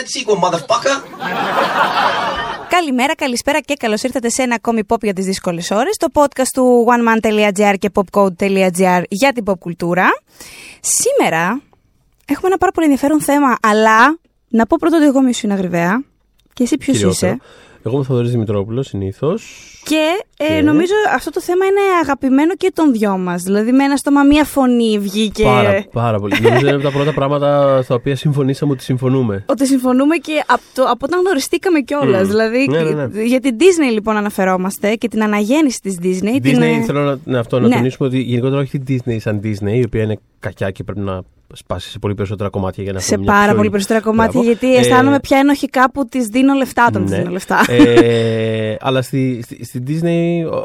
that sequel, motherfucker! Καλημέρα, καλησπέρα και καλώς ήρθατε σε ένα ακόμη pop για τις δύσκολες ώρες. Το podcast του oneman.gr και popcode.gr για την pop κουλτούρα. Σήμερα έχουμε ένα πάρα πολύ ενδιαφέρον θέμα, αλλά να πω πρώτα ότι εγώ είμαι η Αγριβαία. Και εσύ ποιος Κυριότερο. είσαι; Εγώ είμαι ο Θοδωρής Δημητρόπουλος συνήθως. Και, ε, Και- νομίζω αυτό το θέμα είναι αγαπημένο και των δυο μας. Δηλαδή, με ένα στόμα, μία φωνή βγήκε. Πάρα, πάρα πολύ. Νομίζω είναι από τα πρώτα πράγματα στα οποία συμφωνήσαμε ότι συμφωνούμε. Ότι συμφωνούμε και από, το, από όταν γνωριστήκαμε κιόλας. Μμμ. Δηλαδή, Ναι, ναι, ναι. για την Disney λοιπόν αναφερόμαστε και την αναγέννηση της Disney. Disney, την, ε, θέλω να, ναι, αυτό, να Ναι. τονίσουμε ότι γενικότερα όχι την Disney σαν Disney, η οποία είναι κακιά και πρέπει να σπάσει σε πολύ περισσότερα κομμάτια για να σε έχουμε μια πάρα πιο- πολύ περισσότερα κομμάτια, Μπράβο. γιατί Ε, αισθάνομαι πια ενοχικά που της δίνω λεφτά όταν της ναι. δίνω λεφτά. Ε, αλλά στη, στη, στη Disney ο,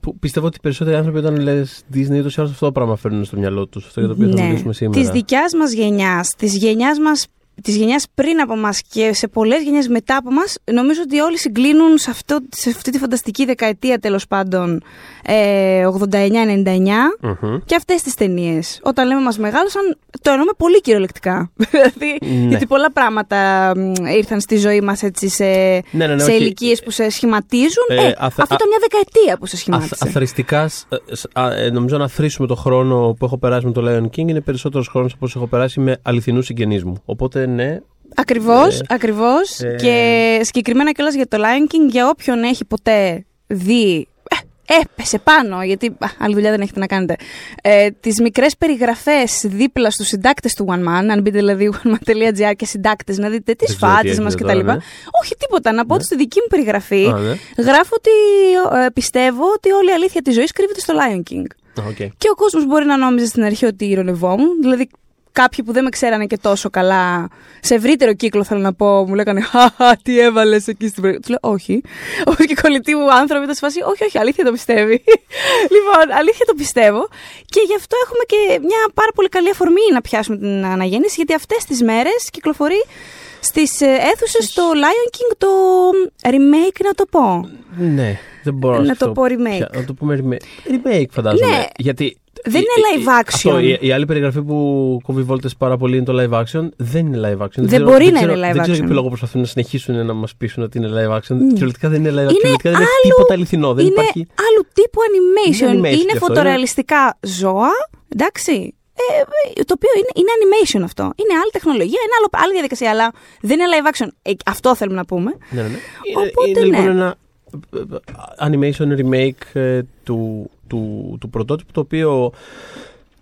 που πιστεύω ότι οι περισσότεροι άνθρωποι όταν λες Disney ούτως ή άλλως αυτό το πράγμα φέρνουν στο μυαλό τους. Αυτό για το οποίο θα μιλήσουμε σήμερα. Της δικιάς μας γενιάς, της γενιάς μας. Της γενιάς πριν από εμά και σε πολλές γενιές μετά από εμά, νομίζω ότι όλοι συγκλίνουν σε, αυτό, σε αυτή τη φανταστική δεκαετία τέλος πάντων ε, 89-99 Μμμ. και αυτές τις ταινίες. Όταν λέμε μας μεγάλωσαν, το εννοούμε πολύ κυριολεκτικά. δηλαδή, Ναι. γιατί πολλά πράγματα μ, ήρθαν στη ζωή μας έτσι σε, Ναι, ναι, ναι, σε όχι. ηλικίες που σε σχηματίζουν. Ε, Ε, αθ- αυτό α- ήταν μια δεκαετία που σε Αθ, σχημάτισε. αθρηστικά, σ- ε, σ- α, ε, νομίζω να θρήσουμε το χρόνο που έχω περάσει με το Lion King είναι περισσότερος χρόνος από όσο έχω περάσει με αληθινούς συγγενείς μου. Οπότε ναι, Ακριβώς, Ε, ακριβώς. ε, Και συγκεκριμένα κιόλας για το Lion King, για όποιον έχει ποτέ δει. Ε, έπεσε πάνω, γιατί α, άλλη δουλειά δεν έχετε να κάνετε. Ε, Τις μικρές περιγραφές δίπλα στους συντάκτες του One Man, αν μπείτε δηλαδή oneman.gr και συντάκτες, να δείτε τις Δεν ξέρω τι φάτες μας έχετε κτλ. τώρα, ναι. Όχι τίποτα. Να πω ότι στη δική μου περιγραφή Α, ναι. γράφω ότι ε, πιστεύω ότι όλη η αλήθεια της ζωής κρύβεται στο Lion King. Α, οκ. Και ο κόσμος μπορεί να νόμιζε στην αρχή ότι ειρωνευόμουν. Δηλαδή, κάποιοι που δεν με ξέρανε και τόσο καλά, σε ευρύτερο κύκλο θέλω να πω, μου λέγανε Χαχα, τι έβαλες εκεί στην περιγραφή. Του λέω Όχι. Όπως και οι κολλητοί μου άνθρωποι ήταν σε φάση Όχι, όχι, αλήθεια το πιστεύει. λοιπόν, αλήθεια το πιστεύω. Και γι' αυτό έχουμε και μια πάρα πολύ καλή αφορμή να πιάσουμε την αναγέννηση, γιατί αυτές τις μέρες κυκλοφορεί στις αίθουσες το Lion King το remake, να το πω. Ναι, δεν μπορώ Να σκεφτώ το πω remake. ποια- Να το πούμε remake. Remake φαντάζομαι. Ναι. Γιατί. Δεν η- είναι η- live action. Αυτό, η, η άλλη περιγραφή που κόβει βόλτες πάρα πολύ είναι το live action. Δεν είναι live action. Δεν μπορεί να ξέρω- είναι live Δεν ξέρω action. για ποιο λόγο προσπαθούν να συνεχίσουν να μας πείσουν ότι είναι live action. Mm. Κυριολεκτικά δεν είναι live action. Είναι Κυριολεκτικά δεν είναι άλλου- τίποτα αληθινό. Δεν είναι υπάρχει. άλλου τύπου animation. Είναι Είναι, animation και αυτό, φωτορεαλιστικά ζώα. Εντάξει. Ε, το οποίο είναι, είναι animation αυτό. Είναι άλλη τεχνολογία, είναι άλλο, άλλη διαδικασία, αλλά δεν είναι live action. Ε, αυτό θέλουμε να πούμε. Ναι, ναι, ναι. Οπότε, είναι, είναι λοιπόν ναι. ένα ε, ε, animation remake ε, του, του, του πρωτότυπου το οποίο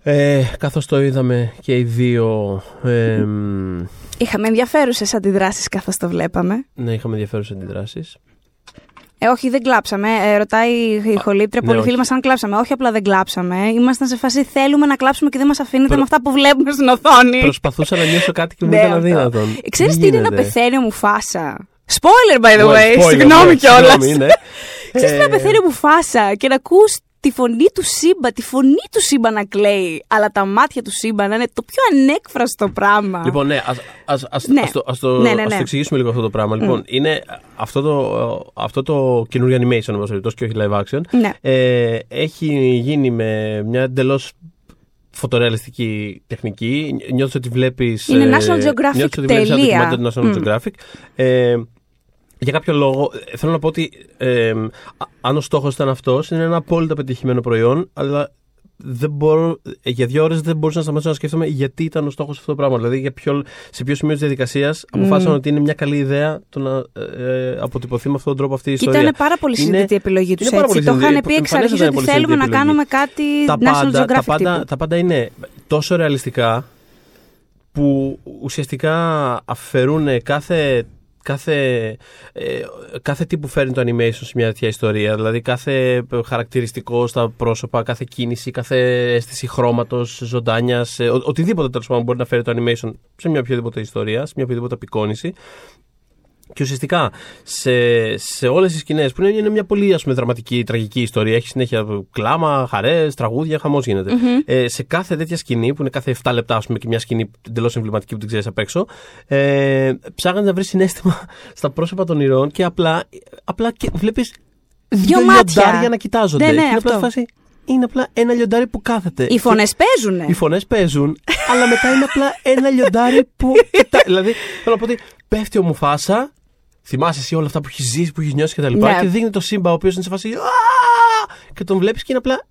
ε, καθώς το είδαμε και οι δύο ε, μ, Είχαμε ενδιαφέρουσες αντιδράσεις καθώς το βλέπαμε. ναι, είχαμε ενδιαφέρουσες αντιδράσεις. Ε, όχι, δεν κλάψαμε. Ε, ρωτάει η χολήτρια, Ναι, πολλοί όχι. φίλοι μας αν κλάψαμε. Όχι, απλά δεν κλάψαμε. Ήμασταν σε φάση θέλουμε να κλάψουμε και δεν μας αφήνετε Προ- με αυτά που βλέπουμε στην οθόνη. Προσπαθούσα να νιώσω κάτι και μου Ναι, ήταν αυτό. αδύνατον. Ξέρεις Δεν τι είναι να γίνεται; πεθαίνει ο Μουφάσα; Spoiler by the Well, way. spoiler, Συγγνώμη ναι, κιόλας. συγγνώμη, ναι. Ξέρεις τι Ε, να πεθαίνει ο Μουφάσα; Και να ακούς τη φωνή του Σύμπα, τη φωνή του Σύμπα να κλαίει, αλλά τα μάτια του Σύμπα να είναι το πιο ανέκφραστο πράγμα. Λοιπόν, ναι, ας, ας, ας, Ναι. ας το, ας, το, Ναι, ναι, ας ναι. το εξηγήσουμε λίγο αυτό το πράγμα. Λοιπόν, είναι αυτό το, αυτό το καινούριο animation, όπως περιπτώσει, και όχι live action. Ναι. Ε, έχει γίνει με μια εντελώς φωτορεαλιστική τεχνική. Νιώθεις ότι βλέπεις... Είναι ε, National Geographic νιώθεις ότι βλέπεις ένα τελεία. ντοκιμαντέρ του National Μμ. Geographic. Ε, για κάποιο λόγο, ε, θέλω να πω ότι ε, α- αν ο στόχος ήταν αυτός, είναι ένα απόλυτα πετυχημένο προϊόν, αλλά δεν μπορώ, ε, για δύο ώρες δεν μπορούσα να σταματήσω να σκέφτομαι γιατί ήταν ο στόχος αυτό το πράγμα. Δηλαδή, για ποιο, σε ποιο σημείο της διαδικασίας αποφάσισαν ότι είναι μια καλή ιδέα το να ε, ε, αποτυπωθεί με αυτόν τον τρόπο αυτή η Και ιστορία. ήταν πάρα πολύ Είναι- συζητητή η επιλογή τους είναι πάρα έτσι. πολύ Το είχαν συζητητή. πει εξ Εμφανέστατα αρχής είναι ότι πολύ θέλουμε να συζητητή κάνουμε κάτι τα National πάντα, τα, Geographic πάντα, τύπου. τα πάντα είναι τόσο ρεαλιστικά που ουσιαστικά αφαιρούν κάθε, κάθε, ε, κάθε τι που φέρνει το animation σε μια τέτοια ιστορία. Δηλαδή κάθε χαρακτηριστικό στα πρόσωπα, κάθε κίνηση, κάθε αίσθηση χρώματος, ζωντάνιας, ε, ο- οτιδήποτε τέλος πάντων μπορεί να φέρει το animation σε μια οποιαδήποτε ιστορία, σε μια οποιαδήποτε απεικόνηση. Και ουσιαστικά σε, σε όλες τις σκηνές που είναι, είναι μια πολύ ας πούμε, δραματική, τραγική ιστορία, έχει συνέχεια κλάμα, χαρές, τραγούδια, χαμός γίνεται. Ε, σε κάθε τέτοια σκηνή, που είναι κάθε 7 λεπτά, ας πούμε, και μια σκηνή εντελώς εμβληματική που την ξέρεις απ' έξω, ε, ψάχνεις να βρεις συνέστημα στα πρόσωπα των ηρώων και απλά, απλά βλέπεις Δυο δύο μάτια. λιοντάρια να κοιτάζονται. Ναι, ναι, και είναι απλά αυτό. σε φάση, είναι απλά ένα λιοντάρι που κάθεται. Οι φωνές παίζουν. Οι φωνές παίζουν. αλλά μετά είναι απλά ένα λιοντάρι που. κοιτά- δηλαδή, θέλω να πω ότι πέφτει ο Μουφάσα, θυμάσαι εσύ όλα αυτά που έχεις ζήσει, που έχεις νιώσει κτλ. Ναι. Και δείχνει το Σύμπα, ο οποίος είναι σε φάση. «Α!» Και τον βλέπεις και είναι απλά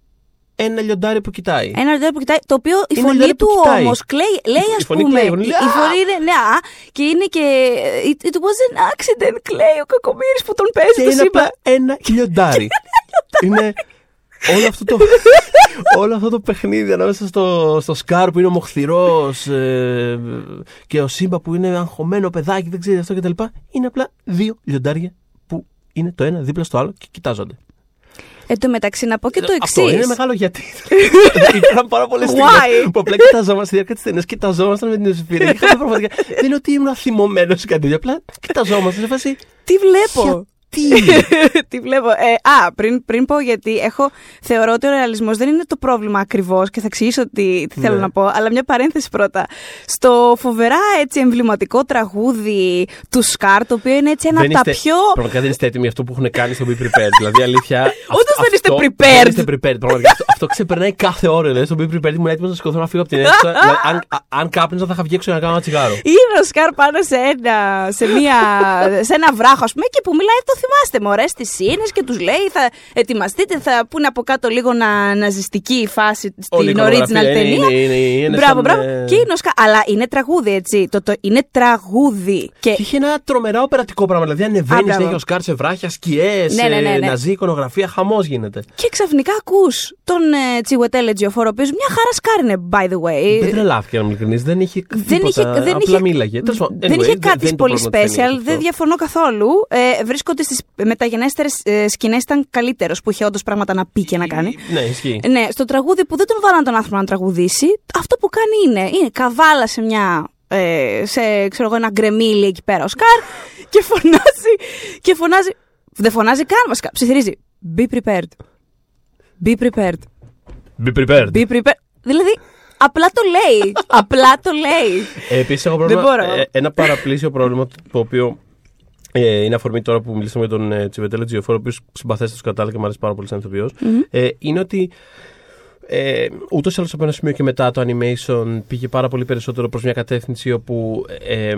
ένα λιοντάρι που κοιτάει. Ένα ραντάρ που κοιτάει, το οποίο η Είναι φωνή λιοντάρι του που κοιτάει. όμως λέει, Η ας φωνή πούμε. κλαίει, η φωνή λέει, η «Α!» φωνή είναι, ναι, α, και είναι και. It, it was an accident, κλαίει ο κακομοίρης που τον παίζει Και το είναι σύμπαν. απλά ένα λιοντάρι. είναι όλο αυτό το, όλο αυτό το παιχνίδι ανάμεσα στο, στο Σκάρ που είναι ομοχθηρός ε, και ο Σύμπα που είναι αγχωμένο παιδάκι, δεν ξέρει αυτό κτλ. Είναι απλά δύο λιοντάρια που είναι το ένα δίπλα στο άλλο και κοιτάζονται. Εν τω μεταξύ, να πω και το Ε, Αυτό εξής. είναι μεγάλο γιατί. Υπήρχαν πάρα πολλές στιγμές Why? που απλά κοιταζόμαστε στη διάρκεια της ταινίας, κοιταζόμασταν με την Ιωσήφια. Είχαμε πραγματικά. Δεν είναι ότι ήμουν θυμωμένο ή κάτι τέτοιο. Απλά κοιταζόμαστε σε φάση. Τι βλέπω; Τι; Τι βλέπω. Ε, α, πριν, πριν πω γιατί έχω, θεωρώ ότι ο ρεαλισμός δεν είναι το πρόβλημα ακριβώς και θα εξηγήσω τι, τι θέλω Ναι. να πω, αλλά μια παρένθεση πρώτα. Στο φοβερά έτσι εμβληματικό τραγούδι του Σκάρ, το οποίο είναι έτσι ένα Δεν από τα είστε- πιο... Πραγματικά δεν είστε έτοιμοι αυτό που έχουν κάνει στο Be Prepared. δηλαδή, αλήθεια. Όντως δεν είστε αυτό- prepared. Δεν είστε prepared. Πραγματικά αυτό, αυτό ξεπερνάει κάθε όρο. Δηλαδή, στο Be Prepared ήμουν έτοιμος να σηκωθώ να φύγω από την αίθουσα. δηλαδή, αν, α- αν κάπνιζα, θα είχα βγει έξω για να κάνω ένα τσιγάρο. Είναι ο Σκάρ πάνω σε ένα, σε μια, σε ένα βράχο, ας πούμε, και που μιλάει, το θυμάστε, μωρέ, στις σύνες και τους λέει, θα ετοιμαστείτε, θα πούνε από κάτω λίγο να, ναζιστική η φάση Όλη η στην original εικονογραφία είναι- ταινία. είναι- είναι- είναι μπράβο, σαν, μπράβο. ε, Και είναι ο Σκάρ. Αλλά είναι τραγούδι, έτσι. Το, το, είναι τραγούδι. Και Και είχε ένα τρομερά οπερατικό πράγμα. Δηλαδή, Α, ανεβαίνει, μπράβο. έχει ο Σκάρ σε βράχια, σκιές, Ναι, ναι, ναι, ναι. ναζί, εικονογραφία, χαμός γίνεται. Και ξαφνικά ακούς τον ε, Τσιγουετέλε Τζιοφόρο, ο οποίο μια χαρά σκάρινε, by the way. Δεν τρελάθηκε, να είμαι ειλικρινής. Δεν είχε δεν τίποτα, είχε, δεν απλά είχε, μίλαγε. Τέλος πάντων, δεν anyway, είχε κάτι δεν είναι το πολύ πρόβλημα της ταινίας special, αυτό. δεν διαφωνώ καθόλου. Ε, βρίσκονται στις μεταγενέστερες ε, σκηνές, ήταν καλύτερος που είχε όντως πράγματα να πει και να κάνει. Ναι, ισχύει. Ναι, στο τραγούδι που δεν τον βάλαν τον άνθρωπο να τραγουδήσει, αυτό που κάνει είναι, είναι καβάλα σε μια. Ε, σε ξέρω εγώ, ένα γκρεμίλι εκεί πέρα ο Σκάρ και φωνάζει. Και φωνάζει. Δεν φωνάζει καν βασικά. Ψιθυρίζει. Be prepared. Be prepared. Be prepared. Be prepared. Δηλαδή, απλά το λέει. απλά το λέει. Ε, Επίσης, έχω Δεν πρόβλημα. μπορώ. ε, ένα παραπλήσιο πρόβλημα το οποίο ε, είναι αφορμή τώρα που μιλήσαμε για τον ε, Τσιβετέλο Τζιοφόρο, ο οποίος συμπαθέστε τους κατάλληλα και μου αρέσει πάρα πολύ σαν ηθοποιός. Ε, είναι ότι ε, ούτως ή άλλως από ένα σημείο και μετά το animation πήγε πάρα πολύ περισσότερο προς μια κατεύθυνση όπου ε, ε,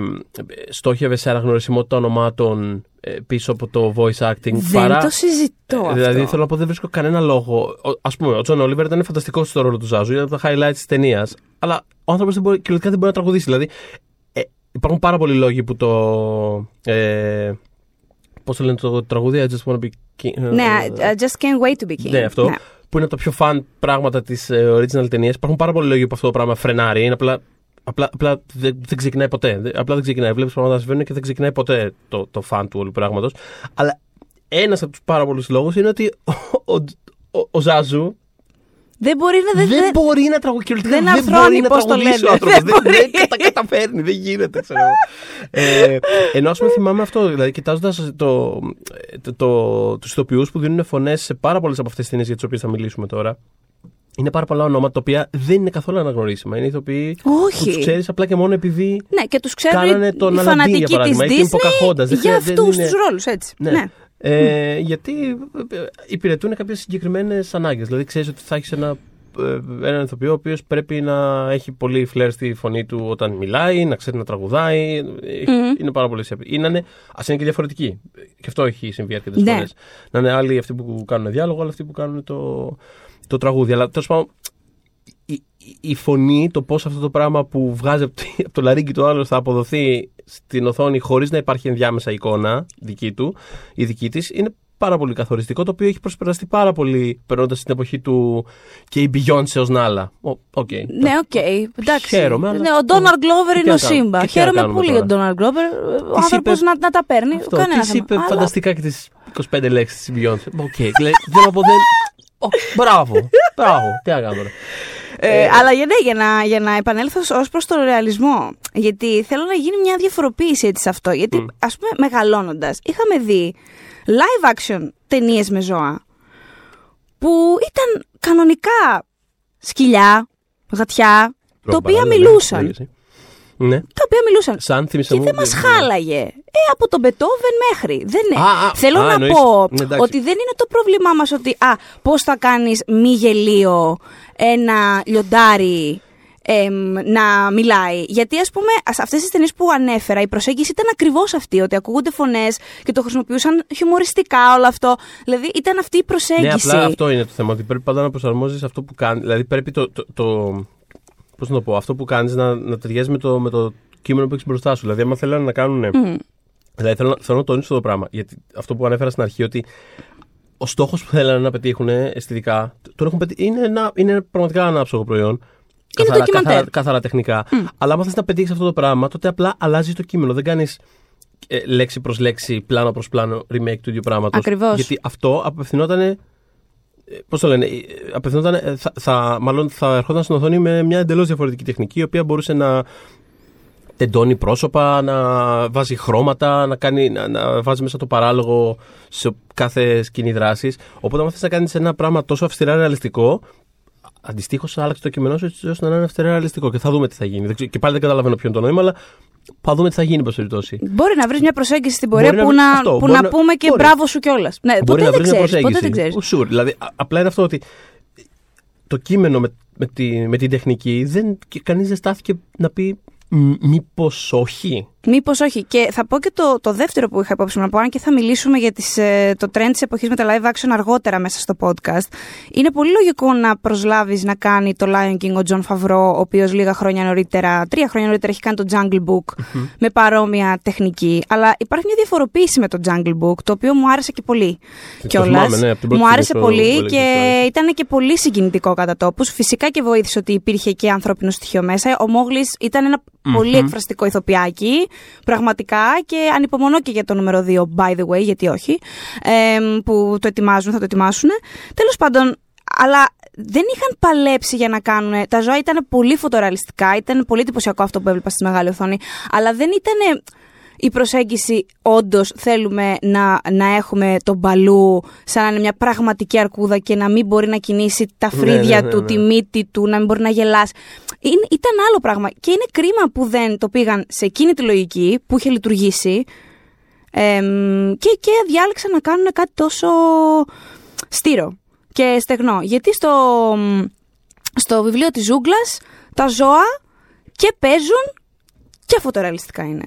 στόχευε σε αναγνωρισιμότητα ονομάτων ε, πίσω από το voice acting. Δεν παρά, το συζητώ ε, αυτό. Δηλαδή θέλω να πω δεν βρίσκω κανένα λόγο. Α πούμε, ο Τζον Όλιβερ ήταν φανταστικός στο ρόλο του Ζάζου, ήταν από τα highlights της ταινίας. Αλλά ο άνθρωπος κυριολεκτικά δεν μπορεί να τραγουδήσει. Δηλαδή ε, υπάρχουν πάρα πολλοί λόγοι που το. Ε, Πώς το λένε το τραγούδι, I just wanna be king. Ναι, I just can't wait to be king. Ναι, αυτό. Που είναι από τα πιο φαν πράγματα της original ταινίας. Υπάρχουν πάρα πολλοί λόγοι που αυτό το πράγμα φρενάρει. Είναι απλά. Απλά, απλά δεν, δεν ξεκινάει ποτέ. Δεν- Απλά δεν ξεκινάει. Βλέπεις πράγματα να συμβαίνουν και δεν ξεκινάει ποτέ το, το φαν του όλου πράγματος. Αλλά ένας από τους πάρα πολλούς λόγους είναι ότι ο, ο, ο, ο Ζάζου Δεν μπορεί να δεν, δεν. δεν- μπορεί να τραγουδήσει. δεν Δεν, αρθρώνει, μπορεί να πώς το τραγουδήσει λένε. ο άνθρωπος. Δεν Δεν, μπορεί. δεν κατα, καταφέρνει, δεν γίνεται, ξέρω. ε, ενώ ας πούμε θυμάμαι αυτό, δηλαδή κοιτάζοντας το, το, το, τους ηθοποιούς που δίνουν φωνές σε πάρα πολλές από αυτές τις ταινίες για τις οποίες θα μιλήσουμε τώρα. Είναι πάρα πολλά ονόματα τα οποία δεν είναι καθόλου αναγνωρίσιμα. Είναι ηθοποιοί Όχι. που τους ξέρεις απλά και μόνο επειδή. Ναι, και τους ξέρουν Κάνανε οι τον Αλαντί, για φανατικοί της παράδειγμα, ή την Pocahontas. Δεν Disney για χρειάζεται- δεν αυτούς είναι- τους ρόλους, έτσι. Ναι. Ναι. Ε, γιατί ε, υπηρετούν κάποιες συγκεκριμένες ανάγκες. Δηλαδή, ξέρεις ότι θα έχεις ένα, ε, έναν ηθοποιό ο οποίος πρέπει να έχει πολύ φλερ στη φωνή του όταν μιλάει, να ξέρει να τραγουδάει. Ε, Είναι πάρα πολύ σέπη. Ή να είναι, ας είναι και διαφορετικοί. Και αυτό έχει συμβεί αρκετές Ναι. φορές. Να είναι άλλοι αυτοί που κάνουν διάλογο, άλλοι αυτοί που κάνουν το, το τραγούδι. Αλλά τέλος πάντων, η, η- η φωνή, το πώς αυτό το πράγμα που βγάζει από, τη- από το λαρύγγι του άλλου θα αποδοθεί στην οθόνη χωρίς να υπάρχει ενδιάμεσα εικόνα δική του ή δική της, είναι πάρα πολύ καθοριστικό. Το οποίο έχει προσπεραστεί πάρα πολύ περνώντας στην εποχή του και η Beyoncé ως Νάλα. Ο- Οκ. Ναι, οκ. Εντάξει. Χαίρομαι, αλλά- Ναι, ο Ντόναλντ Γκλόβερ Τι είναι ο να κάνουμε, Σίμπα. τι να Χαίρομαι κάνουμε πολύ τώρα. για τον Ντόναλντ Γκλόβερ. Ο Της άνθρωπος είπε- να, να τα παίρνει. Αυτό. Κανένα Της θέμα. είπε Αλλά- φανταστικά και τις 25 λέξεις της Beyoncé. OK. λέει, δεν από δεν. Ω, μπράβο. Μπράβο. Τι να κάνω τώρα. Ε, αλλά για, ναι, για, να, για να επανέλθω ως προς τον ρεαλισμό. Γιατί θέλω να γίνει μια διαφοροποίηση έτσι σε αυτό. Γιατί, Μμ. ας πούμε, μεγαλώνοντας, είχαμε δει live action ταινίες με ζώα που ήταν κανονικά σκυλιά, γατιά, τα οποία Παράλληλα, ναι, μιλούσαν. λέγεσαι. Ναι. Τα οποία μιλούσαν. Σαν θύμισε Και μου. δεν μας χάλαγε. Ε, από τον Μπετόβεν μέχρι. Δεν είναι. Α, α, Θέλω α, να εννοείς. πω Ναι, εντάξει. ότι δεν είναι το πρόβλημά μας ότι α, πώς θα κάνεις μη γελίο ένα λιοντάρι εμ, να μιλάει. Γιατί, ας πούμε, σε αυτές τι ταινίες που ανέφερα, η προσέγγιση ήταν ακριβώς αυτή. Ότι ακούγονται φωνές και το χρησιμοποιούσαν χιουμοριστικά όλο αυτό. Δηλαδή, ήταν αυτή η προσέγγιση. Ναι, απλά αυτό είναι το θέμα. Ότι πρέπει πάντα να προσαρμόζεις αυτό που κάνει. Δηλαδή, πρέπει το. το, το πώς να το πω, αυτό που κάνεις να, να ταιριάζει με το, με το κείμενο που έχεις μπροστά σου. Δηλαδή, άμα θέλουν να κάνουν. Μμ. Δηλαδή, θέλω, να- θέλω να τονίσω το πράγμα. Γιατί αυτό που ανέφερα στην αρχή, ότι ο στόχος που θέλανε να πετύχουν αισθητικά τον έχουν πετύχει. Είναι, ένα, είναι πραγματικά ένα άψογο προϊόν. Καθαρά, ντοκιμαντέρ. καθαρά, καθαρά τεχνικά. Αλλά άμα θες να πετύχεις αυτό το πράγμα, τότε απλά αλλάζεις το κείμενο. Δεν κάνεις λέξη προς λέξη, πλάνο προς πλάνο remake του ίδιου πράγματος. Ακριβώς. Γιατί αυτό απευθυνόταν. Πώς το λένε, ε, απευθυνόταν, ε, θα, θα, μάλλον θα ερχόταν στην οθόνη με μια εντελώς διαφορετική τεχνική, η οποία μπορούσε να τεντώνει πρόσωπα, να βάζει χρώματα, να, κάνει, να, να βάζει μέσα το παράλογο σε κάθε σκηνή δράσης. Οπότε, αν θες να κάνεις ένα πράγμα τόσο αυστηρά ρεαλιστικό, αντιστοίχως άλλαξε το κείμενό σου έτσι ώστε να είναι αυστηρά ρεαλιστικό. Και θα δούμε τι θα γίνει. Δεν ξέρω- Και πάλι δεν καταλαβαίνω ποιο είναι το νόημα, αλλά θα δούμε τι θα γίνει, εν πάση περιπτώσει. Μπορεί να βρεις μια προσέγγιση στην πορεία Μπορεί να που, βρει- να, αυτό, που μπορεί να να- πούμε και μπορεί. μπράβο σου κιόλας. Ναι, Μπορεί ποτέ να δεν βρεις μια ξέρεις. Ποτέ δεν προσέγγιση. ξέρει. Sure. Δηλαδή, α- απλά είναι αυτό ότι το κείμενο με, με, τη, με την τεχνική δεν, και κανείς δεν στάθηκε να πει μήπως όχι; Μήπως όχι. Και θα πω και το, το δεύτερο που είχα υπόψη μου να πω, αν και θα μιλήσουμε για τις, ε, το trend της εποχής με τα live action αργότερα μέσα στο podcast. Είναι πολύ λογικό να προσλάβεις να κάνει το Lion King ο Τζον Φαβρό, ο οποίος λίγα χρόνια νωρίτερα, τρία χρόνια νωρίτερα, έχει κάνει το Jungle Book με παρόμοια τεχνική. Αλλά υπάρχει μια διαφοροποίηση με το Jungle Book, το οποίο μου άρεσε και πολύ Το κιόλας. θυμάμαι, ναι, από την πρώτη μου άρεσε στιγμή που πολύ έλεγες και το άρεσε. ήταν και πολύ συγκινητικό κατά τόπους. Φυσικά και βοήθησε ότι υπήρχε και ανθρώπινο στοιχείο μέσα. Ο Μόγλης ήταν ένα πολύ εκφραστικό ηθοποιάκι, πραγματικά, και ανυπομονώ και για το νούμερο 2, by the way, γιατί όχι, εμ, που το ετοιμάζουν, θα το ετοιμάσουν. Τέλος πάντων, αλλά δεν είχαν παλέψει για να κάνουν. Τα ζώα ήταν πολύ φωτορεαλιστικά, ήταν πολύ εντυπωσιακό αυτό που έβλεπα στη μεγάλη οθόνη, αλλά δεν ήταν η προσέγγιση όντως θέλουμε να, να έχουμε τον μπαλού σαν να είναι μια πραγματική αρκούδα και να μην μπορεί να κινήσει τα Ναι, φρύδια ναι, ναι, του, ναι. τη μύτη του, να μην μπορεί να γελάσει. Είναι, ήταν άλλο πράγμα. Και είναι κρίμα που δεν το πήγαν σε εκείνη τη λογική που είχε λειτουργήσει εμ, και, και διάλεξαν να κάνουν κάτι τόσο στήρο και στεγνό. Γιατί στο, στο βιβλίο της Ζούγκλας τα ζώα και παίζουν και φωτορεαλιστικά είναι.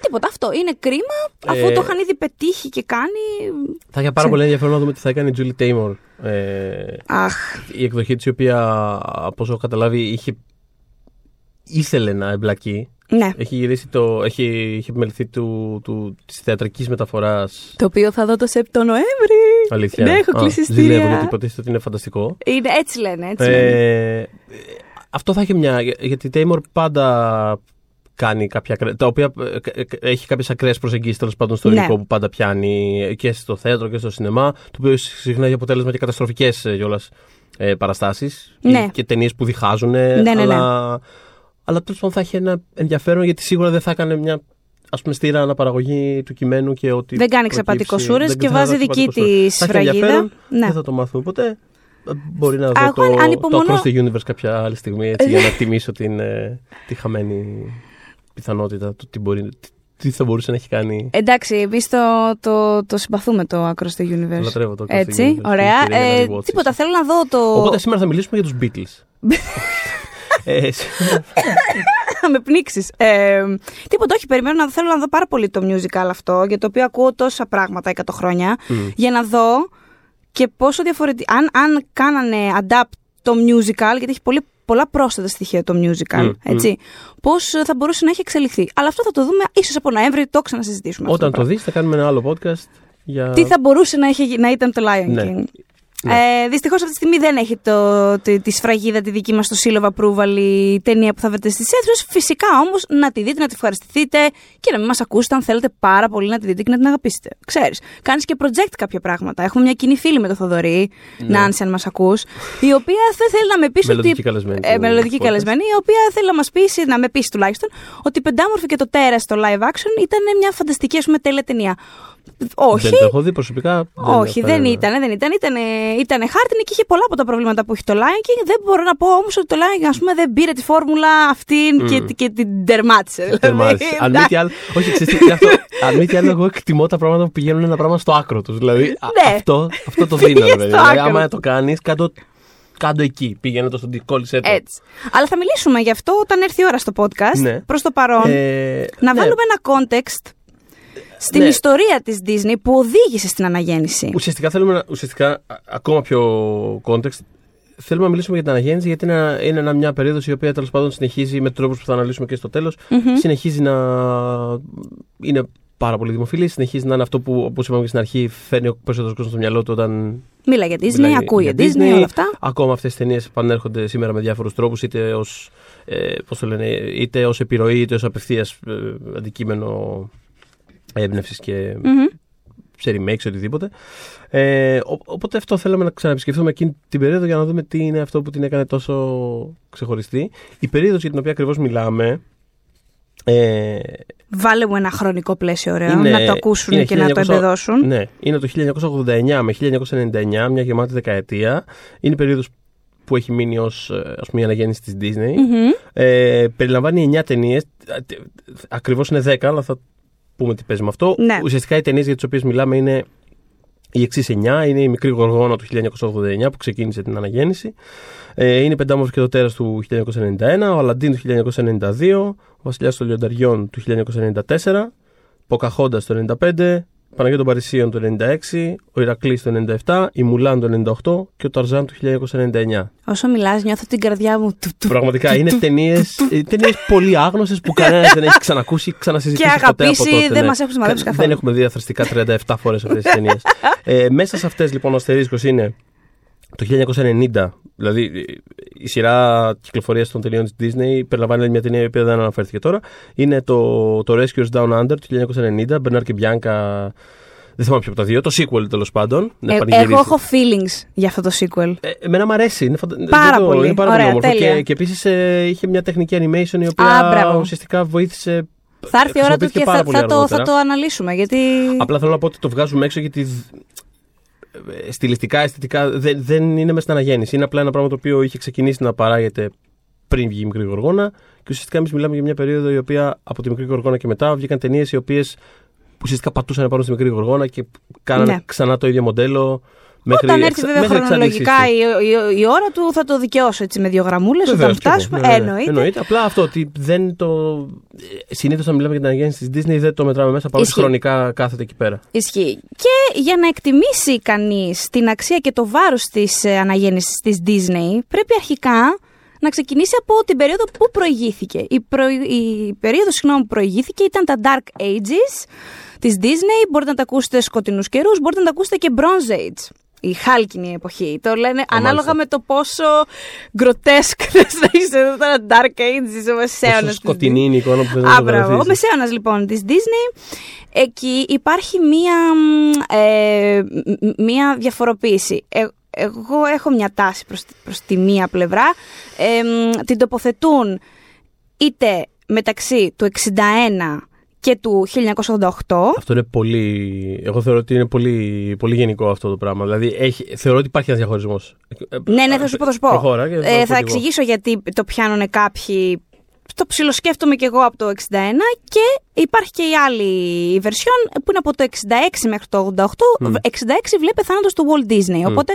Τίποτα αυτό. Είναι κρίμα αφού Ε, το είχαν ήδη πετύχει και κάνει. Θα είχε πάρα πολύ ενδιαφέρον να δούμε τι θα έκανε η Julie Taymor. Ε, Αχ. η εκδοχή της, η οποία από όσο έχω καταλάβει είχε, ήθελε να εμπλακεί. Ναι. Έχει γυρίσει το. Έχει, είχε επιμεληθεί του, του, της θεατρικής μεταφοράς. Το οποίο θα δω το Σεπτό Νοέμβρη. Αλήθεια. Ναι, έχω Α, κλείσει Ζηλεύω ειστήρια. γιατί υποτίθεται ότι είναι φανταστικό. Είναι, έτσι λένε, έτσι λένε. Ε, αυτό θα έχει μια. Γιατί η Taymor πάντα κάνει κάποια. ακραία- τα οποία ε, ε, έχει κάποιες ακραίες προσεγγίσεις τέλος πάντων στο Ναι. υλικό που πάντα πιάνει και στο θέατρο και στο σινεμά. Το οποίο συχνά έχει αποτέλεσμα και καταστροφικές κιόλας ε, παραστάσεις. Ναι. Και ταινίες που διχάζουν. ναι, ναι. αλλά αλλά τέλος πάντων θα έχει ένα ενδιαφέρον γιατί σίγουρα δεν θα έκανε μια ας πούμε στήρα αναπαραγωγή του κειμένου και ότι. Δεν κάνει προκύψει- ξεπατικοσούρες δεν και θα βάζει κάνει δική ξεπατικοσούρες. της Θα έχει σφραγίδα. ενδιαφέρον, Ναι. Δεν θα το μάθουμε ποτέ. Μπορεί να Α, δω εγώ το, ανυπομονώ. το Across the Universe κάποια άλλη στιγμή έτσι, για να τιμήσω την, ε, τη χαμένη πιθανότητα του τι, μπορεί, τι, τι θα μπορούσε να έχει κάνει. Εντάξει, εμείς το, το, το συμπαθούμε το Across the Universe. Λατρεύω το Across the Έτσι, Universe. ωραία. Την ευκαιρία για να Ε, rewatch τίποτα, this. θέλω να δω το. Οπότε σήμερα θα μιλήσουμε για τους Beatles. ε, σε- Θα με πνίξεις. Ε, τίποτα, όχι, περιμένω να θέλω να δω πάρα πολύ το musical αυτό, για το οποίο ακούω τόσα πράγματα 100 χρόνια, για να δω και πόσο διαφορετικά. Αν, αν κάνανε adapt το musical, γιατί έχει πολύ, πολλά πρόσθετα στοιχεία το musical, Μμ, έτσι, πώς θα μπορούσε να έχει εξελιχθεί. Αλλά αυτό θα το δούμε ίσως από Νοέμβρη, το ξανασυζητήσουμε. αυτό όταν το το πράγμα. δεις θα κάνουμε ένα άλλο podcast για... Τι θα μπορούσε να, έχει, να ήταν το Lion Ναι. King. Ναι. Ε, Δυστυχώς αυτή τη στιγμή δεν έχει το, τη, τη σφραγίδα τη δική μας στο Seal of Approval η ταινία που θα βρείτε στις αίθουσες. Φυσικά όμως να τη δείτε, να τη ευχαριστηθείτε και να μην μας ακούσετε αν θέλετε πάρα πολύ να τη δείτε και να την αγαπήσετε. Ξέρεις, κάνεις και project κάποια πράγματα. Έχουμε μια κοινή φίλη με το Θοδωρή, Ναι. Νάνση, αν μας ακούς, η οποία δεν θέλει να με πεις ότι. Μελλοντική καλεσμένη Ε, του μελλοντική podcast. καλεσμένη, η οποία θέλει να μας πεις, να με πεις τουλάχιστον, ότι η Πεντάμορφη και το Τέρας στο live action ήταν μια φανταστική, ας πούμε, τέλεια ταινία. Όχι, Δεν το έχω δει προσωπικά. όχι, έχω- δεν ήταν, δεν ήταν. Ήτανε, ήτανε χάρτινη και είχε πολλά από τα προβλήματα που έχει το Lion King. Δεν μπορώ να πω όμως ότι το Lion King, ας πούμε, δεν πήρε τη φόρμουλα αυτήν και, και την τερμάτισε. Δηλαδή. Τερμάτισε. Αν μη τι άλλο. Όχι, ξέρεις τι, αυτό. Αν μη τι άλλο, εγώ εκτιμώ τα πράγματα που πηγαίνουν ένα πράγμα στο άκρο τους. Δηλαδή, α- Ναι. αυτό, αυτό το δίνω. ρε παιδί. στο Δηλαδή, άκρο. άμα το κάνεις, κάτω κάτω εκεί. Πήγαινε το στον κόλλησε το. Έτσι. Αλλά θα μιλήσουμε γι' αυτό όταν έρθει η ώρα στο podcast. Ναι. Προς το παρόν. Ε, να ναι. βάλουμε ένα context στην Ναι. ιστορία της Disney που οδήγησε στην αναγέννηση. Ουσιαστικά θέλουμε να, ουσιαστικά, α- ακόμα πιο context, θέλουμε να μιλήσουμε για την αναγέννηση γιατί είναι, ένα- είναι ένα- μια περίοδος η οποία τέλος πάντων συνεχίζει με τρόπους που θα αναλύσουμε και στο τέλος. Μμμ. Συνεχίζει να είναι πάρα πολύ δημοφιλή, συνεχίζει να είναι αυτό που όπως είπαμε και στην αρχή φέρνει ο περισσότερος κόσμος στο μυαλό του όταν Μίλα για Disney, μιλάει ακούει για για Disney, Disney. όλα αυτά. Ακόμα αυτές τις ταινίες επανέρχονται σήμερα με διάφορους τρόπους είτε ως, ε, πώς το λένε, είτε ως επιρροή είτε ως απευθείας ε, αντικείμενο έμπνευσης και Μμμ. σε remakes, οτιδήποτε. Ε, ο- οπότε αυτό θέλαμε να ξαναεπισκεφθούμε εκείνη την περίοδο για να δούμε τι είναι αυτό που την έκανε τόσο ξεχωριστή. Η περίοδος για την οποία ακριβώς μιλάμε ε, Βάλε μου ένα χρονικό πλαίσιο ωραίο, Είναι- να το ακούσουν είναι και να το 1900 εμπεδώσουν. ναι, είναι το 1989 με 1999, μια γεμάτη δεκαετία. Είναι η περίοδος που έχει μείνει ως ε, ας πούμε, η αναγέννηση της Disney. Μμμ. Ε, περιλαμβάνει 9 ταινίες. Ακριβώς είναι 10, αλλά θα πούμε τι παίζει με αυτό. Ναι. Ουσιαστικά οι ταινίες για τις οποίες μιλάμε είναι οι εξής 9. Είναι η μικρή Γοργόνα του 1989 που ξεκίνησε την αναγέννηση. Ε, είναι η Πεντάμορφη και το Τέρας του 1991. Ο Αλαντίν του 1992. Ο Βασιλιάς των Λιονταριών του 1994. Ποκαχόντα το 1995. Παναγία των Παρισίων το 1996. Ο Ηρακλής το 1997. Η Μουλάν το 1998 και ο Ταρζάν του 1999. Όσο μιλάς νιώθω την καρδιά μου. του, του, Πραγματικά του, είναι του. ταινίες πολύ άγνωσε που κανένας δεν έχει ξανακούσει ή ξανασυζητήσει Και ποτέ από αγαπήσει, τότε. ναι. δεν μας έχουν σημαδέψει Κα- καθόλου. Δεν έχουμε δει αθρηστικά 37 φορές αυτές τις ταινίες. ε, μέσα σε αυτές λοιπόν ο αστερίσκος είναι το 1990. Δηλαδή η σειρά κυκλοφορίας των ταινιών της Disney περιλαμβάνει μια ταινία η οποία δεν αναφέρθηκε τώρα. Είναι το, το Rescuers Down Under του 1990. Μπερνάρ και Μπιάνκα. Δεν θυμάμαι ποιο από τα δύο. Το sequel τέλος πάντων. να Ε, πανηγυρίσει. εγώ έχω feelings για αυτό το sequel. Ε, εμένα μου αρέσει. Είναι, φαντα... Πάρα δεν το- πολύ. Είναι πάρα Ωραία, πολύ όμορφο. τέλεια. Και, και επίσης είχε μια τεχνική animation η οποία Α, μπράβο. ουσιαστικά βοήθησε. Θα έρθει η ώρα του χρησιμοποιήθηκε και πάρα θα, πολύ θα, το, θα αργότερα. το αναλύσουμε. Γιατί. Απλά θέλω να πω ότι το βγάζουμε έξω γιατί ε, στιλιστικά, αισθητικά δεν, δεν είναι μέσα στην αναγέννηση. Είναι απλά ένα πράγμα το οποίο είχε ξεκινήσει να παράγεται πριν βγει η μικρή γοργόνα. Και ουσιαστικά εμείς μιλάμε για μια περίοδο η οποία από τη μικρή γοργόνα και μετά βγήκαν ταινίες οι οποίες ουσιαστικά πατούσαν πάνω στη μικρή γοργόνα και κάνανε Ναι. ξανά το ίδιο μοντέλο. Μέχρι Όταν εξ- έρθει βέβαια μέχρι εξάντλησης χρονολογικά του. η, η, η ώρα του, θα το δικαιώσω έτσι με δύο γραμμούλες όταν Βεβαίως, και εγώ. φτάσουμε. Ναι, ναι, ναι. Εννοείται. Εννοείται. Απλά αυτό ότι δεν το. Συνήθως όταν μιλάμε για την αναγέννηση της Disney δεν το μετράμε μέσα παρότι Ισχύει. χρονικά κάθεται εκεί πέρα. Ισχύει. Και για να εκτιμήσει κανείς την αξία και το βάρος της αναγέννησης της Disney, πρέπει αρχικά να ξεκινήσει από την περίοδο που προηγήθηκε. Η, προ... η περίοδος συγγνώμη, που προηγήθηκε ήταν τα Dark Ages της Disney. Μπορείτε να τα ακούσετε σκοτεινούς καιρούς, μπορείτε να τα ακούσετε και Bronze Age. Η χάλκινη εποχή. Το λένε ανάλογα μάλιστα. με το πόσο γκροτέσκ θες να είσαι εδώ τώρα Dark Ages, ο μεσαίωνας Πόσο της σκοτεινή είναι η εικόνα που θες να Α, μπράβο. Ο ζωγραφίσεις. μεσαίωνας λοιπόν της Disney. Εκεί υπάρχει μία, μ, ε, μ, μία διαφοροποίηση. Ε, εγώ έχω μια τάση προς, τη- προς τη μία πλευρά. Ε, μ, την τοποθετούν είτε μεταξύ του 61 και του 1988. Αυτό είναι πολύ. Εγώ θεωρώ ότι είναι πολύ, πολύ γενικό αυτό το πράγμα. Δηλαδή έχει, θεωρώ ότι υπάρχει ένας διαχωρισμός. Ναι, ναι, θα σου πω, θα σου πω. Προχώρα και Ε, πω κι θα εγώ. εξηγήσω γιατί το πιάνουν κάποιοι. Το ψιλοσκέφτομαι και εγώ από το 61 και υπάρχει και η άλλη version που είναι από το 66 μέχρι το 88. 66 βλέπει θάνατος του Walt Disney. Οπότε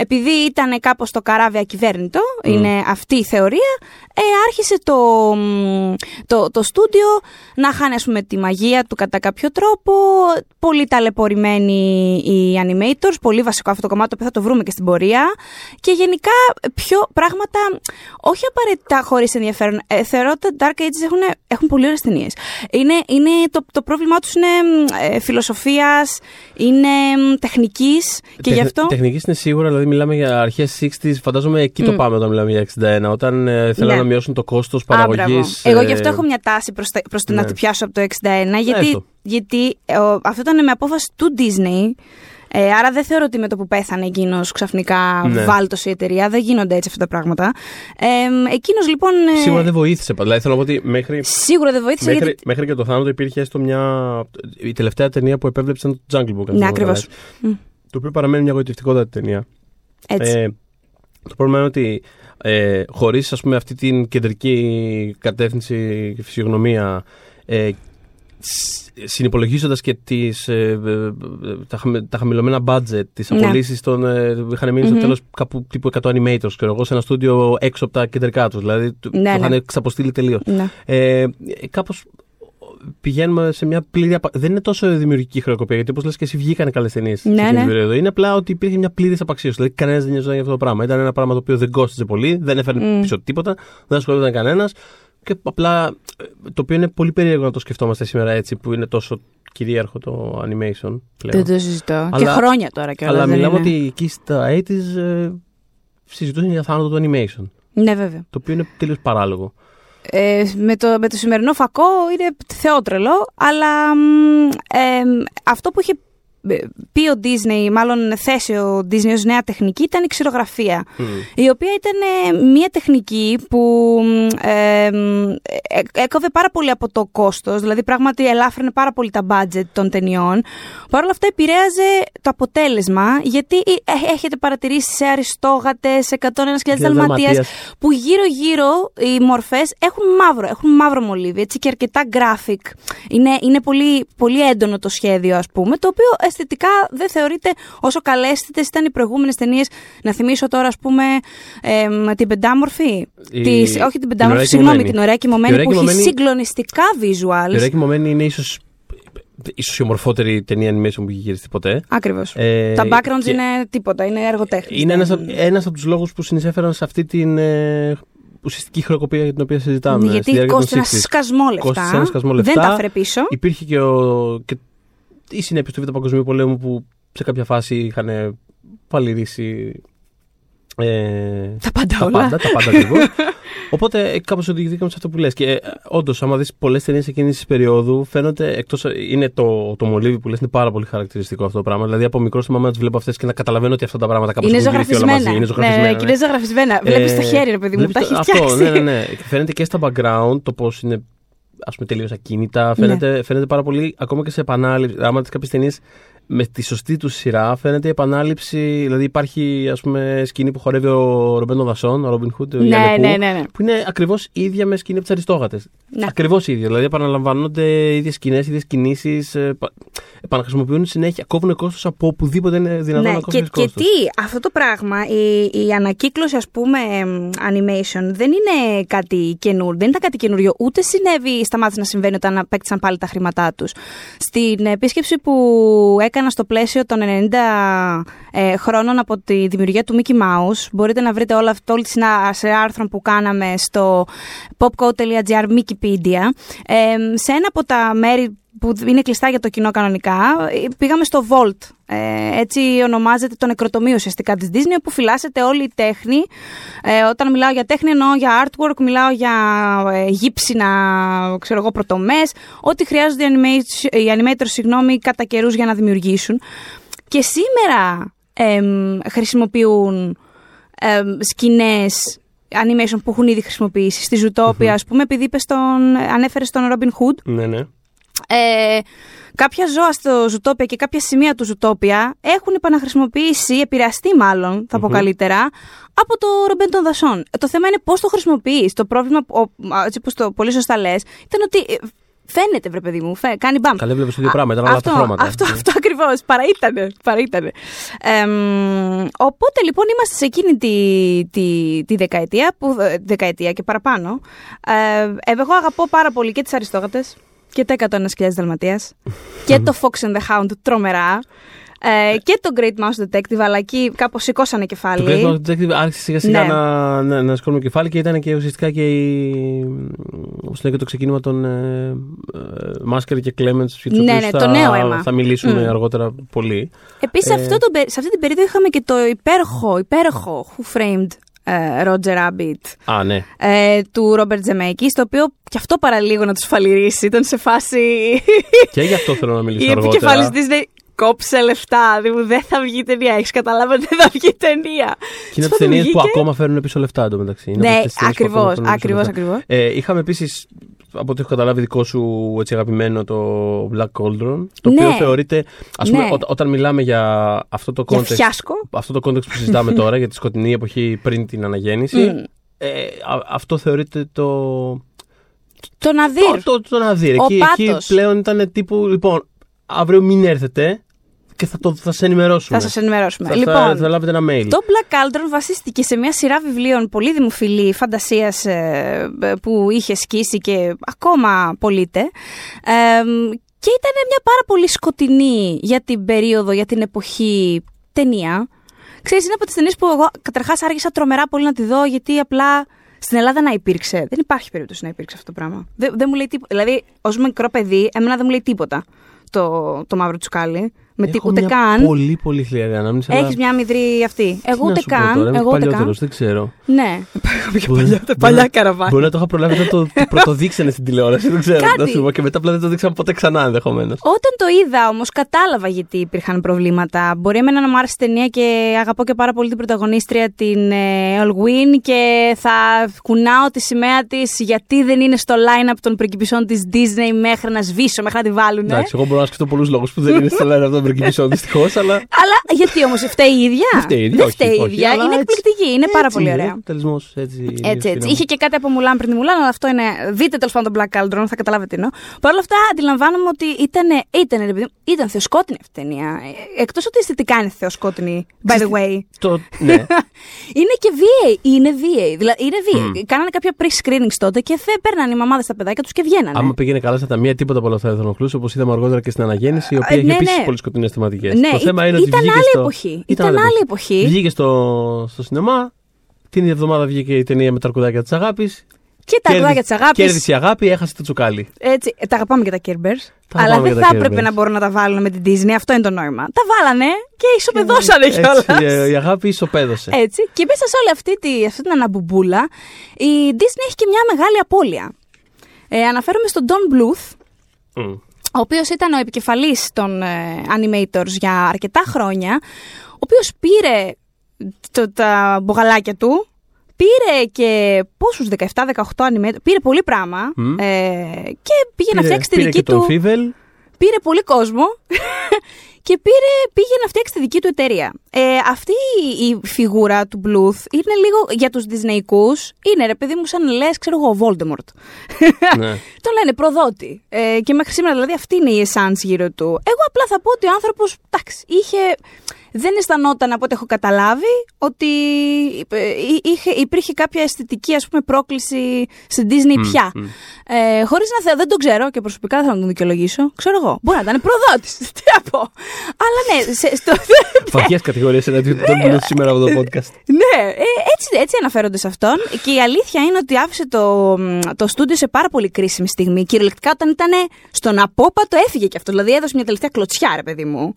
επειδή ήταν κάπως το καράβι ακυβέρνητο, είναι αυτή η θεωρία, ε, άρχισε το, μ, το, το στούντιο να χάνει ας πούμε, τη μαγεία του κατά κάποιο τρόπο. Πολύ ταλαιπωρημένοι οι animators, πολύ βασικό αυτό το κομμάτι που θα το βρούμε και στην πορεία. Και γενικά πιο πράγματα, όχι απαραίτητα χωρίς ενδιαφέρον. Ε, θεωρώ ότι τα Dark Ages έχουν, έχουν πολύ ωραίες ταινίες. Είναι, είναι, το, το πρόβλημά τους είναι μ, ε, φιλοσοφίας, είναι μ, τεχνικής και γι' αυτό... Τεχνικής είναι σίγουρα, δηλαδή μιλάμε για αρχές 60s. Φαντάζομαι εκεί το πάμε όταν μιλάμε για 61. Όταν ε, θέλουν Ναι. να μειώσουν το κόστος Α, παραγωγή. μπράβο. Εγώ γι' αυτό έχω μια τάση προς, τα- προς το να ναι. το πιάσω από το 61, γιατί, Έστω. γιατί ε, ο- αυτό ήταν με απόφαση του Disney. Ε, άρα δεν θεωρώ ότι με το που πέθανε εκείνος ξαφνικά Ναι. βάλτωσε η εταιρεία. Δεν γίνονται έτσι αυτά τα πράγματα. Ε, εκείνος λοιπόν. ε, Σίγουρα δεν βοήθησε. Δηλαδή θέλω να πω ότι μέχρι, σίγουρα δεν βοήθησε. μέχρι, γιατί... μέχρι και το θάνατο υπήρχε έστω μια. Η τελευταία ταινία που επέβλεψε ήταν το Jungle Book. αν Ναι, θυμάμαι ακριβώς. καλά. Το οποίο παραμένει μια γοητευτικότατη ταινία. Έτσι. Ε, το πρόβλημα είναι ότι ε, χωρίς ας πούμε αυτή την κεντρική κατεύθυνση και φυσιογνωμία ε, συνυπολογίζοντας και τις, ε, ε, τα, χαμη- τα χαμηλωμένα budget, τι Ναι. απολύσεις των. Ε, είχαν μείνει Μμμ. στο τέλος κάπου τύπου 100 animators, ξέρω εγώ, σε ένα στούντιο έξω από τα κεντρικά τους. Δηλαδή του Ναι, το ναι. είχαν ξαποστείλει τελείως. Ναι. Ε, Κάπως πηγαίνουμε σε μια πλήρη. απα- Δεν είναι τόσο δημιουργική χρεοκοπία, γιατί όπως λες και εσύ βγήκαν καλές ταινίες Ναι, σε εκείνη ναι. την περίοδο. Είναι απλά ότι υπήρχε μια πλήρης απαξίωση. Δηλαδή κανένας δεν νοιαζόταν για αυτό το πράγμα. Ήταν ένα πράγμα το οποίο δεν κόστιζε πολύ, δεν έφερε Μμ. πίσω τίποτα, δεν ασχολούνταν κανένας. Και απλά ε, το οποίο είναι πολύ περίεργο να το σκεφτόμαστε σήμερα έτσι, που είναι τόσο κυρίαρχο το animation πλέον. Δεν το συζητώ. και Αλλά- χρόνια τώρα κιόλας. Αλλά μιλάμε ότι εκεί στα 80s ε, συζητούσαν για θάνατο του animation. Ναι, βέβαια. Το οποίο είναι τελείως παράλογο. Ε, με, το, με το σημερινό φακό είναι θεότρελο, αλλά μ, ε, αυτό που είχε ε, πει ο Disney, μάλλον θέσει ο Disney ως νέα τεχνική, ήταν η ξηρογραφία. Η οποία ήταν ε, μια τεχνική που μ, ε, μ, ε, έκοβε πάρα πολύ από το κόστος, δηλαδή πράγματι ελάφρυνε πάρα πολύ τα budget των ταινιών. Παρ' όλα αυτά επηρέαζε το αποτέλεσμα, γιατί ε, έχετε παρατηρήσει σε αριστόγατες, σε 101.000 δαλματίας, που γύρω-γύρω οι μορφές έχουν μαύρο, έχουν μαύρο μολύβι, έτσι και αρκετά graphic. Είναι, είναι πολύ, πολύ έντονο το σχέδιο, ας πούμε, το οποίο αισθητικά δεν θεωρείται όσο καλέσθητες ήταν οι προηγούμενες ταινίες. Να θυμίσω τώρα, ας πούμε, εμ, την πεντάμορφη. Η- Της, όχι την την πεντάμορφη, ωραία συγγνώμη, κοιμωμένη. την ωραία κοιμωμένη Η ωραία που έχει κοιμωμένη- συγκλονιστικά visuals. Η ωραία κοιμωμένη είναι ίσω ίσως η ομορφότερη ταινία animation που έχει γυριστεί ποτέ. Ακριβώς. Ε, Τα backgrounds και είναι τίποτα, είναι εργοτέχνης. Είναι ένας, ένας από τους λόγους που συνεισέφεραν σε αυτή την ε, ουσιαστική χρεοκοπία για την οποία συζητάμε. στη Γιατί διάρκεια των κόστησε ένα 60s. σκασμό λεφτά. Κόστησε ένα σκασμό λεφτά. Δεν τα έφερε πίσω. Υπήρχε και, ο, και η συνέπεια του Β' Παγκοσμίου Πολέμου που σε κάποια φάση είχαν παλιρίσει ε, Τα πάντα τα όλα. πάντα, τα πάντα ακριβώς. Οπότε κάπως οδηγηθήκαμε σε αυτό που λες. Και ε, όντως, άμα δεις πολλές ταινίες εκείνης της περίοδου, φαίνονται εκτός. Είναι το, το μολύβι που λες, είναι πάρα πολύ χαρακτηριστικό αυτό το πράγμα. Δηλαδή, από μικρός θυμάμαι να τι βλέπω αυτές και να καταλαβαίνω ότι αυτά τα πράγματα κάπως Είναι έχουν γυρίσει όλα ζωγραφισμένα. μαζί. Είναι ζωγραφισμένα. Ναι, ναι, και είναι ζωγραφισμένα. Βλέπεις το χέρι, ρε παιδί μου, βλέπεις τα έχει το- φτιάξει. Αυτό, ναι, ναι, ναι. Και φαίνεται και στα background το πώς είναι ας πούμε τελείως ακίνητα. Φαίνεται, φαίνεται πάρα πολύ ακόμα και σε επανάληψη. Άμα δεις κάποιες ταινίες με τη σωστή τους σειρά, φαίνεται η επανάληψη. Δηλαδή υπάρχει ας πούμε σκηνή που χορεύει ο Ρομπέντο Δασόν, ο Ρόμπιν Χουντ, Ναι, ναι, ναι, ναι. που είναι ακριβώς ίδια με σκηνή από τι Αριστόγατες. Ναι. Ακριβώς ίδια. Δηλαδή επαναλαμβάνονται ίδιες σκηνές, ίδιες κινήσεις. Επαναχρησιμοποιούν συνέχεια. Κόβουν κόστος από οπουδήποτε είναι δυνατόν Ναι, να και, κόβουν και κόστος. τι, αυτό το πράγμα, η, η ανακύκλωση ας πούμε εμ, animation δεν είναι κάτι καινούριο, δεν ήταν κάτι καινούριο, ούτε συνέβη, σταμάτησε να συμβαίνει όταν απέκτησαν πάλι τα χρήματά τους. Στην επίσκεψη που έκανα στο πλαίσιο των 90 ε, χρόνων από τη δημιουργία του Mickey Mouse, μπορείτε να βρείτε όλα αυτό, όλη τη συνα- σε άρθρο που κάναμε στο popcode.gr Wikipedia, ε, σε ένα από τα μέρη που είναι κλειστά για το κοινό κανονικά, ε, πήγαμε στο Vault. Ε, έτσι ονομάζεται το νεκροτομείο ουσιαστικά της Disney, όπου φυλάσσεται όλη η τέχνη. Ε, όταν μιλάω για τέχνη εννοώ για artwork, μιλάω για ε, γύψινα, ξέρω εγώ, πρωτομές, ό,τι χρειάζονται οι, animators, οι animators συγγνώμη, κατά καιρούς για να δημιουργήσουν. Και σήμερα εμ, χρησιμοποιούν εμ, σκηνές animation που έχουν ήδη χρησιμοποιήσει. Στη Zootopia, ας πούμε, επειδή είπες τον, ανέφερες τον Robin Hood, Ναι, ναι. Ε, κάποια ζώα στο Zootopia και κάποια σημεία του Zootopia έχουν επαναχρησιμοποιήσει, επηρεαστεί μάλλον, θα πω καλύτερα, από το ρομπέν των δασών. Ε, Το θέμα είναι πώς το χρησιμοποιείς. Το πρόβλημα, ο- α, έτσι όπω το πολύ σωστά λες, ήταν ότι ε, φαίνεται, βρε παιδί μου, φαι, κάνει μπαμ. Καλέ βλέπεις το ίδιο Α, πράγμα, ήταν όλα αυτό, τα χρώματα. Αυτό, Ναι. αυτό ακριβώς. Παραήτανε. παραήτανε. Εμ, οπότε λοιπόν είμαστε σε εκείνη τη, τη, τη δεκαετία, που, ε, δεκαετία και παραπάνω. Ε, ε, εγώ αγαπώ πάρα πολύ και τις Αριστόγατε και τα 101.000 Δαλματίας και το Fox and the Hound τρομερά ε, και το Great Mouse Detective, αλλά εκεί κάπως σηκώσανε Το κεφάλι. Great Mouse Detective άρχισε σιγά σιγά Ναι. να, να, να σηκώνουμε κεφάλι και ήταν και ουσιαστικά και, η, όπως είναι και το ξεκίνημα των ε, ε, Μάσκερ και Clements για τους Ναι, οποίους ναι, θα, το νέο αίμα. θα μιλήσουμε Μμ. αργότερα πολύ. Επίσης Ε, αυτό το, πε- σε αυτή την περίοδο είχαμε και το υπέροχο, υπέροχο Who Framed ε, Roger Rabbit Α, ναι. ε, του Ρόμπερτ Ζεμέκη, το οποίο και αυτό παραλίγο να τους φαλυρίσει. Ήταν σε φάση. και γι' αυτό θέλω να η μιλήσω αργότερα. επικεφαλής τη λέει κόψε λεφτά. Δηλαδή δεν θα βγει ταινία. Έχεις καταλάβει ότι δεν θα βγει ταινία. Και είναι από Σπάτε τις ταινίες που βγήκε. ακόμα φέρνουν πίσω λεφτά εντωμεταξύ. Είναι Ναι, από τις ταινίες που ακόμα ακριβώς. φέρνουν πίσω Ακριβώς, λεφτά. ακριβώς. Ε, είχαμε επίσης, από ό,τι έχω καταλάβει, δικό σου έτσι, αγαπημένο το Black Cauldron. Το Ναι. οποίο θεωρείται. Α πούμε, Ναι. ό- όταν μιλάμε για αυτό το Για context. φιάσκο. αυτό το context που συζητάμε τώρα για τη σκοτεινή εποχή πριν την αναγέννηση. Μμ. Ε, α- αυτό θεωρείται το, Το Ναδύρ. Το, το, το Ναδύρ. Ο Εκεί, εκεί Πάτος. πλέον ήταν τύπου. Λοιπόν, αύριο μην έρθετε και θα, το, θα σε ενημερώσουμε. Θα σας ενημερώσουμε. Θα, λοιπόν, θα, θα λάβετε ένα mail. Το Black Cauldron βασίστηκε σε μια σειρά βιβλίων πολύ δημοφιλή φαντασίας που είχε σκίσει και ακόμα πωλείται. Ε, και ήταν μια πάρα πολύ σκοτεινή για την περίοδο, για την εποχή ταινία. Ξέρεις, είναι από τις ταινίες που εγώ καταρχάς άργησα τρομερά πολύ να τη δω γιατί απλά στην Ελλάδα να υπήρξε. Δεν υπάρχει περίπτωση να υπήρξε αυτό το πράγμα. Δεν, δεν μου λέει τίποτα. Δηλαδή, ως μικρό παιδί, εμένα δεν μου λέει τίποτα το, το μαύρο τσουκάλι. Με τι, Έχω ούτε μια καν. Πολύ, πολύ χλιαρή ανάμνηση. αλλά Έχει μια μυδρή αυτή. τι Εγώ να ούτε σου πω καν. Τώρα, είμαι εγώ ούτε καν. παλιότερος, δεν ξέρω. Ναι. Μπορεί- παλιά, μπορεί παλιά να- καραβάνια. Μπορεί να το είχα προλάβει να το, το πρωτοδείξανε στην τηλεόραση. Δεν ξέρω. Κάτι. Να σου πω. Και μετά απλά δεν το δείξαν ποτέ ξανά ενδεχομένως. Όταν το είδα όμως, κατάλαβα γιατί υπήρχαν προβλήματα. Μπορεί εμένα να μου άρεσε η ταινία και αγαπώ και πάρα πολύ την πρωταγωνίστρια, την ε, Olwyn, και θα κουνάω τη σημαία της γιατί δεν είναι στο line-up των πριγκιπισών της Disney μέχρι να σβήσω, μέχρι να τη βάλουν. Εντάξει, εγώ μπορώ να σκεφτώ πολλούς λόγους που δεν είναι στο line αυτό το προκυπησό δυστυχώς, αλλά. Αλλά γιατί όμως, φταίει η ίδια; Δεν φταίει η ίδια, Δεν όχι, φταίει η όχι, ίδια. αλλά Είναι έτσι- εκπληκτική. Είναι πάρα έτσι πολύ είναι, ωραία. Τελεσμός, έτσι. Έτσι, έτσι. είναι. Είχε και κάτι από Μουλάν πριν τη Μουλάν, αλλά αυτό είναι. Δείτε τέλος πάντων τον Black Cauldron, θα καταλάβετε τι εννοώ. Παρ' όλα αυτά, αντιλαμβάνομαι ότι ήταν. Ήταν, ρε παιδί μου, ήταν θεοσκότεινη αυτή η ταινία. Εκτός ότι αισθητικά είναι θεοσκότεινη, by the way. Το, ναι. είναι και VA. Είναι VA. Δηλαδή, είναι VA. Κάνανε κάποια pre-screenings τότε και θε, παίρνανε οι μαμάδες τα παιδάκια τους και βγαίνανε. Άμα πήγαινε καλά στα ταμεία, τίποτα από όλα αυτά δεν θα ενοχλούσε. Όπως είδαμε αργότερα και στην αναγέννηση, η οποία Ε, έχει ναι, επίση ναι. Πολύ σκοτεινέ θεματικέ. Ναι, το ή- θέμα είναι ότι ήταν βγήκε άλλη στο... εποχή. Ήταν άλλη εποχή. Βγήκε στο, στο σινεμά. Την ίδια εβδομάδα βγήκε η ταινία με τα αρκουδάκια της αγάπης. Και τα αγουδάκια της αγάπης. Κέρδισε η αγάπη, έχασε το τσουκάλι. Έτσι, ε, τα αγαπάμε και τα Kerberos. Τα Αλλά αγαπάμε δεν και θα τα έπρεπε Kerberos. να μπορούν να τα βάλουν με την Disney. Αυτό είναι το νόημα. Τα βάλανε και ισοπεδώσανε Έτσι, κιόλας. ε, η αγάπη ισοπαίδωσε. Έτσι. Και μέσα σε όλη αυτή, τη, αυτή την αναμπουμπούλα, η Disney έχει και μια μεγάλη απώλεια. Ε, αναφέρομαι στον Don Bluth, Μμ. Ο οποίος ήταν ο επικεφαλής των ε, animators για αρκετά χρόνια, ο οποίος πήρε το, τα μπογαλάκια του, πήρε και πόσους 17-18 animators, πήρε πολύ πράγμα Μμ. ε, και πήγε να Πήρε- φτιάξει τη πήρε δική και τον του. Φίβελ. Πήρε πολύ κόσμο και πήρε, πήγε να φτιάξει τη δική του εταιρεία. Ε, αυτή η φιγούρα του Bluth είναι λίγο για τους Disneyικούς, είναι ρε παιδί μου σαν να λες, ξέρω εγώ, Voldemort. ναι. Τον λένε προδότη. Ε, και μέχρι σήμερα δηλαδή αυτή είναι η essence γύρω του. Εγώ απλά θα πω ότι ο άνθρωπος, εντάξει, είχε... Δεν αισθανόταν από ό,τι έχω καταλάβει ότι ε, είχε, υπήρχε κάποια αισθητική ας πούμε πρόκληση στην Disney πια. μμ. Ε, Χωρίς να θέλω, δεν τον ξέρω και προσωπικά δεν θα τον δικαιολογήσω. Ξέρω εγώ. Μπορεί να ήταν προδότης. Τι να πω. Αλλά ναι, σε, στο, Βαθιέ κατηγορίες εναντίον των Blues σήμερα από το podcast. ναι, ε, έτσι, έτσι αναφέρονται σε αυτόν. Και η αλήθεια είναι ότι άφησε το, το στούντιο σε πάρα πολύ κρίσιμη στιγμή. Κυριολεκτικά όταν ήταν στον απόπατο έφυγε και αυτός. Δηλαδή έδωσε μια τελευταία κλωτσιά, ρε παιδί μου.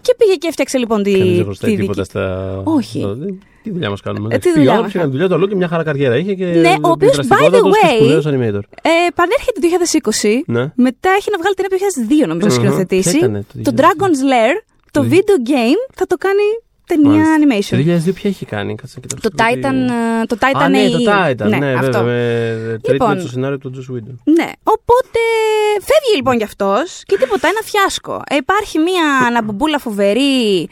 Και πήγε και έφτιαξε λοιπόν τη. Κανείς δεν χρωστάει τη δική- τίποτα στα. Όχι. στο- Τι δουλειά μας κάνουμε. Ε, τι δουλειά μας έκανε δουλειά του αλλού και μια χαρά καριέρα είχε. Και Ναι, ο οποίος, την by δραστικότητα the τους και way, σπουδαίος animator. Ε, πανέρχεται το 2020. Ναι. Μετά έχει να βγάλει την το 2002, νομίζω, να Μμμ. σκηνοθετήσει. Ποια ήτανε το Το 2002? Dragon's Lair, το Το video game, θα το κάνει ταινία Μάλιστα. animation. Το 2002 ποια έχει κάνει, κάτσε να κοιτάξω. Το Titan, ε, το Titan Α, ναι, AI. το Titan. Ναι, αυτό. βέβαια. Με treatment Λοιπόν. στο σενάριο του Joss Whedon. Ναι, οπότε φεύγει λοιπόν κι αυτός και τίποτα, ένα φιάσκο. Ε, υπάρχει μια αναμπουμπούλα φοβερή,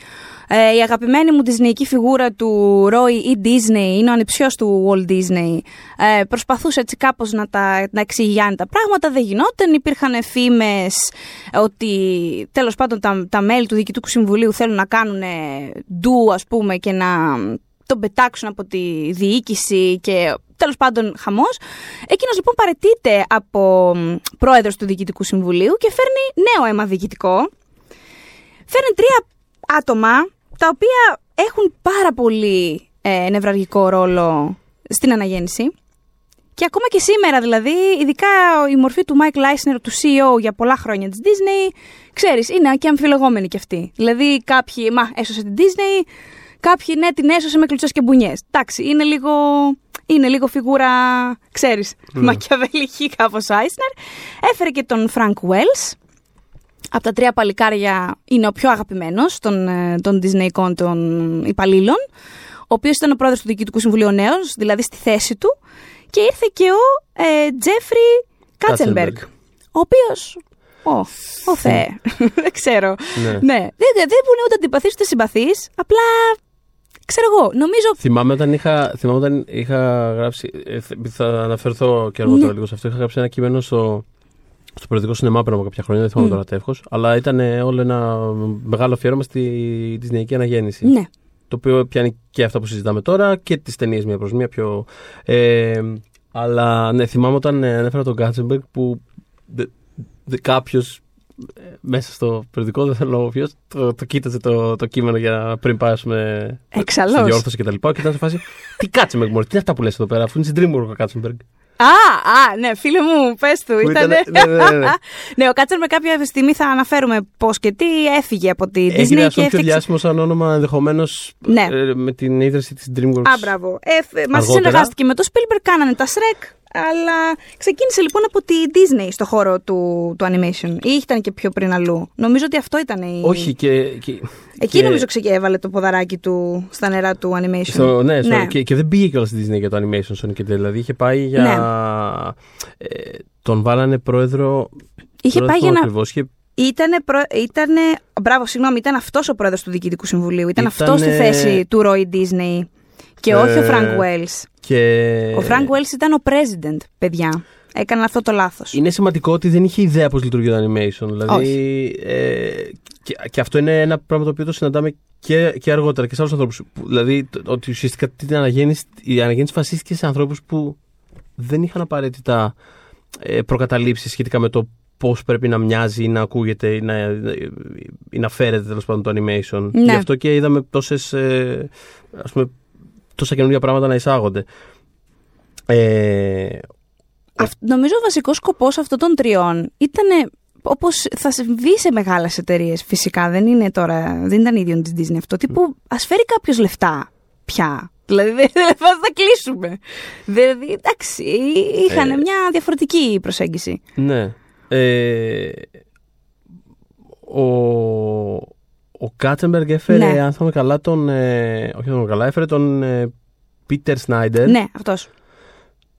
ε, η αγαπημένη μου δυσνεϊκή φιγούρα του Roy E. Disney, είναι ο ανιψιός του Walt Disney. Ε, προσπαθούσε έτσι κάπως να, τα, να εξηγιάνει τα πράγματα, δεν γινόταν. Υπήρχαν φήμες ότι τέλος πάντων τα, τα μέλη του Διοικητικού Συμβουλίου θέλουν να κάνουν ντου ας πούμε και να τον πετάξουν από τη διοίκηση και τέλος πάντων χαμός. Εκείνος λοιπόν παρετείται από μ, πρόεδρος του Διοικητικού Συμβουλίου και φέρνει νέο αίμα διοικητικό. Φέρνει τρία άτομα τα οποία έχουν πάρα πολύ ε, νευραλγικό ρόλο στην αναγέννηση. Και ακόμα και σήμερα δηλαδή, ειδικά η μορφή του Mike Leisner, του CEO για πολλά χρόνια της Disney, ξέρεις, είναι και αμφιλεγόμενη κι αυτή. Δηλαδή κάποιοι, μα, έσωσε την Disney, κάποιοι, ναι, την έσωσε με κλουτσές και μπουνιές. Εντάξει, είναι λίγο, είναι λίγο φιγούρα, ξέρεις, μακιαβελική κάπως Eisner. Έφερε και τον Frank Wells, από τα τρία παλικάρια είναι ο πιο αγαπημένος των, ε, των Disneyικών των υπαλλήλων, ο οποίος ήταν ο πρόεδρος του Διοικητικού Συμβουλίου νέος, δηλαδή στη θέση του, και ήρθε και ο ε, Τζέφρι Κάτσενμπεργκ, Katzenberg. ο οποίος... Ω, ο Θεέ. δεν ξέρω. Ναι. Ναι. Δεν, δεν δεν είναι ούτε αντιπαθής ούτε συμπαθής, απλά ξέρω εγώ, νομίζω. Θυμάμαι όταν είχα, θυμάμαι όταν είχα γράψει. ε, th- Θα αναφερθώ και αργότερα Ναι. λίγο σε αυτό. Είχα γράψει ένα κείμενο στο, στο περιοδικό σινεμά πριν από κάποια χρόνια, δεν θυμάμαι Μμ. τώρα τεύχο. Αλλά ήταν ε, όλο ένα μεγάλο αφιέρωμα στη Disneyική αναγέννηση. Ναι. Το οποίο πιάνει και αυτά που συζητάμε τώρα και τις ταινίες μία προς μία πιο. Ε, αλλά ναι, θυμάμαι όταν ε, ανέφερα τον Κάτσεμπεργκ που κάποιος μέσα στο περιοδικό, δεν θέλω να πω ποιος, το, το κοίταζε το, το κείμενο για πριν πάσουμε στη Εξαλώ. διόρθωση και τα λοιπά. Και ήταν σε φάση. Τι Κάτσεμπεργκ, μωρή, τι είναι αυτά που λες εδώ πέρα, αφού είναι στην Dreamworks ο Κάτσεμπεργκ. Α, α, ναι, φίλε μου, πες του. Που Ήταν... ήταν- ναι, ναι, ναι. ναι, ο Κάτσερ με κάποια στιγμή θα αναφέρουμε πώς και τι έφυγε από τη Disney Έγινε και αυτό πιο έφτιαξε. διάσημο σαν όνομα ενδεχομένως Ναι. με την ίδρυση της Dreamworks. Α, μπράβο. Ε, φ- μαζί Αργότερα. συνεργάστηκε με το Spielberg, κάνανε τα Shrek. Αλλά ξεκίνησε λοιπόν από τη Disney στο χώρο του, του animation. Ή ήταν και πιο πριν αλλού. Νομίζω ότι αυτό ήταν η. Όχι, και. και Εκεί και- νομίζω ξεκι- έβαλε το ποδαράκι του στα νερά του animation. Στο, ναι, στο, Ναι. Και, και δεν πήγε κιόλας στη Disney για το animation Sonic. Δηλαδή είχε πάει για. Ναι. Ε, τον βάλανε πρόεδρο. Είχε τώρα πάει δεν για θυμάμαι να. ακριβώς, είχε- Ήτανε, προ... ήτανε... Μπράβο, συγγνώμη, ήταν αυτός ο πρόεδρος του Διοικητικού Συμβουλίου. Ήταν Ήτανε- αυτός στη θέση του Roy Disney. Και όχι ο Ε, Frank Wells. Και... Ο Frank Wells ήταν ο president, παιδιά. Έκανα αυτό το λάθος. Είναι σημαντικό ότι δεν είχε ιδέα πώς λειτουργεί το animation. Δηλαδή, Όχι. ε, και, και αυτό είναι ένα πράγμα το οποίο το συναντάμε και, και αργότερα και σε άλλους ανθρώπους. Δηλαδή, το- ότι ουσιαστικά την αναγέννηση, η αναγέννηση βασίστηκε σε ανθρώπους που δεν είχαν απαραίτητα ε, προκαταλήψεις σχετικά με το πώς πρέπει να μοιάζει ή να ακούγεται ή να, ή να φέρεται τέλος πάντων το animation. Ναι. Γι' αυτό και είδαμε τόσες, ε, ας πούμε, τόσα καινούργια πράγματα να εισάγονται. Ε, Αυ- νομίζω ο βασικός σκοπός αυτών των τριών ήταν όπως θα συμβεί σε μεγάλες εταιρείες. Φυσικά δεν είναι τώρα, δεν ήταν ίδιο της Disney αυτό. Τύπου ας φέρει κάποιος λεφτά πια. Δηλαδή δεν δεν θα κλείσουμε. Δηλαδή, εντάξει, είχαν Ε. μια διαφορετική προσέγγιση. Ναι. Ε, ο, ο Κάτσεμπεργκ έφερε, Ναι. αν θυμάμαι καλά, τον. Ε, όχι, αν θυμάμαι καλά, έφερε τον ε, Πίτερ Σνάιντερ. Ναι, αυτός.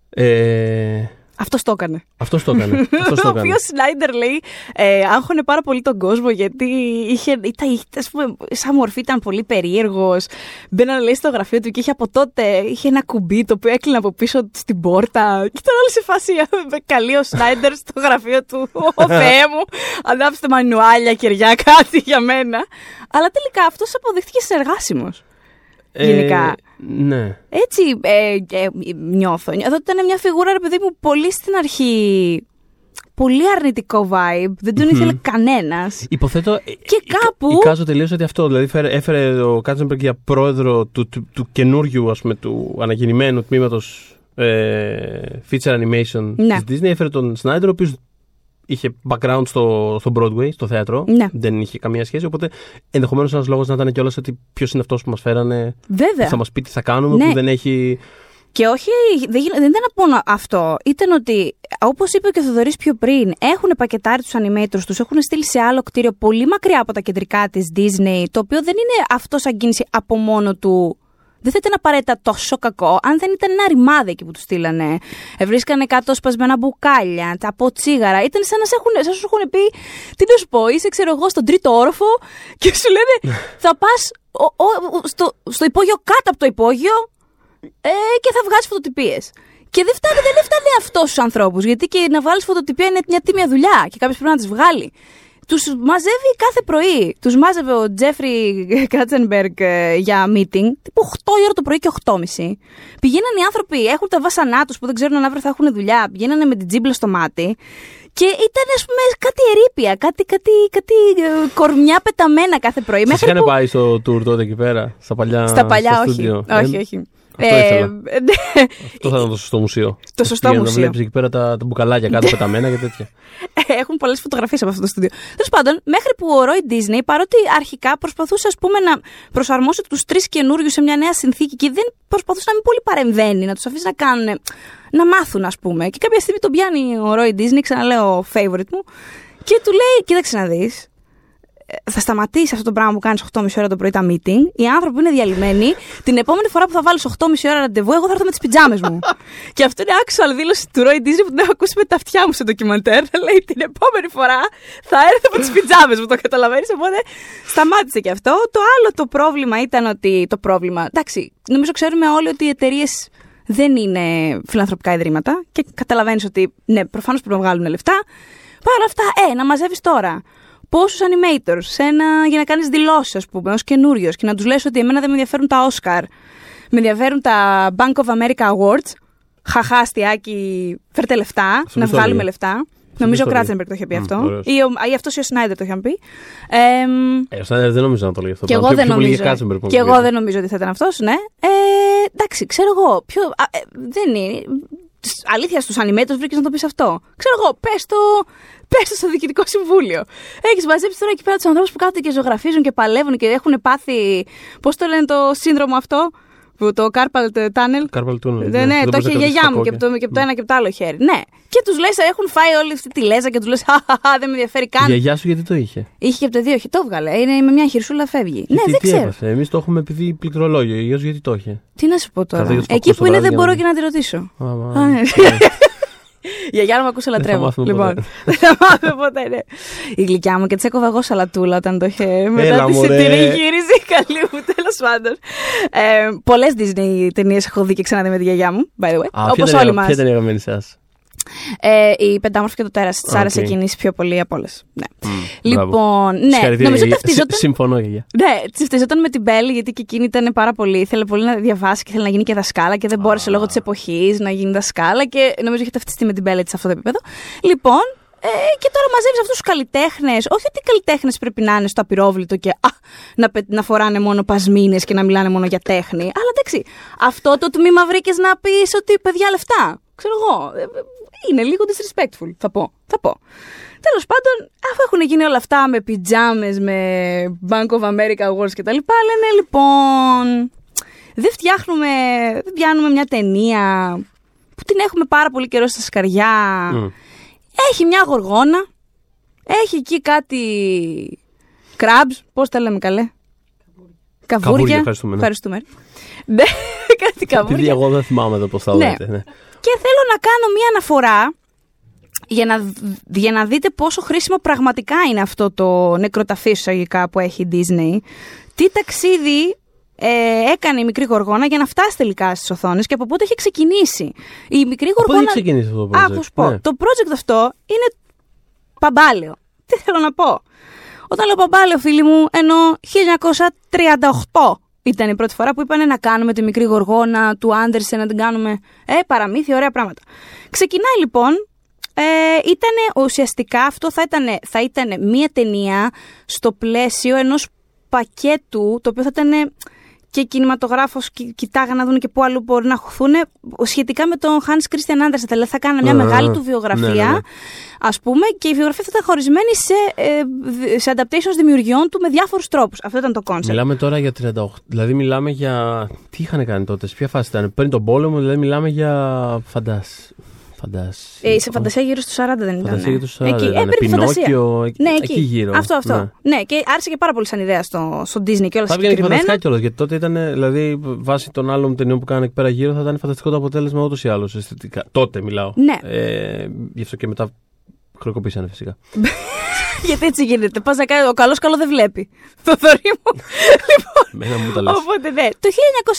Ε, Αυτός το έκανε. αυτός το έκανε. αυτός το Ο έκανε. οποίος Σνάιντερ λέει ε, άγχωνε πάρα πολύ τον κόσμο γιατί είχε, ήταν, είχε, ας πούμε, σαν μορφή ήταν πολύ περίεργος. Μπαίνανε λέει στο γραφείο του και είχε από τότε είχε ένα κουμπί το οποίο έκλεινε από πίσω στην πόρτα. Και ήταν όλοι σε φάση με καλεί ο Σνάιντερ στο γραφείο του. Ω Θεέ μου, ανάψτε μανουάλια, κεριά, κάτι για μένα. Αλλά τελικά αυτός αποδείχτηκε συνεργάσιμος. γενικά. Ε, ναι. Έτσι ε, ε, νιώθω. Εδώ ήταν μια φιγούρα, ρε παιδί μου, πολύ στην αρχή. Πολύ αρνητικό vibe. Δεν τον ήθελε κανένας. Υποθέτω. ε, Και εικ- κάπου- Εικάζω τελείω ότι αυτό. Δηλαδή έφερε, έφερε ο Κάτσεμπεργκ για πρόεδρο του, του, του καινούριου, ας πούμε, του αναγεννημένου τμήματος ε, feature animation Ναι. της Disney. Έφερε τον Σνάιντερ, ο οποίος είχε background στο, στο Broadway, στο θέατρο. Ναι. Δεν είχε καμία σχέση. Οπότε ενδεχομένως ένας λόγος να ήταν κιόλας ότι ποιος είναι αυτός που μας φέρανε. Βέβαια. που Θα μας πει τι θα κάνουμε, Ναι. που δεν έχει. Και όχι, δεν, γίν- δεν ήταν μόνο αυτό. Ήταν ότι, όπως είπε και ο Θοδωρής πιο πριν, έχουν πακετάρει τους animators τους, έχουν στείλει σε άλλο κτίριο πολύ μακριά από τα κεντρικά της Disney, το οποίο δεν είναι αυτό σαν κίνηση από μόνο του. Δεν θα ήταν απαραίτητα τόσο κακό αν δεν ήταν ένα ρημάδι εκεί που τους στείλανε. Ε, Βρίσκανε κάτω σπασμένα μπουκάλια, τα από τσίγαρα. Ήταν σαν να σε έχουν, σαν να σου έχουν πει, τι να σου πω, είσαι ξέρω εγώ στον τρίτο όροφο και σου λένε θα πας στο, στο υπόγειο κάτω από το υπόγειο ε, και θα βγάζεις φωτοτυπίες. Και δεν φτάνει, δεν έφτανε αυτός στου ανθρώπου. Γιατί και να βγάλει φωτοτυπία είναι μια τίμια δουλειά και κάποιος πρέπει να τις βγάλει. Τους μαζεύει κάθε πρωί. Τους μάζευε ο Τζέφρι Κάτσενμπεργκ ε, για meeting, τύπου 8 η ώρα το πρωί και 8.30. Πηγαίναν οι άνθρωποι, έχουν τα βάσανά τους που δεν ξέρουν αν αύριο θα έχουν δουλειά, πηγαίνανε με την τζίμπλα στο μάτι. Και ήταν, ας πούμε, κάτι ερήπια, κάτι, κάτι, κάτι ε, κορμιά πεταμένα κάθε πρωί. Σα Μέχρι είχαν που- πάει στο tour τότε εκεί πέρα, στα παλιά. Στα παλιά, στο όχι. στούντιο. όχι, Ε, όχι. Αυτό ήθελα. ναι. Αυτό θα ήταν το σωστό μουσείο. Το σωστό Για να μουσείο. βλέπεις εκεί πέρα τα, τα μπουκαλάκια κάτω πεταμένα και τέτοια. Έχουν πολλές φωτογραφίες από αυτό το στούντιο. Τέλος πάντων, μέχρι που ο Ρόι Disney, παρότι αρχικά προσπαθούσε ας πούμε, να προσαρμόσει τους τρεις καινούριους σε μια νέα συνθήκη και δεν προσπαθούσε να μην πολύ παρεμβαίνει, να τους αφήσει να κάνουν. να μάθουν, ας πούμε. Και κάποια στιγμή τον πιάνει ο Ρόι Disney, ξαναλέω favorite μου, και του λέει: Κοίταξε να δεις. Θα σταματήσει αυτό το πράγμα που κάνεις 8.30 ώρα το πρωί τα meeting. Οι άνθρωποι που είναι διαλυμένοι, την επόμενη φορά που θα βάλεις 8.30 ώρα ραντεβού, εγώ θα έρθω με τις πιτζάμες μου. και αυτό είναι actual δήλωση του Roy Disney που την έχω ακούσει με τα αυτιά μου σε ντοκιμαντέρ. Θα λέει την επόμενη φορά θα έρθω με τις πιτζάμες μου. Το καταλαβαίνεις. Οπότε σταμάτησε και αυτό. Το άλλο το πρόβλημα ήταν ότι. Το πρόβλημα. Εντάξει, νομίζω ξέρουμε όλοι ότι οι εταιρείες δεν είναι φιλανθρωπικά ιδρύματα και καταλαβαίνεις ότι ναι, προφανώς πρέπει να βγάλουν λεφτά. Παρ' όλα αυτά, ε, να μαζεύεις τώρα πόσους animators σε ένα, για να κάνεις δηλώσεις, ας πούμε, ως καινούριο και να τους λες ότι εμένα δεν με ενδιαφέρουν τα Oscar. Με ενδιαφέρουν τα Bank of America Awards. Χαχά, αστιάκι, φέρτε λεφτά, να βγάλουμε λεφτά. Νομίζω ο Κράτσενμπεργκ το είχε πει αυτό. Ή, ή αυτός ή ο Σνάιντερ το είχε πει. Ε, ο Σνάιντερ δεν νομίζω να το λέει αυτό. Και εγώ, δεν νομίζω, και εγώ δεν νομίζω ότι θα ήταν αυτός, ναι. Ε, εντάξει, ξέρω εγώ. Ποιο, α, ε, δεν είναι. Αλήθεια, στους animators βρήκες να το πεις αυτό. Ξέρω εγώ, πες το, πες το στο διοικητικό συμβούλιο. Έχεις μαζέψει τώρα εκεί πέρα τους ανθρώπους που κάθονται και ζωγραφίζουν και παλεύουν και έχουν πάθει. Πώς το λένε το σύνδρομο αυτό, που το carpal tunnel. Carpal tunnel. Ναι, ναι, το είχε η γιαγιά μου και από το, και το ένα και από το άλλο χέρι. Ναι. Και τους λες, έχουν φάει όλη αυτή τη λέζα και τους λες, Χαχαχά, δεν με ενδιαφέρει καν. Η γιαγιά σου γιατί το είχε; Είχε και από το δύο, το έβγαλε. Είναι με μια χειρσούλα φεύγει. ναι, δεν ξέρω. Εμείς το έχουμε επειδή πληκτρολόγιο. Η γιαγιά σου γιατί το είχε; Τι να σου πω τώρα; Εκεί που είναι δεν μπορώ και να τη ρωτήσω. Ναι. Η γιαγιά μου ακούσα λατρεύω. Λοιπόν, δεν θα μάθουμε ποτέ, ναι. Η γλυκιά μου και της έκοβα εγώ σαλατούλα όταν το είχε μετά τη την εγχείρηση. Καλή μου, τέλος πάντων. Ε, Πολλές Disney ταινίες έχω δει και ξαναδεί με τη γιαγιά μου, by the way. Όπως όλοι μας. Ποια ήταν η αγαπημένης σας; Ε, η πεντάμορφη και το τέρας της άρεσε εκείνης πιο πολύ από όλες. Ναι. λοιπόν, ναι, νομίζω ότι ταυτιζόταν. Συμφωνώ, για. Ναι, ταυτιζόταν με την Μπέλη, γιατί και εκείνη ήταν πάρα πολύ. Ήθελε πολύ να διαβάσει και ήθελε να γίνει και δασκάλα και δεν μπόρεσε λόγω της εποχής να γίνει δασκάλα και νομίζω είχε ταυτιστεί με την Μπέλη σε αυτό το επίπεδο. Λοιπόν, ε, και τώρα μαζεύεις αυτούς τους καλλιτέχνες. Όχι ότι οι καλλιτέχνες πρέπει να είναι στο απειρόβλητο και α, να, να φοράνε μόνο πασμίνε και να μιλάνε μόνο για τέχνη. Αλλά εντάξει, αυτό το τμήμα βρήκες να πεις ότι παιδιά λεφτά. Ξέρω εγώ. Ε, είναι λίγο disrespectful, θα πω. Θα πω. Τέλος πάντων, αφού έχουν γίνει όλα αυτά με πιτζάμες, με Bank of America Awards κτλ., λένε λοιπόν. Δεν φτιάχνουμε, δεν πιάνουμε μια ταινία που την έχουμε πάρα πολύ καιρό στα σκαριά. Έχει μια γοργόνα. Έχει εκεί κάτι crabs, πώς τα λέμε καλέ; Καβούρια. Καβούρια ευχαριστούμε. Ναι. ευχαριστούμε. Ναι, κάτι καβούρια. Επειδή εγώ δεν θυμάμαι εδώ πώς θα ναι. λέτε. Ναι. Και θέλω να κάνω μία αναφορά για να, για να δείτε πόσο χρήσιμο πραγματικά είναι αυτό το νεκροταφείο εισαγωγικά που έχει η Disney. Τι ταξίδι ε, έκανε η μικρή γοργόνα για να φτάσει τελικά στις οθόνες και από πότε έχει ξεκινήσει. Η μικρή γοργόνα. Πότε έχει ξεκινήσει αυτό το project; Άκου πω. Ναι. Το project αυτό είναι παμπάλαιο. Τι θέλω να πω; Όταν λέω παμπάλαιο, φίλοι μου, ενώ 1938 ήταν η πρώτη φορά που είπανε να κάνουμε τη μικρή γοργόνα του Άντερσε, να την κάνουμε. Ε, παραμύθι, ωραία πράγματα. Ξεκινάει λοιπόν. Ε, ήταν ουσιαστικά αυτό θα ήταν, θα ήταν μία ταινία στο πλαίσιο ενός πακέτου το οποίο θα ήταν και κινηματογράφος κοιτάγαν να δουν και πού αλλού μπορεί να χωθούν σχετικά με τον Hans Christian Andersen. Δηλαδή θα κάνανε μια μεγάλη του βιογραφία, ναι, ναι, ναι. ας πούμε, και η βιογραφία θα ήταν χωρισμένη σε, ε, σε adaptations δημιουργιών του με διάφορους τρόπους. Αυτό ήταν το concept. Μιλάμε τώρα για 38, δηλαδή μιλάμε για... Τι είχαν κάνει τότε, σε ποια φάση ήταν, πριν τον πόλεμο, δηλαδή μιλάμε για φαντάσει. Φαντασία. Ε, σε φαντασία γύρω στους 40 δεν ήταν; Φαντασία γύρω στους 40. Εκεί, ε, Πινόκιο, ναι, εκεί. εκεί γύρω. Αυτό, αυτό. Ναι. ναι, και άρεσε και πάρα πολύ σαν ιδέα στο, στο Disney και όλα αυτά. Θα βγαίνει και φανταστικά κιόλας. Γιατί τότε ήταν, δηλαδή, βάσει των άλλων ταινιών που κάνανε εκεί πέρα γύρω, θα ήταν φανταστικό το αποτέλεσμα ούτως ή άλλως. Τότε μιλάω. Ναι. Ε, γι' αυτό και μετά χρεοκοπήσανε φυσικά. Γιατί έτσι γίνεται. Πας να κάνει. Ο καλός καλό δεν βλέπει. Το θωρή μου. λοιπόν, μου τα οπότε ναι. Το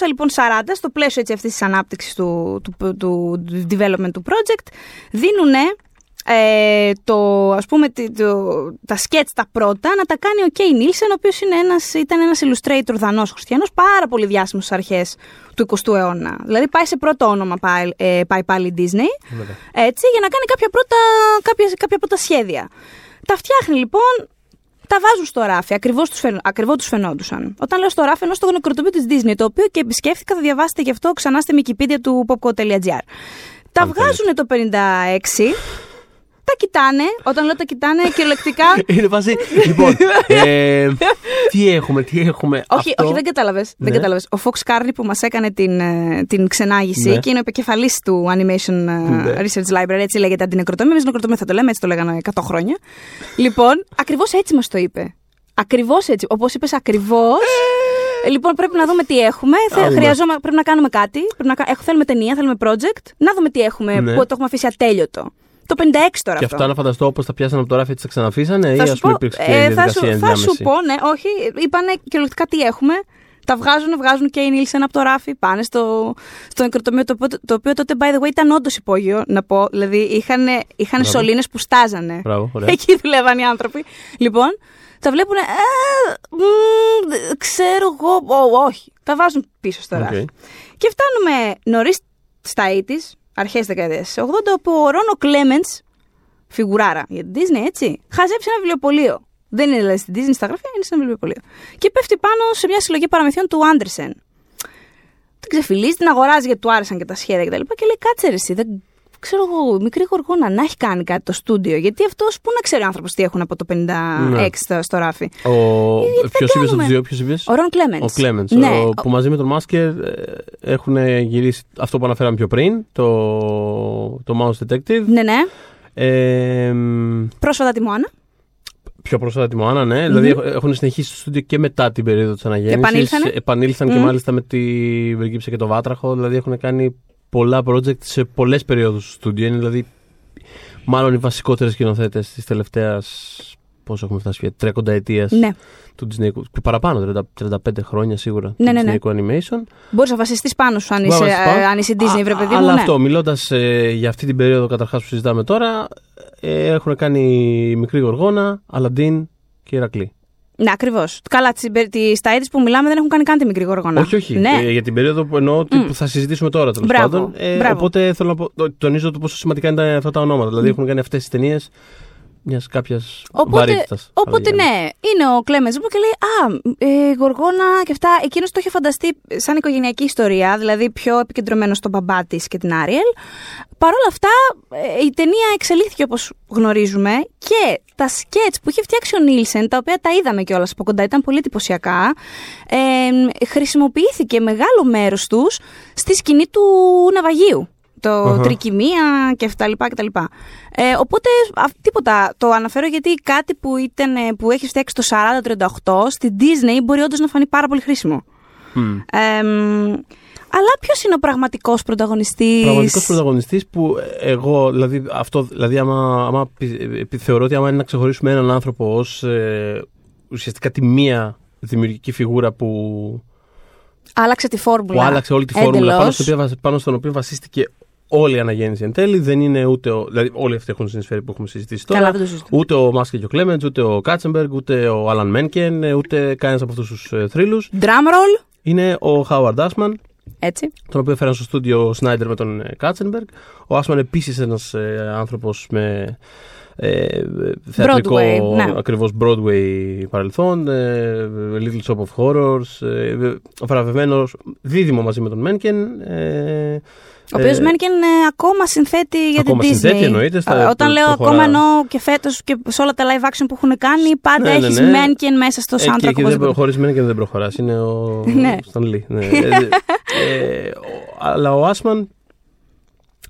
1940, λοιπόν, στο πλαίσιο αυτής της ανάπτυξης του, του, του, development του project, δίνουν ε, το, ας πούμε, το, τα σκέτς τα πρώτα να τα κάνει ο Κέι Νίλσεν, ο οποίος είναι ένας, ήταν ένας illustrator δανός χριστιανός, πάρα πολύ διάσημος στις αρχές του 20ου αιώνα. Δηλαδή πάει σε πρώτο όνομα πάει, ε, πάει πάλι η Disney, έτσι, για να κάνει κάποια πρώτα, κάποια, κάποια πρώτα σχέδια. Τα φτιάχνει λοιπόν, τα βάζουν στο ράφι, ακριβώς τους φαινο, τους φαινόντουσαν. Όταν λέω στο ράφι, ενώ στο νεκροτοπίο της Disney, το οποίο και επισκέφθηκα, θα διαβάσετε γι' αυτό ξανά στη Wikipedia του popco.gr. Τα βγάζουν το 56 τα κοιτάνε. Όταν λέω τα κοιτάνε, κυριολεκτικά. Είναι φάση. λοιπόν, ε, τι έχουμε, τι έχουμε. Όχι, όχι δεν κατάλαβες. Δεν ναι. κατάλαβες. Ο Fox Carney που μας έκανε την, ε, την ξενάγηση ναι. και είναι ο επικεφαλής του Animation ε, ναι. Research Library, έτσι λέγεται αντινεκροτόμια. Εμείς νεκροτόμια θα το λέμε, έτσι το λέγανε 100 χρόνια. λοιπόν, ακριβώς έτσι μας το είπε. Ακριβώς έτσι. Όπως είπες, ακριβώς. Ε, λοιπόν, πρέπει να δούμε τι έχουμε. Θε, δούμε. χρειαζόμα, πρέπει να κάνουμε κάτι. Πρέπει να, κα- έχω, θέλουμε ταινία, θέλουμε project. Να δούμε τι έχουμε Ναι. που το έχουμε αφήσει ατέλειωτο. Το 56 τώρα Και αυτό. αυτά να φανταστώ όπως τα πιάσανε από το ράφι, έτσι τα ξαναφήσανε ή θα ας σου, πούμε πω, υπήρξε και ε, θα, διαδικασία σου, θα ενδιάμεση; σου πω, ναι, όχι. Είπανε κυριολεκτικά τι έχουμε. Τα βγάζουν, βγάζουν και οι Νίλσεν από το ράφι, πάνε στο, στο νεκροτομείο, το, οποίο- το οποίο τότε, by the way, ήταν όντως υπόγειο, να πω. Δηλαδή, είχαν, είχαν Μπράβο. σωλήνες που στάζανε. Μπράβο, ωραία. Εκεί δουλεύαν οι άνθρωποι. Λοιπόν, τα βλέπουν. Ε, μ, ξέρω εγώ. Ω, όχι. Τα βάζουν πίσω στο Οκ. ράφι. Και φτάνουμε νωρίς στα 80s, αρχές δεκαετίας 80, όπου ο Ρον ο Κλέμεντς, φιγουράρα για την Disney, έτσι, χαζεύει σε ένα βιβλιοπωλείο. Δεν είναι δηλαδή στην Disney στα γραφεία, είναι σε ένα βιβλιοπωλείο. Και πέφτει πάνω σε μια συλλογή παραμυθιών του Άντερσεν. Την ξεφυλλίζει, την αγοράζει γιατί του άρεσαν και τα σχέδια κτλ. Και, και λέει: Κάτσε ρε συ, δεν ξέρω εγώ, μικρή γοργόνα να έχει κάνει κάτι το στούντιο. Γιατί αυτός πού να ξέρει ο άνθρωπος τι έχουν από το 56 Ναι. στο, στο ράφι. Ο... δεν Ποιος είπε από κάνουμε. του δύο, ποιος είπε; Ο Ρον Κλέμεντς. Ο Clemens, Ναι, ο- ο- που μαζί με τον Μάσκερ ε, έχουν γυρίσει αυτό που αναφέραμε πιο πριν, το, το Mouse Detective. Ναι, ναι. Ε, μ, Πρόσφατα τη Μωάνα. πιο πρόσφατα τη Μωάνα, ναι. Δηλαδή έχ- έχουν συνεχίσει στο στούντιο και μετά την περίοδο της αναγέννησης. Επανήλθανε. Επανήλθαν και Μμμ. μάλιστα με τη Βεργίψα και το Βάτραχο. Δηλαδή έχουν κάνει πολλά project σε πολλές περιόδους στο στούντιο. Είναι δηλαδή μάλλον οι βασικότερες σκηνοθέτες της τελευταίας. Πόσο έχουμε φτάσει, 30 ετίας Ναι. του Disney. Και παραπάνω, 30, 35 χρόνια σίγουρα. Ναι, του ναι, ναι. Disney Animation. Μπορείς να βασιστείς πάνω σου αν Μπορώ είσαι, να σας πω. ε, αν είσαι Disney, βρε Α, παιδί Αλλά μου. ναι. αυτό, μιλώντας για αυτή την περίοδο καταρχάς που συζητάμε τώρα, ε, έχουν κάνει Μικρή Γοργόνα, Αλαντίν και Ηρακλή. Ναι, ακριβώς. Καλά, τις στα είδη που μιλάμε δεν έχουν κάνει καν τη μικρή γοργόνα. Όχι, όχι. Ναι. Ε, για την περίοδο που εννοώ ότι Μμ. που θα συζητήσουμε τώρα τέλος Μπράβο, πάντων. Ε, μπράβο. οπότε θέλω να πω, το- τονίζω το πόσο σημαντικά είναι αυτά τα ονόματα. Δηλαδή έχουν κάνει αυτές τι ταινίες μιας κάποιας Οπότε, βαρύτητας. οπότε ναι, είναι ο Κλέμεν και λέει Α, ε, Γοργόνα και αυτά. Εκείνος το είχε φανταστεί σαν οικογενειακή ιστορία, δηλαδή πιο επικεντρωμένο στον μπαμπά της και την Άριελ. Παρ' όλα αυτά, ε, η ταινία εξελίχθηκε όπως γνωρίζουμε και τα σκέτς που είχε φτιάξει ο Νίλσεν, τα οποία τα είδαμε κιόλας από κοντά, ήταν πολύ εντυπωσιακά. Ε, χρησιμοποιήθηκε μεγάλο μέρος τους στη σκηνή του ναυαγίου. Το Αχα. τρικυμία και αυτά λοιπά και τα λοιπά. Ε, οπότε α, τίποτα. Το αναφέρω γιατί κάτι που, ήταν, ε, που έχει φτιάξει το 40-38 στην Disney μπορεί όντως να φανεί πάρα πολύ χρήσιμο. Μμ. Ε, μ, αλλά ποιος είναι ο πραγματικός πρωταγωνιστής; Πραγματικός πρωταγωνιστής που εγώ, δηλαδή, αυτό, δηλαδή άμα, άμα πι- ε, θεωρώ ότι άμα είναι να ξεχωρίσουμε έναν άνθρωπο ως ουσιαστικά τη μία δημιουργική φιγούρα που, Άλλαξε τη φόρμουλα. που άλλαξε όλη τη φόρμουλα Εντελώς. πάνω, στο οποίο, βασ- πάνω στον οποίο βασίστηκε όλη η αναγέννηση εν τέλει. Δεν είναι ούτε. Ο, δηλαδή, όλοι αυτοί έχουν συνεισφέρει που έχουμε συζητήσει τώρα. Καλά, δεν το συζητώ. Ούτε ο Μάσκε και ο Κλέμεντς, ούτε ο Κάτσεμπεργκ, ούτε ο Άλαν Μένκεν, ε, ούτε κανένας από αυτούς τους ε, θρύλους. Drum roll. Είναι ο Χάουαρντ Άσμαν, Έτσι. τον οποίο έφεραν στο στούντιο ο Σνάιντερ με τον ε, Κάτσενμπεργκ. Ο Άσμαν επίσης ένας ε, άνθρωπος με ε, θεατρικό Broadway, ναι. ακριβώς Broadway παρελθόν, ε, Little Shop of Horrors, ε, βραβευμένος δίδυμο μαζί με τον Μένκεν. Ε, Ο οποίος ε, Μένκεν ε, ακόμα συνθέτει για ακόμα την Disney. συνθέτει, εννοείται, στα- Α, Όταν το- λέω το ακόμα χωρά. εννοώ και φέτος και σε όλα τα live action που έχουν κάνει, πάντα Ναι, ναι, έχεις ναι. Μένκεν μέσα στο Ε, και, soundtrack. και δεν, οπωσδήποτε. χωρίς Μένκεν δεν προχωράς. Είναι ο Ναι. Stan Lee. Ναι. Ε, ε, ο- αλλά ο Άσμαν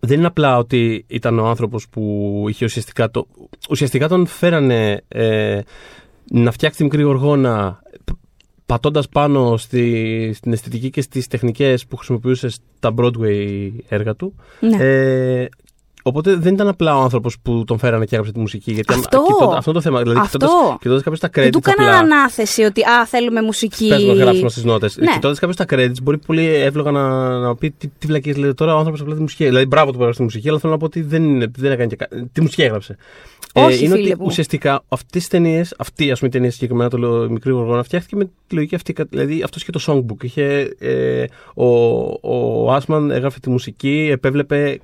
δεν είναι απλά ότι ήταν ο άνθρωπος που είχε ουσιαστικά το... Ουσιαστικά τον φέρανε ε, να φτιάξει τη μικρή γοργόνα π- πατώντας πάνω στη, στην αισθητική και στις τεχνικές που χρησιμοποιούσε στα Broadway έργα του. Ναι. Ε, οπότε δεν ήταν απλά ο άνθρωπος που τον φέρανε και έγραψε τη μουσική. Γιατί αν- Αυτό. κοιτώντα- αυτό είναι το θέμα. Δηλαδή, Αυτό. κοιτώντας, κοιτώντας κάποιος τα credits Δεν του απλά, έκανα ανάθεση ότι α, θέλουμε μουσική. Πες να γράψουμε στις νότες. Ναι. Κοιτώντας κάποιο τα credits, μπορεί πολύ εύλογα να, να πει τι, τι βλακίες λέει τώρα ο άνθρωπος απλά τη μουσική. Δηλαδή, μπράβο του που έγραψε τη μουσική, αλλά θέλω να πω ότι δεν, είναι, δεν έκανε και κα... Τι μουσική έγραψε. Όχι, είναι φίλε ότι μου. ουσιαστικά αυτές τις ταινίες, αυτή ας πούμε η ταινία συγκεκριμένα, το λέω, μικρή γοργόνα, φτιάχτηκε με τη λογική αυτή. Δηλαδή, αυτός είχε το songbook. Είχε, ε, ο, ο Άσμαν έγραφε τη μουσική, επέβλεπε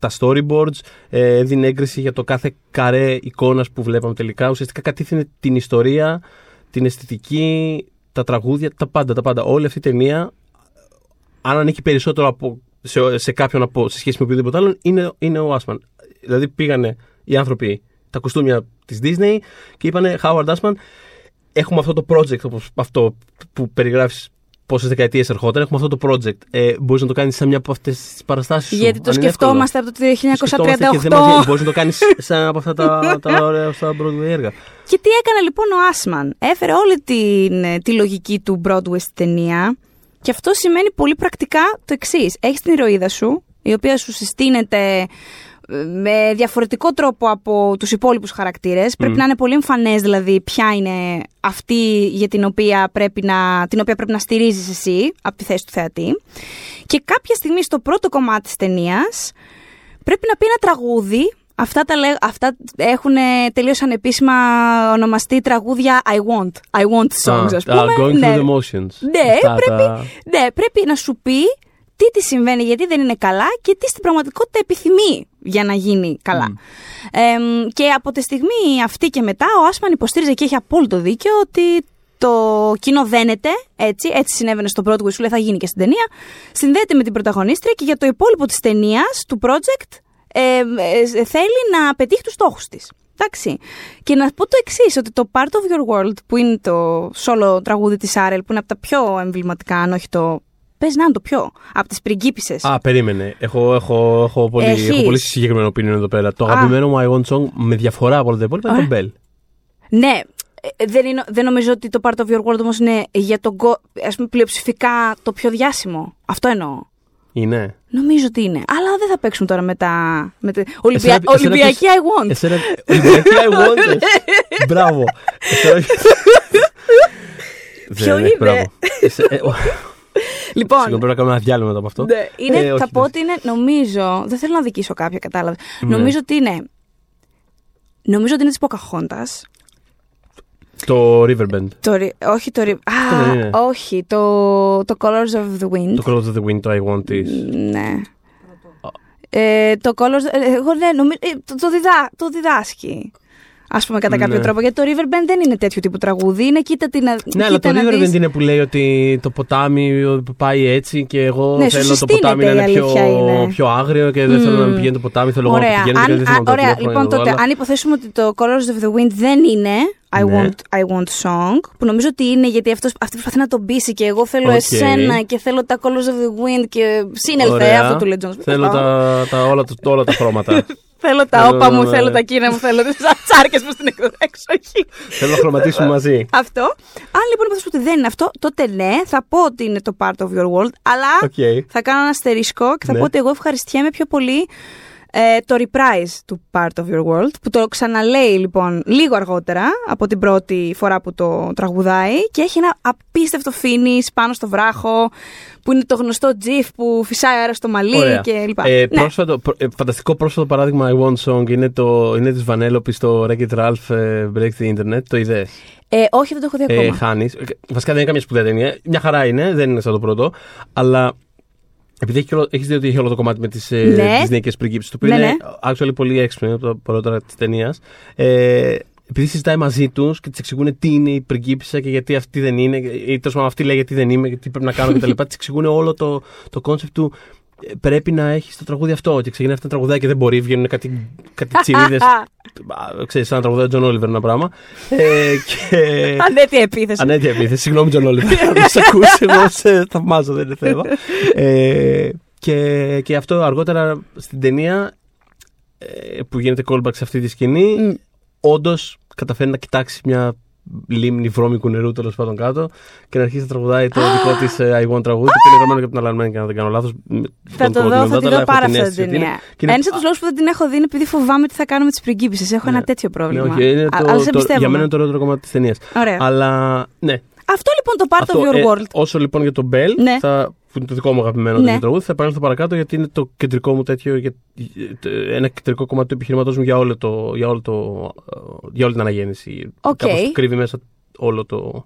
τα storyboards, ε, έδινε έγκριση για το κάθε καρέ εικόνας που βλέπαμε τελικά. Ουσιαστικά κατήφθηνε την ιστορία, την αισθητική, τα τραγούδια, τα πάντα, τα πάντα. Όλη αυτή η ταινία, αν ανήκει περισσότερο από, σε, σε κάποιον από, σε σχέση με οποιοδήποτε άλλον, είναι, είναι ο Άσμαν. Δηλαδή πήγανε οι άνθρωποι τα κουστούμια της Disney και είπανε Howard Άσμαν, έχουμε αυτό το project όπως αυτό που περιγράφεις πόσες δεκαετίες ερχόταν. Έχουμε αυτό το project. Ε, Μπορείς να το κάνεις σε μια από αυτές τις παραστάσεις. Γιατί το σκεφτόμαστε από το 1938. Μπορείς να το κάνεις σε ένα από αυτά τα, τα ωραία στα Broadway έργα. Και τι έκανε λοιπόν ο Άσμαν; Έφερε όλη την, τη λογική του Broadway στην ταινία. Και αυτό σημαίνει πολύ πρακτικά το εξής. Έχεις την ηρωίδα σου, η οποία σου συστήνεται με διαφορετικό τρόπο από τους υπόλοιπους χαρακτήρες. Πρέπει να είναι πολύ εμφανές δηλαδή ποια είναι αυτή για την οποία πρέπει να, την οποία πρέπει να στηρίζεις εσύ από τη θέση του θεατή. Και κάποια στιγμή στο πρώτο κομμάτι της ταινίας πρέπει να πει ένα τραγούδι Αυτά, τα, αυτά έχουν τελείω ανεπίσημα ονομαστεί τραγούδια I want. I want songs, ας πούμε. going ναι. through the motions. Ναι, πρέπει, ναι, πρέπει να σου πει τι τη συμβαίνει, γιατί δεν είναι καλά και τι στην πραγματικότητα επιθυμεί για να γίνει καλά. και από τη στιγμή αυτή και μετά ο Άσμαν υποστήριζε και έχει απόλυτο δίκιο ότι το κοινό δένεται έτσι, έτσι συνέβαινε στο πρώτο που σου λέει θα γίνει και στην ταινία, συνδέεται με την πρωταγωνίστρια και για το υπόλοιπο της ταινίας, του project, ε, ε, θέλει να πετύχει τους στόχους της. Εντάξει. Και να πω το εξής, ότι το Part of Your World, που είναι το solo τραγούδι της Άρελ, που είναι από τα πιο εμβληματικά, αν όχι το Πες να είναι το πιο. Από τις πριγκίπισες. Α, περίμενε. Έχω, έχω, έχω, πολύ, έχω πολύ συγκεκριμένο opinion εδώ πέρα. Το αγαπημένο μου I Want Song με διαφορά από όλα τα υπόλοιπα είναι το Bell. Ναι. Ε, δεν, είναι, δεν νομίζω ότι το Part of Your World όμως είναι για τον ας πούμε, πλειοψηφικά το πιο διάσημο. Αυτό εννοώ. Είναι. Νομίζω ότι είναι. Αλλά δεν θα παίξουμε τώρα με τα. Με τα... Ολυμπια... Εσένα, Ολυμπιακή I want. Εσένα... Ολυμπιακή I want. Μπράβο. Ποιο είναι. Λοιπόν. Συγγνώμη, πρέπει να κάνουμε ένα διάλειμμα μετά από αυτό. Ναι, είναι, ε, θα πω ότι είναι, νομίζω. Δεν θέλω να δικήσω κάποια, κατάλαβες. Ναι. Νομίζω ότι είναι. Νομίζω ότι είναι της Ποκαχόντα. Το Riverbend. Το, όχι το Α, όχι. Το, το Colors of the Wind. Το Colors of the Wind, το I Want This. Ναι. Ε, το Colors... Ε, εγώ ναι, νομίζω, ε, το, το, διδά, το διδάσκει ας πούμε, κατά κάποιο ναι. τρόπο. Γιατί το Riverbend δεν είναι τέτοιο τύπου τραγούδι. Είναι κοίτα την. Ναι, αλλά το Riverbend δεις... είναι που λέει ότι το ποτάμι πάει έτσι και εγώ ναι, θέλω το ποτάμι να είναι πιο, είναι. πιο άγριο και δεν mm. θέλω να πηγαίνει το ποτάμι. Θέλω ωραία. εγώ να πηγαίνει. Αν, ωραία, λοιπόν, τότε, αν υποθέσουμε ότι το Colors of the Wind δεν είναι I, ναι. want, I want song, που νομίζω ότι είναι γιατί αυτός, αυτή προσπαθεί να τον πείσει και εγώ θέλω okay. εσένα και θέλω τα Colors of the Wind και σύνελθε αυτό του Legends. Θέλω τα, τα, όλα, όλα τα χρώματα. Θέλω τα όπα μου, θέλω τα κίνα μου, θέλω τις τσάρκες μου στην εξοχή. Θέλω να χρωματίσουμε μαζί. Αυτό. Αν λοιπόν υποθέσω ότι δεν είναι αυτό, τότε ναι, θα πω ότι είναι το part of your world, αλλά θα κάνω ένα αστερίσκο και θα ναι. πω ότι εγώ ευχαριστιέμαι πιο πολύ ε, το reprise του Part of Your World, που το ξαναλέει λοιπόν λίγο αργότερα από την πρώτη φορά που το τραγουδάει και έχει ένα απίστευτο φίνις πάνω στο βράχο, που είναι το γνωστό GIF που φυσάει αέρας στο μαλλί και λοιπά. Ε, ναι. πρόσφατο, ε, φανταστικό πρόσφατο παράδειγμα I Want Song είναι, το, είναι της Βανέλοπης στο Wreck-It Ralph ε, Break the Internet, το είδες; Ε, όχι, δεν το έχω δει ακόμα. Ε, χάνεις. Βασικά δεν είναι καμία σπουδαία ταινία. Μια χαρά είναι, δεν είναι σαν το πρώτο. Αλλά επειδή έχει δει ότι έχει όλο το κομμάτι με τις ε, ναι. νέες πριγκίπισσες, το οποίο ναι, είναι ναι. actually πολύ έξυπνο από τα πρώτα της ταινίας. Ε, επειδή συζητάει μαζί τους και της εξηγούν τι είναι η πριγκίπισσα και γιατί αυτή δεν είναι, ή τέλος πάντων αυτή λέει γιατί δεν είμαι και τι πρέπει να κάνω κτλ. της εξηγούν όλο το, το concept του πρέπει να έχεις το τραγούδι αυτό. Και ξεκινάει αυτά τα τραγουδάκια και δεν μπορεί, βγαίνουν κάτι, κάτι τσιρίδες. Ξέρεις, σαν τραγουδάει Τζον Όλιβερ ένα πράγμα. ε, και... Αναίτια επίθεση. Αναίτια επίθεση. Συγγνώμη, Τζον Όλιβερ. Αν σε ακούσει, εγώ σε θαυμάζω, δεν είναι θέμα. ε, και, και αυτό αργότερα στην ταινία ε, που γίνεται callback σε αυτή τη σκηνή, μμ. όντως καταφέρνει να κοιτάξει μια λίμνη βρώμικου νερού τέλος πάντων κάτω και να αρχίσει να τραγουδάει το δικό της ε, I Want τραγούδι που είναι γραμμένο και από τον Άλαν Μένκεν, αν δεν κάνω λάθος. Θα το δω, θα τη δω πάρα αυτή την ταινία. Ένας από τους λόγους που δεν την έχω δει είναι επειδή φοβάμαι τι θα κάνω με τις πριγκίπισσες. Έχω ένα ναι. τέτοιο πρόβλημα. Ναι, για μένα είναι το ρότερο κομμάτι της ταινίας. Αλλά ναι, αυτό λοιπόν το part of your ε, world. Όσο λοιπόν για το Bell, ναι. θα, που είναι το δικό μου αγαπημένο ναι. τραγούδι, θα επανέλθω παρακάτω γιατί είναι το κεντρικό μου τέτοιο, για, ένα κεντρικό κομμάτι του επιχειρήματός μου για, όλο το, για, όλο το, για όλη την αναγέννηση. Okay. Κάπως κρύβει μέσα όλο το,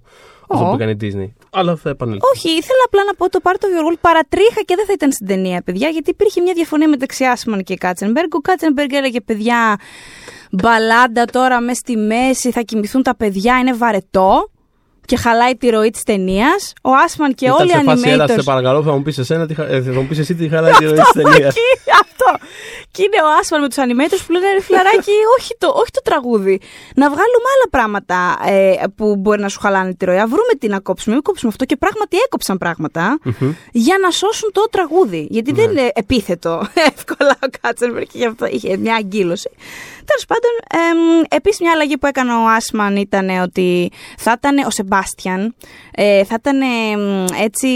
αυτό που έκανε η Disney. Αλλά θα επανέλθω. Όχι, ήθελα απλά να πω το Part of Your World παρατρίχα και δεν θα ήταν στην ταινία, παιδιά, γιατί υπήρχε μια διαφωνία μεταξύ Άσμαν και Κάτσενμπεργκ. Ο Κάτσενμπεργκ έλεγε, παιδιά, μπαλάντα τώρα μες στη μέση, θα κοιμηθούν τα παιδιά, είναι βαρετό. Και χαλάει τη ροή της ταινίας. Ο Άσμαν και Ήταν όλοι οι σε φάση, έλα, animators. σε παρακαλώ, θα μου πεις εσένα, τι χα- ε, θα μου πεις εσύ τι χαλάει τη ροή της ταινίας. Εκεί, αυτό. Και είναι ο Άσμαν με τους animators που λένε ρε φιλαράκι, όχι το, όχι το τραγούδι. Να βγάλουμε άλλα πράγματα ε, που μπορεί να σου χαλάνε τη ροή. Α βρούμε τι να κόψουμε, μην κόψουμε αυτό. Και πράγματι έκοψαν πράγματα για να σώσουν το τραγούδι. Γιατί δεν είναι επίθετο εύκολα ο Κάτσενμπεργκ και γι' αυτό είχε μια αγκύλωση. Τέλος πάντων, επίσης μια αλλαγή που έκανε ο Άσμαν ήταν ότι θα ήταν ο Σεμπάστιαν, ε, θα ήταν εμ, έτσι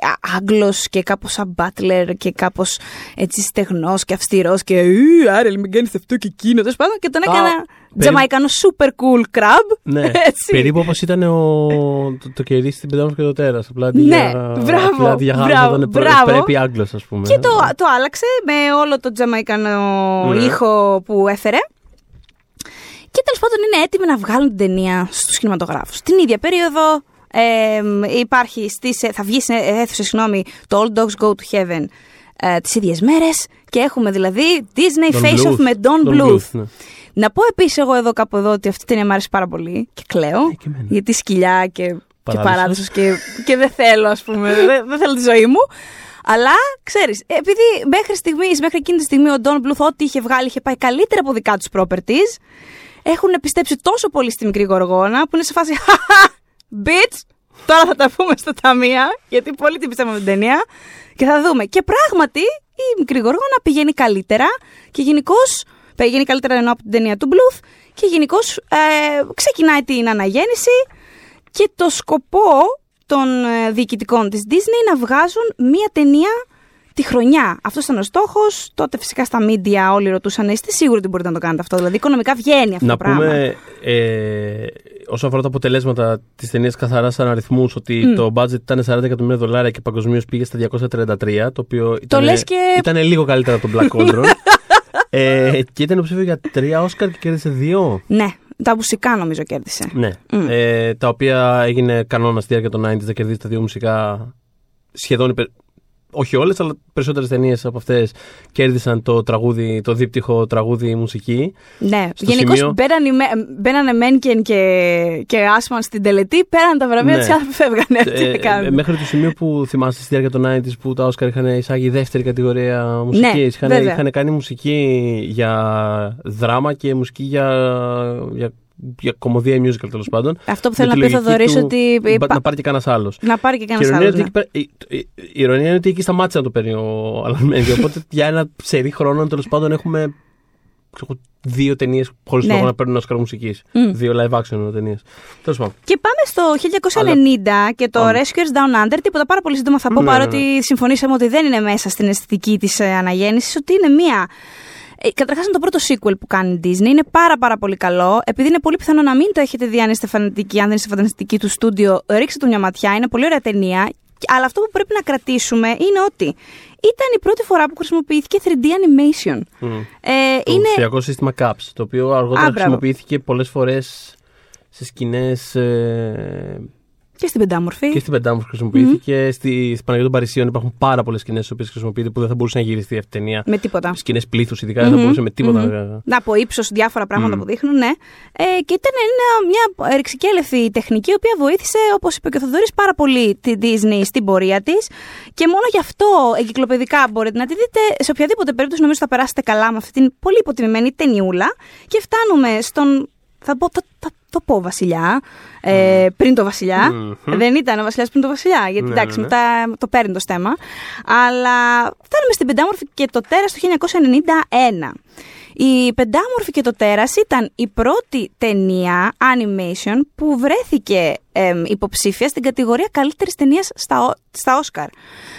α- Άγγλος και κάπως σαν μπάτλερ και κάπως έτσι στεγνός και αυστηρός και «Ου, άρα μην κάνεις αυτό και εκείνο τέλος πάντων και τον Α, έκανα περί- τζαμαϊκάνο super cool crab. Ναι, έτσι. περίπου όπως ήταν ο, το, το κερί στην πεντάμορφη και το τέρας. Απλά αντί Ναι, για, μπράβο, απλά αντί για Γάλλος μπράβο, ήταν πρέ- μπράβο. πρέπει Άγγλος, ας πούμε. Και το, το άλλαξε με όλο το τζαμαϊκανό Ναι. ήχο που έφερε. Και τέλος πάντων είναι έτοιμοι να βγάλουν την ταινία στους κινηματογράφους. Την ίδια περίοδο ε, υπάρχει στις, θα βγει σε αίθουσα, συγγνώμη, το All Dogs Go to Heaven ε, τις ίδιες μέρες και έχουμε δηλαδή Disney Don Face Off Bluth. με Don, Don Bluth. Bluth, ναι. Να πω επίσης εγώ εδώ κάπου εδώ ότι αυτή η ταινία μου άρεσε πάρα πολύ και κλαίω. Ε, και εμένα. γιατί σκυλιά και, και Παράδοσος. παράδοσος και, και δεν θέλω, ας πούμε. δεν, δεν θέλω τη ζωή μου. Αλλά ξέρεις, επειδή μέχρι στιγμής, μέχρι εκείνη τη στιγμή ο Don Bluth, ό,τι είχε βγάλει, είχε πάει καλύτερα από δικά τους properties. Έχουν πιστέψει τόσο πολύ στη μικρή γοργόνα που είναι σε φάση. «Χαχα, Bitch! Τώρα θα τα πούμε στα ταμεία, γιατί πολύ την πιστεύαμε την ταινία. Και θα δούμε. Και πράγματι η μικρή γοργόνα πηγαίνει καλύτερα και γενικώς. Πηγαίνει καλύτερα ενώ από την ταινία του Bluth και γενικώς ε, ξεκινάει την αναγέννηση και το σκοπό των ε, διοικητικών της Disney να βγάζουν μία ταινία τη χρονιά. Αυτός ήταν ο στόχος. Τότε φυσικά στα media όλοι ρωτούσαν, είστε σίγουροι ότι μπορείτε να το κάνετε αυτό; Δηλαδή οικονομικά βγαίνει αυτό Να το πράγμα. πούμε, ε, όσον αφορά τα αποτελέσματα της ταινίας καθαρά σαν αριθμούς, ότι το budget ήταν 40 εκατομμύρια δολάρια και παγκοσμίως πήγε στα 233, το οποίο ήταν, λες και- ήταν λίγο καλύτερα από τον Black Cauldron. ε, και ήταν υποψήφιο για τρία Όσκαρ και κέρδισε δύο. Ναι, τα μουσικά νομίζω κέρδισε. Ναι. Ε, τα οποία έγινε κανόνα στη διάρκεια των 90 να κερδίσει τα δύο μουσικά σχεδόν. υπε- Όχι όλες, αλλά περισσότερες ταινίες από αυτές κέρδισαν το τραγούδι, το δίπτυχο τραγούδι μουσική. Ναι, Στο γενικώς σημείο- μπαίνανε, με- μπαίνανε Μένκεν και, και Άσμαν στην τελετή, πέραν τα βραβεία Ναι. του, οι άνθρωποι φεύγανε. Τι Ε, να κάνουν. μέχρι το σημείο που θυμάστε στη διάρκεια των 90 που τα Όσκαρ είχαν εισάγει δεύτερη κατηγορία μουσικής. Ναι, είχαν, βέβαια. είχαν κάνει μουσική για δράμα και μουσική για, για, για κομμωδία ή musical τέλος πάντων. Αυτό που Με θέλω τη να πεις, λογική Θοδωρής, του ότι. μπα- υπά- Να πάρει και κανένας άλλος. Να πάρει και Και η κανένα ηρωνία, άλλος. είναι ότι εκεί πέρα- η, η- η ηρωνία είναι ότι εκεί σταμάτησε να το παίρνει ο Αλαν Μένκεν. Οπότε για ένα ψερί χρόνο τέλος πάντων έχουμε ξέρω, δύο ταινίες χωρίς Ναι. λόγο να παίρνουν Όσκαρ μουσικής. Μμ. Δύο live action ταινίες. Τέλος πάντων. Και πάμε στο 1990 και το Πάμε. Rescuers Down Under. Τίποτα πάρα πολύ σύντομα θα πω, Ναι, παρότι συμφωνήσαμε ότι δεν είναι μέσα στην αισθητική της αναγέννησης, ότι είναι μία. Ε, Καταρχάς είναι το πρώτο sequel που κάνει η Disney. Είναι πάρα πάρα πολύ καλό. Επειδή είναι πολύ πιθανό να μην το έχετε δει αν είστε φανατικοί, αν δεν είστε φανατικοί του στούντιο, ρίξτε του μια ματιά. Είναι πολύ ωραία ταινία. Αλλά αυτό που πρέπει να κρατήσουμε είναι ότι ήταν η πρώτη φορά που χρησιμοποιήθηκε 3D animation. Μμ. Ε, Το είναι ψηφιακό σύστημα CAPS, το οποίο αργότερα μπράβο. χρησιμοποιήθηκε πολλές φορές σε σκηνές ε, και στην πεντάμορφη. και στην Πεντάμορφη χρησιμοποιήθηκε. Στη, στην Παναγία των Παρισίων υπάρχουν πάρα πολλές σκηνές στις οποίες χρησιμοποιείται που δεν θα μπορούσε να γυριστεί αυτή η ταινία. Με τίποτα. Σκηνές πλήθους ειδικά δεν θα μπορούσε με τίποτα. να- Να από ύψος διάφορα πράγματα Μμμ. που δείχνουν, ναι. Ε, και ήταν ένα, μια ρηξικέλευθη τεχνική, η οποία βοήθησε, όπως είπε και ο Θοδωρής, πάρα πολύ τη Disney στην πορεία της. Και μόνο γι' αυτό εγκυκλοπαιδικά μπορείτε να τη δείτε. Σε οποιαδήποτε περίπτωση, νομίζω θα περάσετε καλά με αυτή την πολύ υποτιμημένη ταινιούλα. Και φτάνουμε στον. Θα πω, θα, θα το πω Βασιλιά. Ε, πριν το Βασιλιά. Μμμ. Δεν ήταν ο Βασιλιάς πριν το Βασιλιά. Γιατί Ναι, εντάξει, ναι, ναι. μετά το παίρνει το στέμα. Αλλά φτάνουμε στην πεντάμορφη και το τέρας το 1991. Η Πεντάμορφη και το Τέρας ήταν η πρώτη ταινία animation που βρέθηκε εμ, υποψήφια στην κατηγορία καλύτερης ταινίας στα, Ο- στα Όσκαρ.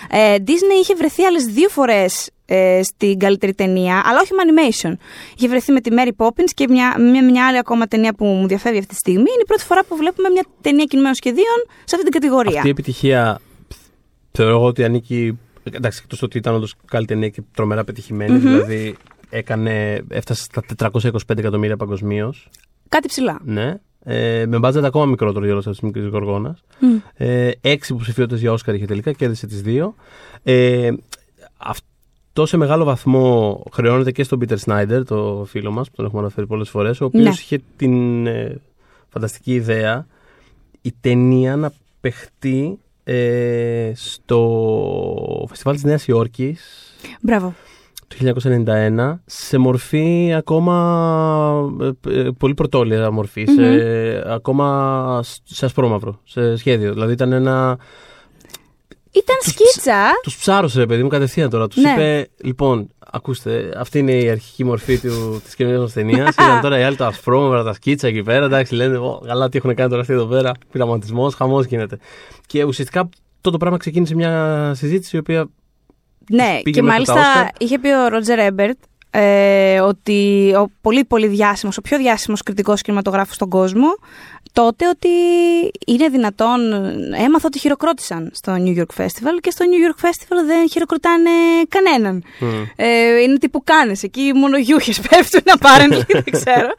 Ε, Disney είχε βρεθεί άλλες δύο φορές ε, στην καλύτερη ταινία, αλλά όχι με animation. Είχε βρεθεί με τη Mary Poppins και μια, μια, μια άλλη ακόμα ταινία που μου διαφεύγει αυτή τη στιγμή. Είναι η πρώτη φορά που βλέπουμε μια ταινία κινημένων σχεδίων σε αυτή την κατηγορία. Αυτή η επιτυχία θεωρώ εγώ ότι ανήκει. Εντάξει, εκτός ότι ήταν όντως καλή ταινία και τρομερά πετυχημένη, δηλαδή έκανε, έφτασε στα 425 εκατομμύρια παγκοσμίως. Κάτι ψηλά. Ναι. Ε, με μπάτζετ ακόμα μικρότερο για όλο της μικρής γοργόνας. Ε, έξι υποψηφιότητες για Όσκαρ είχε τελικά, κέρδισε τις δύο. Ε, αυτό σε μεγάλο βαθμό χρεώνεται και στον Πίτερ Σνάιντερ, το φίλο μας, που τον έχουμε αναφέρει πολλές φορές, ο οποίος Ναι. είχε την ε, φανταστική ιδέα η ταινία να παιχτεί ε, στο φεστιβάλ της Νέας Υόρκης Μπράβο. το 1991 σε μορφή ακόμα ε, ε, πολύ πρωτόλια μορφή, σε- ακόμα σ- σε ασπρόμαυρο, σε σχέδιο. Δηλαδή ήταν ένα... Ήταν Τους σκίτσα. Τους ψάρωσε ρε παιδί μου κατευθείαν τώρα. Τους Ναι. είπε, λοιπόν, ακούστε, αυτή είναι η αρχική μορφή του, της καινούργιας μας ταινίας. Ήταν τώρα οι άλλοι τα ασπρόμαυρα, τα σκίτσα εκεί πέρα. Εντάξει, λένε, «Ω, καλά τι έχουν κάνει τώρα αυτοί εδώ πέρα. Πειραματισμός, χαμός γίνεται. Και ουσιαστικά αυτό το πράγμα ξεκίνησε μια συζήτηση η οποία Ναι, πήγε και μέχρι τα μάλιστα Όσκαρ. είχε πει ο Ρότζερ Έμπερτ ε, ότι ο πολύ πολύ διάσημος, ο πιο διάσημος κριτικός κινηματογράφος στον κόσμο, τότε ότι είναι δυνατόν, έμαθα ότι χειροκρότησαν στο New York Festival και στο New York Festival δεν χειροκροτάνε κανέναν. Ε, είναι τύπου κάνες, εκεί μόνο γιούχες πέφτουν apparently, δεν ξέρω.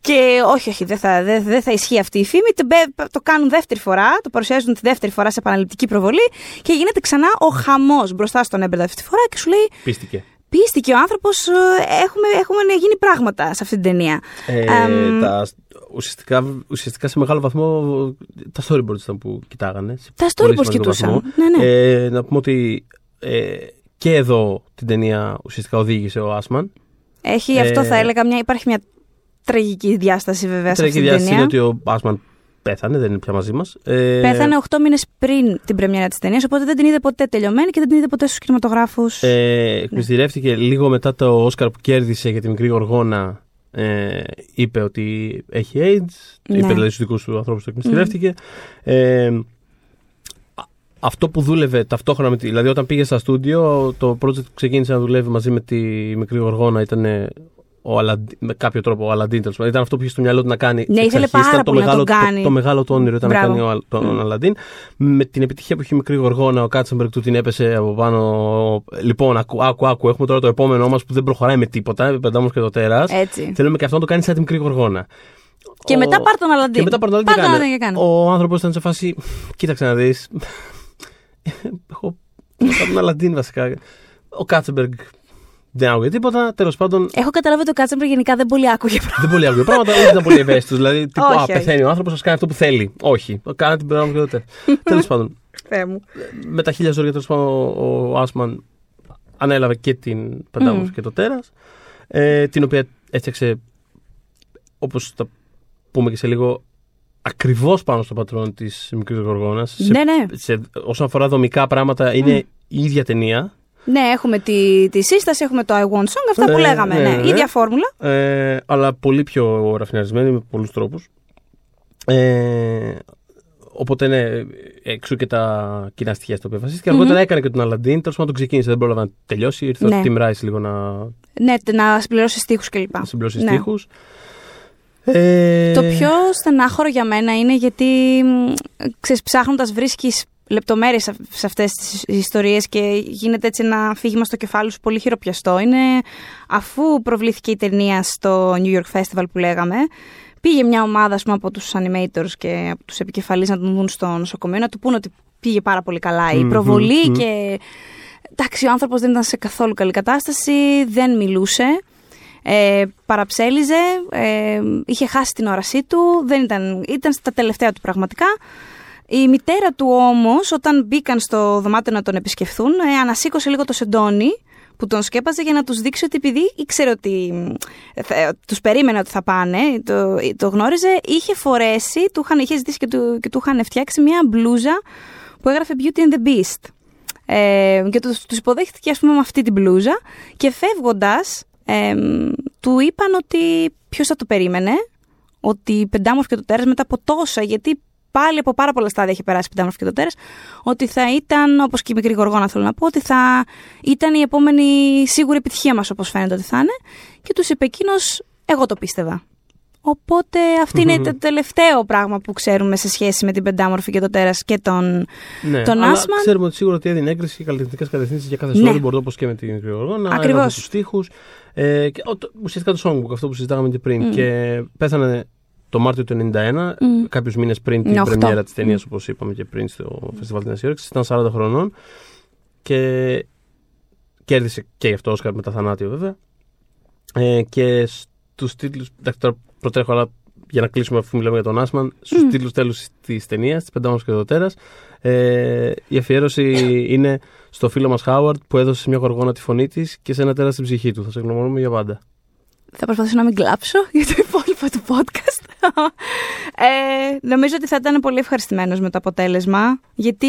Και όχι, όχι, δεν θα, δεν, δεν θα ισχύει αυτή η φήμη, το, μπε- το κάνουν δεύτερη φορά, το παρουσιάζουν τη δεύτερη φορά σε επαναληπτική προβολή και γίνεται ξανά ο χαμός μπροστά στον Έμπερτ αυτή τη φορά και σου λέει πίστηκε. Πίστηκε ο άνθρωπος, ε, έχουμε, έχουμε γίνει πράγματα σε αυτή την ταινία. Ε, Εμ, τα, ουσιαστικά, ουσιαστικά σε μεγάλο βαθμό τα storyboards ήταν που κοιτάγανε. σε Τα πολύ storyboards σημαντικό κοιτούσαν. βαθμό. Ναι, ναι. Ε, να πούμε ότι ε, και εδώ την ταινία ουσιαστικά οδήγησε ο Άσμαν. Έχει ε, αυτό θα έλεγα, μια, υπάρχει μια τραγική διάσταση βέβαια σε Η αυτή την διάσταση ταινία. είναι ότι ο Άσμαν πέθανε, δεν είναι πια μαζί μας. Ε, Πέθανε 8 μήνες πριν την πρεμιέρα της ταινίας, οπότε δεν την είδε ποτέ τελειωμένη και δεν την είδε ποτέ στους κινηματογράφους. Ε, εκμυστηρεύτηκε λίγο μετά το Όσκαρ που κέρδισε για τη μικρή Γοργόνα. Ε, είπε ότι έχει AIDS. Ναι. Είπε δηλαδή στους δικούς του ανθρώπους το εκμυστηρεύτηκε. Ε, α- αυτό που δούλευε ταυτόχρονα με τη. Δηλαδή, όταν πήγε στα στούντιο, το project που ξεκίνησε να δουλεύει μαζί με τη μικρή Γοργόνα ήταν ε, ο Αλαντ... με κάποιο τρόπο ο Αλαντίν. τέλος πάντων. Ήταν αυτό που είχε στο μυαλό του να κάνει. Ναι, εξ ήθελε αρχής. πάρα Ήταν το πολύ να μεγάλο, τον κάνει. Το, το μεγάλο του όνειρο ήταν Μπράβο. να κάνει ο, Αλ- τον Αλαντίν. Με την επιτυχία που είχε η μικρή Γοργόνα, ο Κάτσεμπεργκ του την έπεσε από πάνω. Λοιπόν, άκου, άκου, άκου, έχουμε τώρα το επόμενό μας που δεν προχωράει με τίποτα. Πεντάμορφη και το τέρας. Έτσι. Θέλουμε και αυτό να το κάνει σαν τη μικρή Γοργόνα. Και Ο- μετά πάρ τον Αλαντίν. Και μετά πάρ' τον Πάρ' τον Αλαντίν Αλαντίν και και κάνε. κάνε. Ο άνθρωπος ήταν σε φάση. Κοίταξε να δεις. Έχω. Θα τον Αλαντίν βασικά. Ο Κάτσεμπεργκ δεν άκουγε τίποτα. Τέλος πάντων, Έχω καταλάβει ότι ο Κάτσεμπερ γενικά δεν πολύ άκουγε πράγματα. δεν πολύ άκουγε πράγματα, ούτε ήταν πολύ ευαίσθητος. Δηλαδή, τύπου, Όχι, Α, όχι. πεθαίνει ο άνθρωπος, ας κάνει αυτό που θέλει. Όχι. Κάνα την πράγμα και τότε. Τέλος πάντων, Θεέ μου. με τα χίλια ζώρια τέλος πάντων, ο, ο Άσμαν ανέλαβε και την Πεντάμορφη Μμ. και το Τέρας. Ε, την οποία έφτιαξε, όπως θα πούμε και σε λίγο, ακριβώς πάνω στο πατρόν της μικρής Γοργόνας. Ναι, ναι. σε, όσον αφορά δομικά πράγματα, είναι η ίδια ταινία. Ναι, έχουμε τη, τη σύσταση, έχουμε το I Want Song, αυτά που Ε, λέγαμε. ναι, Ναι, ναι. ίδια φόρμουλα. Ε, αλλά πολύ πιο ραφιναρισμένη με πολλούς τρόπους. Ε, οπότε ναι, εξού και τα κοινά στοιχεία στο οποίο βασίστηκε. Αργότερα έκανε και τον Αλαντίν, τέλος πάντων τον ξεκίνησε, δεν πρόλαβε να τελειώσει. Ήρθε Ναι. ο Tim Rice λίγο να Ναι, να συμπληρώσει στίχους κλπ. συμπληρώσει Ναι. στίχους. Ε, Το πιο στενάχωρο για μένα είναι γιατί μ, ξέρεις, ψάχνοντας βρίσκεις λεπτομέρειες σε- σε αυτές τις ιστορίες και γίνεται έτσι ένα φύγημα στο κεφάλι σου πολύ χειροπιαστό. Είναι αφού προβλήθηκε η ταινία στο New York Festival που λέγαμε, πήγε μια ομάδα ας πούμε, από τους animators και από τους επικεφαλείς να τον δουν στο νοσοκομείο να του πούνε ότι πήγε πάρα πολύ καλά η Μμμ, προβολή μμμ. και εντάξει ο άνθρωπος δεν ήταν σε καθόλου καλή κατάσταση, δεν μιλούσε. Ε, παραψέλιζε, ε, είχε χάσει την όρασή του, δεν ήταν, ήταν στα τελευταία του πραγματικά. Η μητέρα του όμως, όταν μπήκαν στο δωμάτιο να τον επισκεφθούν, ε, ανασήκωσε λίγο το σεντόνι που τον σκέπαζε για να τους δείξει ότι επειδή ήξερε ότι ε, θα- τους περίμενε ότι θα πάνε, το, το γνώριζε, είχε φορέσει, του είχαν, είχε ζητήσει και του, και του είχαν φτιάξει μια μπλούζα που έγραφε Beauty and the Beast. Ε, και τους, τους υποδέχτηκε ας πούμε με αυτή την μπλούζα και φεύγοντας ε, του είπαν ότι ποιος θα το περίμενε ότι η πεντάμορφη και το τέρας μετά από τόσα γιατί πάλι από πάρα πολλά στάδια έχει περάσει η πεντάμορφη και το τέρας ότι θα ήταν όπως και η μικρή γοργόνα θέλω να πω ότι θα ήταν η επόμενη σίγουρη επιτυχία μας όπως φαίνεται ότι θα είναι και τους είπε εκείνος εγώ το πίστευα Οπότε αυτή είναι το τελευταίο πράγμα που ξέρουμε σε σχέση με την πεντάμορφη και το τέρας και τον, ναι, τον αλλά Άσμαν. Ξέρουμε ότι σίγουρα ότι έδινε έγκριση καλλιτεχνικές κατευθύνσεις για κάθε Ναι. storyboard όπως και με την Γρηγοργόνα. Ακριβώς. τους τοίχου. Ε, και, ο, το, ουσιαστικά το songbook, αυτό που συζητάγαμε και πριν. Μμ. Και πέθανε το Μάρτιο του 1991, Μμ. κάποιους μήνες πριν την Ναι, οχτώ. πρεμιέρα της ταινίας, Μμ. όπως είπαμε και πριν στο Φεστιβάλ της Νέας Υόρκης. Ήταν 40 χρονών. Και κέρδισε και γι' αυτό Όσκαρ με τα θανάτιο βέβαια. Ε, και στους τίτλους. Εντάξει, τώρα προτρέχω, αλλά για να κλείσουμε αφού μιλάμε για τον Άσμαν, στους mm. τίτλους τέλους της ταινίας, της Πεντάμορφη και Δοτέρα. Ε, η αφιέρωση είναι στο φίλο μας Χάουαρτ που έδωσε σε μια γοργόνα τη φωνή της και σε ένα τέρα στην ψυχή του. Θα σε γνωρίζουμε για πάντα. Θα προσπαθήσω να μην κλάψω για το υπόλοιπο του podcast. ε, νομίζω ότι θα ήταν πολύ ευχαριστημένος με το αποτέλεσμα. Γιατί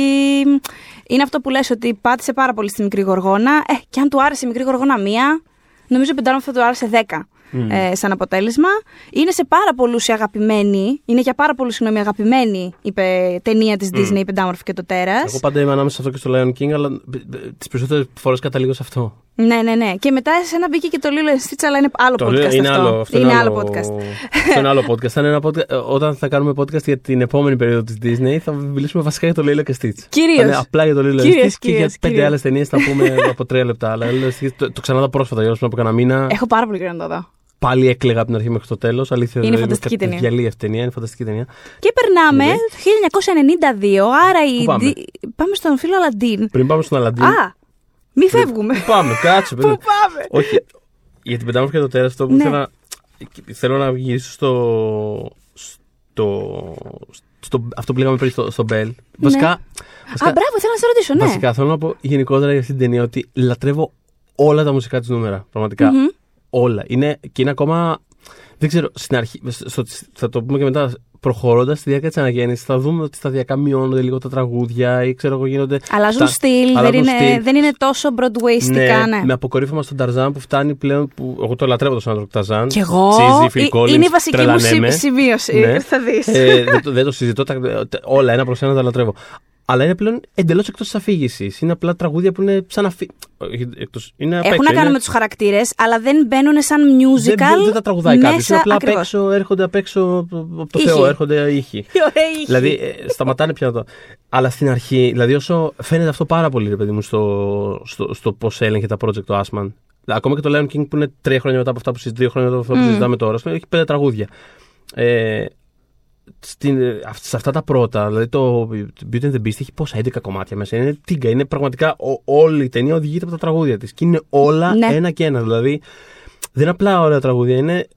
είναι αυτό που λες ότι πάτησε πάρα πολύ στη μικρή γοργόνα. Ε, και αν του άρεσε η μικρή γοργόνα μία, νομίζω πεντάρα θα του άρεσε δέκα. Mm. Ε, σαν αποτέλεσμα. Είναι σε πάρα πολλούς η αγαπημένη, είναι για πάρα πολλούς συγγνώμη αγαπημένη η ταινία της Disney, η Πεντάμορφη και το Τέρας. Εγώ πάντα είμαι ανάμεσα σε αυτό και στο Lion King, αλλά τις περισσότερες φορές καταλήγω σε αυτό. Ναι, ναι, ναι. Και μετά σε ένα μπήκε και το Lilo Stitch, αλλά είναι άλλο το podcast. Είναι αυτό. άλλο, αυτό είναι είναι άλλο podcast. Αυτό είναι άλλο podcast. είναι ένα podcast. Όταν θα κάνουμε podcast για την επόμενη περίοδο της Disney, θα μιλήσουμε βασικά για το Lilo και Stitch. Κυρίως. Απλά για το Lilo Stitch και για πέντε άλλες ταινίες θα πούμε από τρία λεπτά. Αλλά το, το ξαναδώ πρόσφατα, για από κανένα μήνα. Έχω πάρα πολύ καιρό να το δω. Πάλι έκλαιγα από την αρχή μέχρι το τέλος. Αλήθεια είναι φανταστική ταινία. Γυαλί ταινία, είναι φανταστική ταινία. Και περνάμε το 1992, άρα η. πάμε; πάμε στον φίλο Αλαντίν. Πριν πάμε στον Αλαντίν. Α! Μη φεύγουμε. Πού πάμε, κάτσε. Πού πάμε. Όχι. Για την πεντάμορφη και το τέρας, αυτό που Ναι. ήθελα. Θέλω να γυρίσω στο. στο, στο αυτό που λέγαμε πριν στο, στο Bell. Βασικά. Α, βασικά, μπράβο, θέλω να σε ρωτήσω, ναι. βασικά θέλω να πω γενικότερα για αυτή την ταινία ότι λατρεύω όλα τα μουσικά της νούμερα. Πραγματικά. Μμμ. Όλα. Είναι, και είναι ακόμα. Δεν ξέρω, στην αρχή, στο, θα το πούμε και μετά. Προχωρώντας στη διάρκεια της αναγέννησης, θα δούμε ότι σταδιακά μειώνονται λίγο τα τραγούδια ή ξέρω εγώ γίνονται. Αλλάζουν τα- στυλ, δεν αλλάζουν είναι, στυλ. δεν είναι τόσο Broadwayιστικά, ναι. με αποκορύφωμα στον Ταρζάν που φτάνει πλέον. Που, εγώ το λατρεύω τον Σάντρο Ταρζάν. Κι εγώ; Τσίζι, Phil Ε, Collins, είναι η βασική μου τρελανέμαι. σι- σημείωση. Ναι. Θα δεις. Ε, δεν, το, δεν το συζητώ. Τα, τε- όλα ένα προς ένα τα λατρεύω. Αλλά είναι πλέον εντελώς εκτός της αφήγησης. Είναι απλά τραγούδια που είναι σαν αφή... όχι, εκτός- είναι απ' Έχουν έξω, να κάνουν είναι- με τους χαρακτήρες, αλλά δεν μπαίνουν σαν musical. Δεν, δεν τα τραγουδάει κάποιο. μέσα, Είναι απλά απ' ακριβώς. έξω, έρχονται απ' έξω από το Ήχοι. Θεό, έρχονται ήχοι. Ωραία ήχη. δηλαδή ε, σταματάνε πια να το. Αλλά στην αρχή, δηλαδή όσο φαίνεται αυτό πάρα πολύ, ρε παιδί μου, στο, στο, στο πώς έλεγχε τα project το Asman. Ακόμα και το Lion King που είναι τρία χρόνια μετά από αυτά που συζητάμε, δύο χρόνια μετά από αυτά που Mm. συζητάμε τώρα, έχει πέντε τραγούδια. Ε, στην, ε, αυ- σε αυτά τα πρώτα, δηλαδή το Beauty and the Beast έχει πόσα 11 κομμάτια μέσα. Είναι τίγκα. Είναι πραγματικά ο- όλη η ταινία οδηγείται από τα τραγούδια της. Και είναι όλα Ναι. ένα και ένα. Δηλαδή δεν είναι απλά ωραία τραγούδια, είναι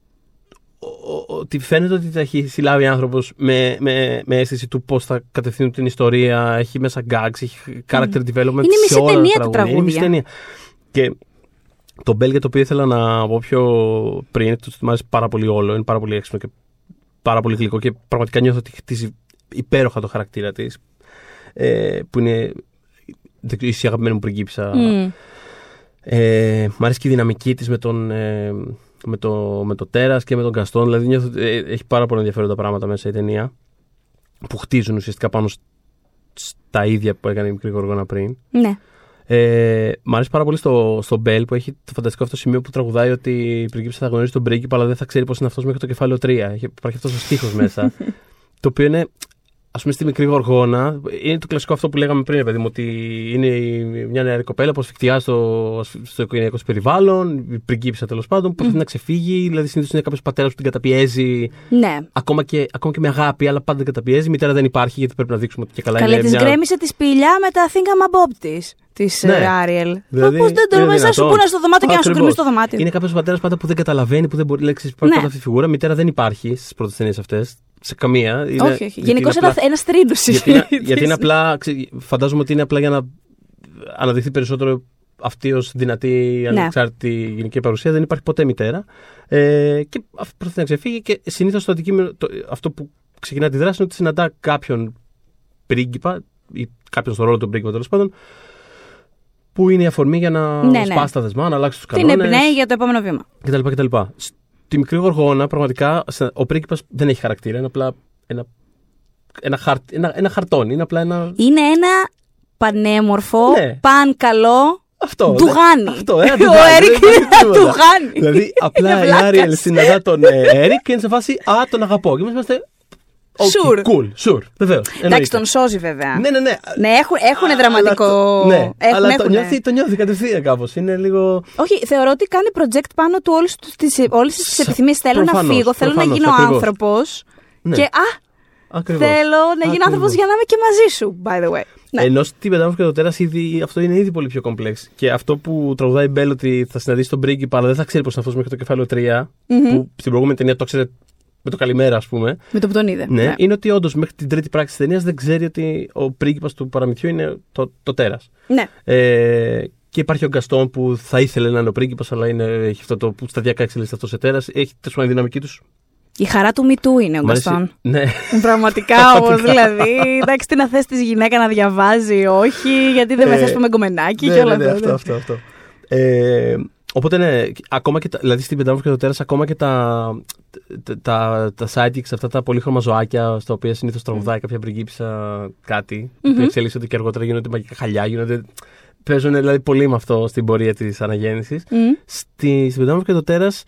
ο- ο- ότι φαίνεται ότι τα έχει συλλάβει άνθρωπος με, με, με αίσθηση του πώς θα κατευθύνουν την ιστορία. Έχει μέσα gags, έχει character development. Είναι σε μισή όλα ταινία τα τα τραγούδια. Είναι μισή τραγούδια. ταινία. Και το Bell για το οποίο ήθελα να πω πιο πριν, το μου άρεσε πάρα πολύ όλο, είναι πάρα πολύ έξυπνο και πάρα πολύ γλυκό και πραγματικά νιώθω ότι χτίζει υπέροχα το χαρακτήρα της. Ε, που είναι δεν ξέρω, η αγαπημένη μου πριγκίπισσα. Μμ. Ε, μ' αρέσει και η δυναμική της με τον. Ε, με το, με το τέρας και με τον Καστόν. Δηλαδή νιώθω, ότι, ε, έχει πάρα πολλά ενδιαφέροντα πράγματα μέσα η ταινία. Που χτίζουν ουσιαστικά πάνω σ- στα ίδια που έκανε η μικρή γοργόνα πριν. Ναι. Ε, μ' αρέσει πάρα πολύ στο, στο Bell που έχει το φανταστικό αυτό σημείο που τραγουδάει ότι η πριγκίπισσα θα γνωρίσει τον πρίγκιπα, αλλά δεν θα ξέρει πώς είναι αυτός μέχρι το κεφάλαιο 3. Έχει, υπάρχει αυτός ο στίχος μέσα. το οποίο είναι, ας πούμε, στη μικρή γοργόνα. Είναι το κλασικό αυτό που λέγαμε πριν, ρε παιδί μου, ότι είναι η- μια νεαρή κοπέλα που ασφιχτιά στο, στο οικογενειακό της περιβάλλον, η πριγκίπισσα τέλος πάντων, που προσπαθεί να ξεφύγει. Δηλαδή, συνήθως είναι κάποιος πατέρας που την καταπιέζει, Ναι. ακόμα και, ακόμα και με αγάπη, αλλά πάντα την καταπιέζει. Η μητέρα δεν υπάρχει, γιατί πρέπει να δείξουμε ότι και καλά Καλέ, είναι. της μια- γκρέμισε τη σπηλιά με τα Think I'm a Bob της. Της Ναι. Άριελ. Δηλαδή, Πώς δεν το είναι μέσα σου δυνατόν. που είναι στο δωμάτιο και να σου Ακριβώς. γκρεμίσει το δωμάτιο. Είναι κάποιος πατέρας πάντα που δεν καταλαβαίνει, που δεν μπορεί. Λέξεις, υπάρχει Ναι. πάντα αυτή η φιγούρα. Μητέρα δεν υπάρχει στις πρώτες ταινίες αυτές. Σε καμία. Είναι, όχι, όχι. γιατί Γενικώς είναι απλά- ένα τρίνο γιατί, είναι, γιατί είναι απλά. ξε- Φαντάζομαι ότι είναι απλά για να αναδειχθεί περισσότερο αυτή ως δυνατή Ναι. ανεξάρτητη γενική παρουσία. Δεν υπάρχει ποτέ μητέρα. Ε, και αυτό προσπαθεί να ξεφύγει και συνήθως το αντικείμενο, το, αυτό που ξεκινά τη δράση είναι ότι συναντά κάποιον πρίγκιπα ή κάποιον στον ρόλο του πρίγκιπα τέλος πάντων. Που είναι η αφορμή για να Ναι, ναι. σπάσει τα δεσμά, να αλλάξει τους Την κανόνες εμπνέει για το επόμενο βήμα. κτλ. κτλ. Στη μικρή γοργόνα, πραγματικά, σε- ο πρίγκιπας δεν έχει χαρακτήρα. Είναι απλά ένα, ένα, χαρτ, ένα, ένα χαρτόνι. Είναι απλά ένα. Είναι ένα πανέμορφο, Ναι. παν καλό Αυτό. Ντουγάνι. ναι. Αυτό, ένα Ο ντουγάνι, Έρικ δεν είναι υπάρχει ένα τίποτα. ντουγάνι. Δηλαδή, απλά Είναι η βλάκας. Άριελ συναντά τον ε, Έρικ και είναι σε φάση Α, τον αγαπώ. Και εμείς είμαστε. Okay, Sure. Cool, sure. Βεβαίως. Εντάξει, τον σώζει βέβαια. Ναι, ναι, ναι. Ναι, έχουν, έχουν Αλλά δραματικό. το- Ναι, έχουν, αλλά το έχουν. νιώθει, το νιώθει κατευθείαν κάπως. Είναι λίγο. Όχι, θεωρώ ότι κάνει project πάνω του όλες τις, όλες τις Σα- επιθυμίες. Θέλω να προφανώς, φύγω, θέλω να προφανώς, γίνω ακριβώς. άνθρωπος. Ναι. Και α, Ακριβώς. θέλω να γίνω Ακριβώς. άνθρωπος για να είμαι και μαζί σου, by the way. Ναι. Ενώ στην Πεντάμορφη και το τέρας αυτό είναι ήδη πολύ πιο κομπλέξ. Και αυτό που τραγουδάει η Μπέλ ότι θα συναντήσει τον πρίγκιπα, αλλά δεν θα ξέρει πώ είναι αυτός μέχρι το κεφάλαιο 3, που στην προηγούμενη ταινία το ξέρει με το καλημέρα, ας πούμε. Με το που τον είδε. Ναι, είναι ότι όντως μέχρι την τρίτη πράξη της ταινίας δεν ξέρει ότι ο πρίγκιπας του παραμυθιού είναι το, το τέρας. Ναι. Ε, και υπάρχει ο Γκαστόν που θα ήθελε να είναι ο πρίγκιπας, αλλά είναι, έχει αυτό το που σταδιακά εξελίσσεται αυτός σε τέρας. Έχει τέλο πάντων δυναμική τους. Η χαρά του Μητού είναι ο Μ' αρέσει- Γκαστόν. Ναι. Πραγματικά όμω, δηλαδή. Εντάξει, τι να θες τη γυναίκα να διαβάζει, όχι, γιατί δεν με Ε, θε με γκομενάκι ναι, και όλα ναι, ναι, αυτά. αυτό, αυτό, αυτό. Ε, οπότε ναι, ακόμα και τα, δηλαδή στην Πεντάμορφη και το Τέρας, ακόμα και τα, τα, τα, τα sidekicks, αυτά τα πολύχρωμα ζωάκια, στα οποία συνήθως τραγουδάει κάποια πριγκίπισσα κάτι, Μμμ. που εξελίσσονται και αργότερα γίνονται μαγικά χαλιά, γίνονται. Παίζουν δηλαδή πολύ με αυτό στην πορεία της αναγέννησης. Μμ. Στη, στην Πεντάμορφη και το Τέρας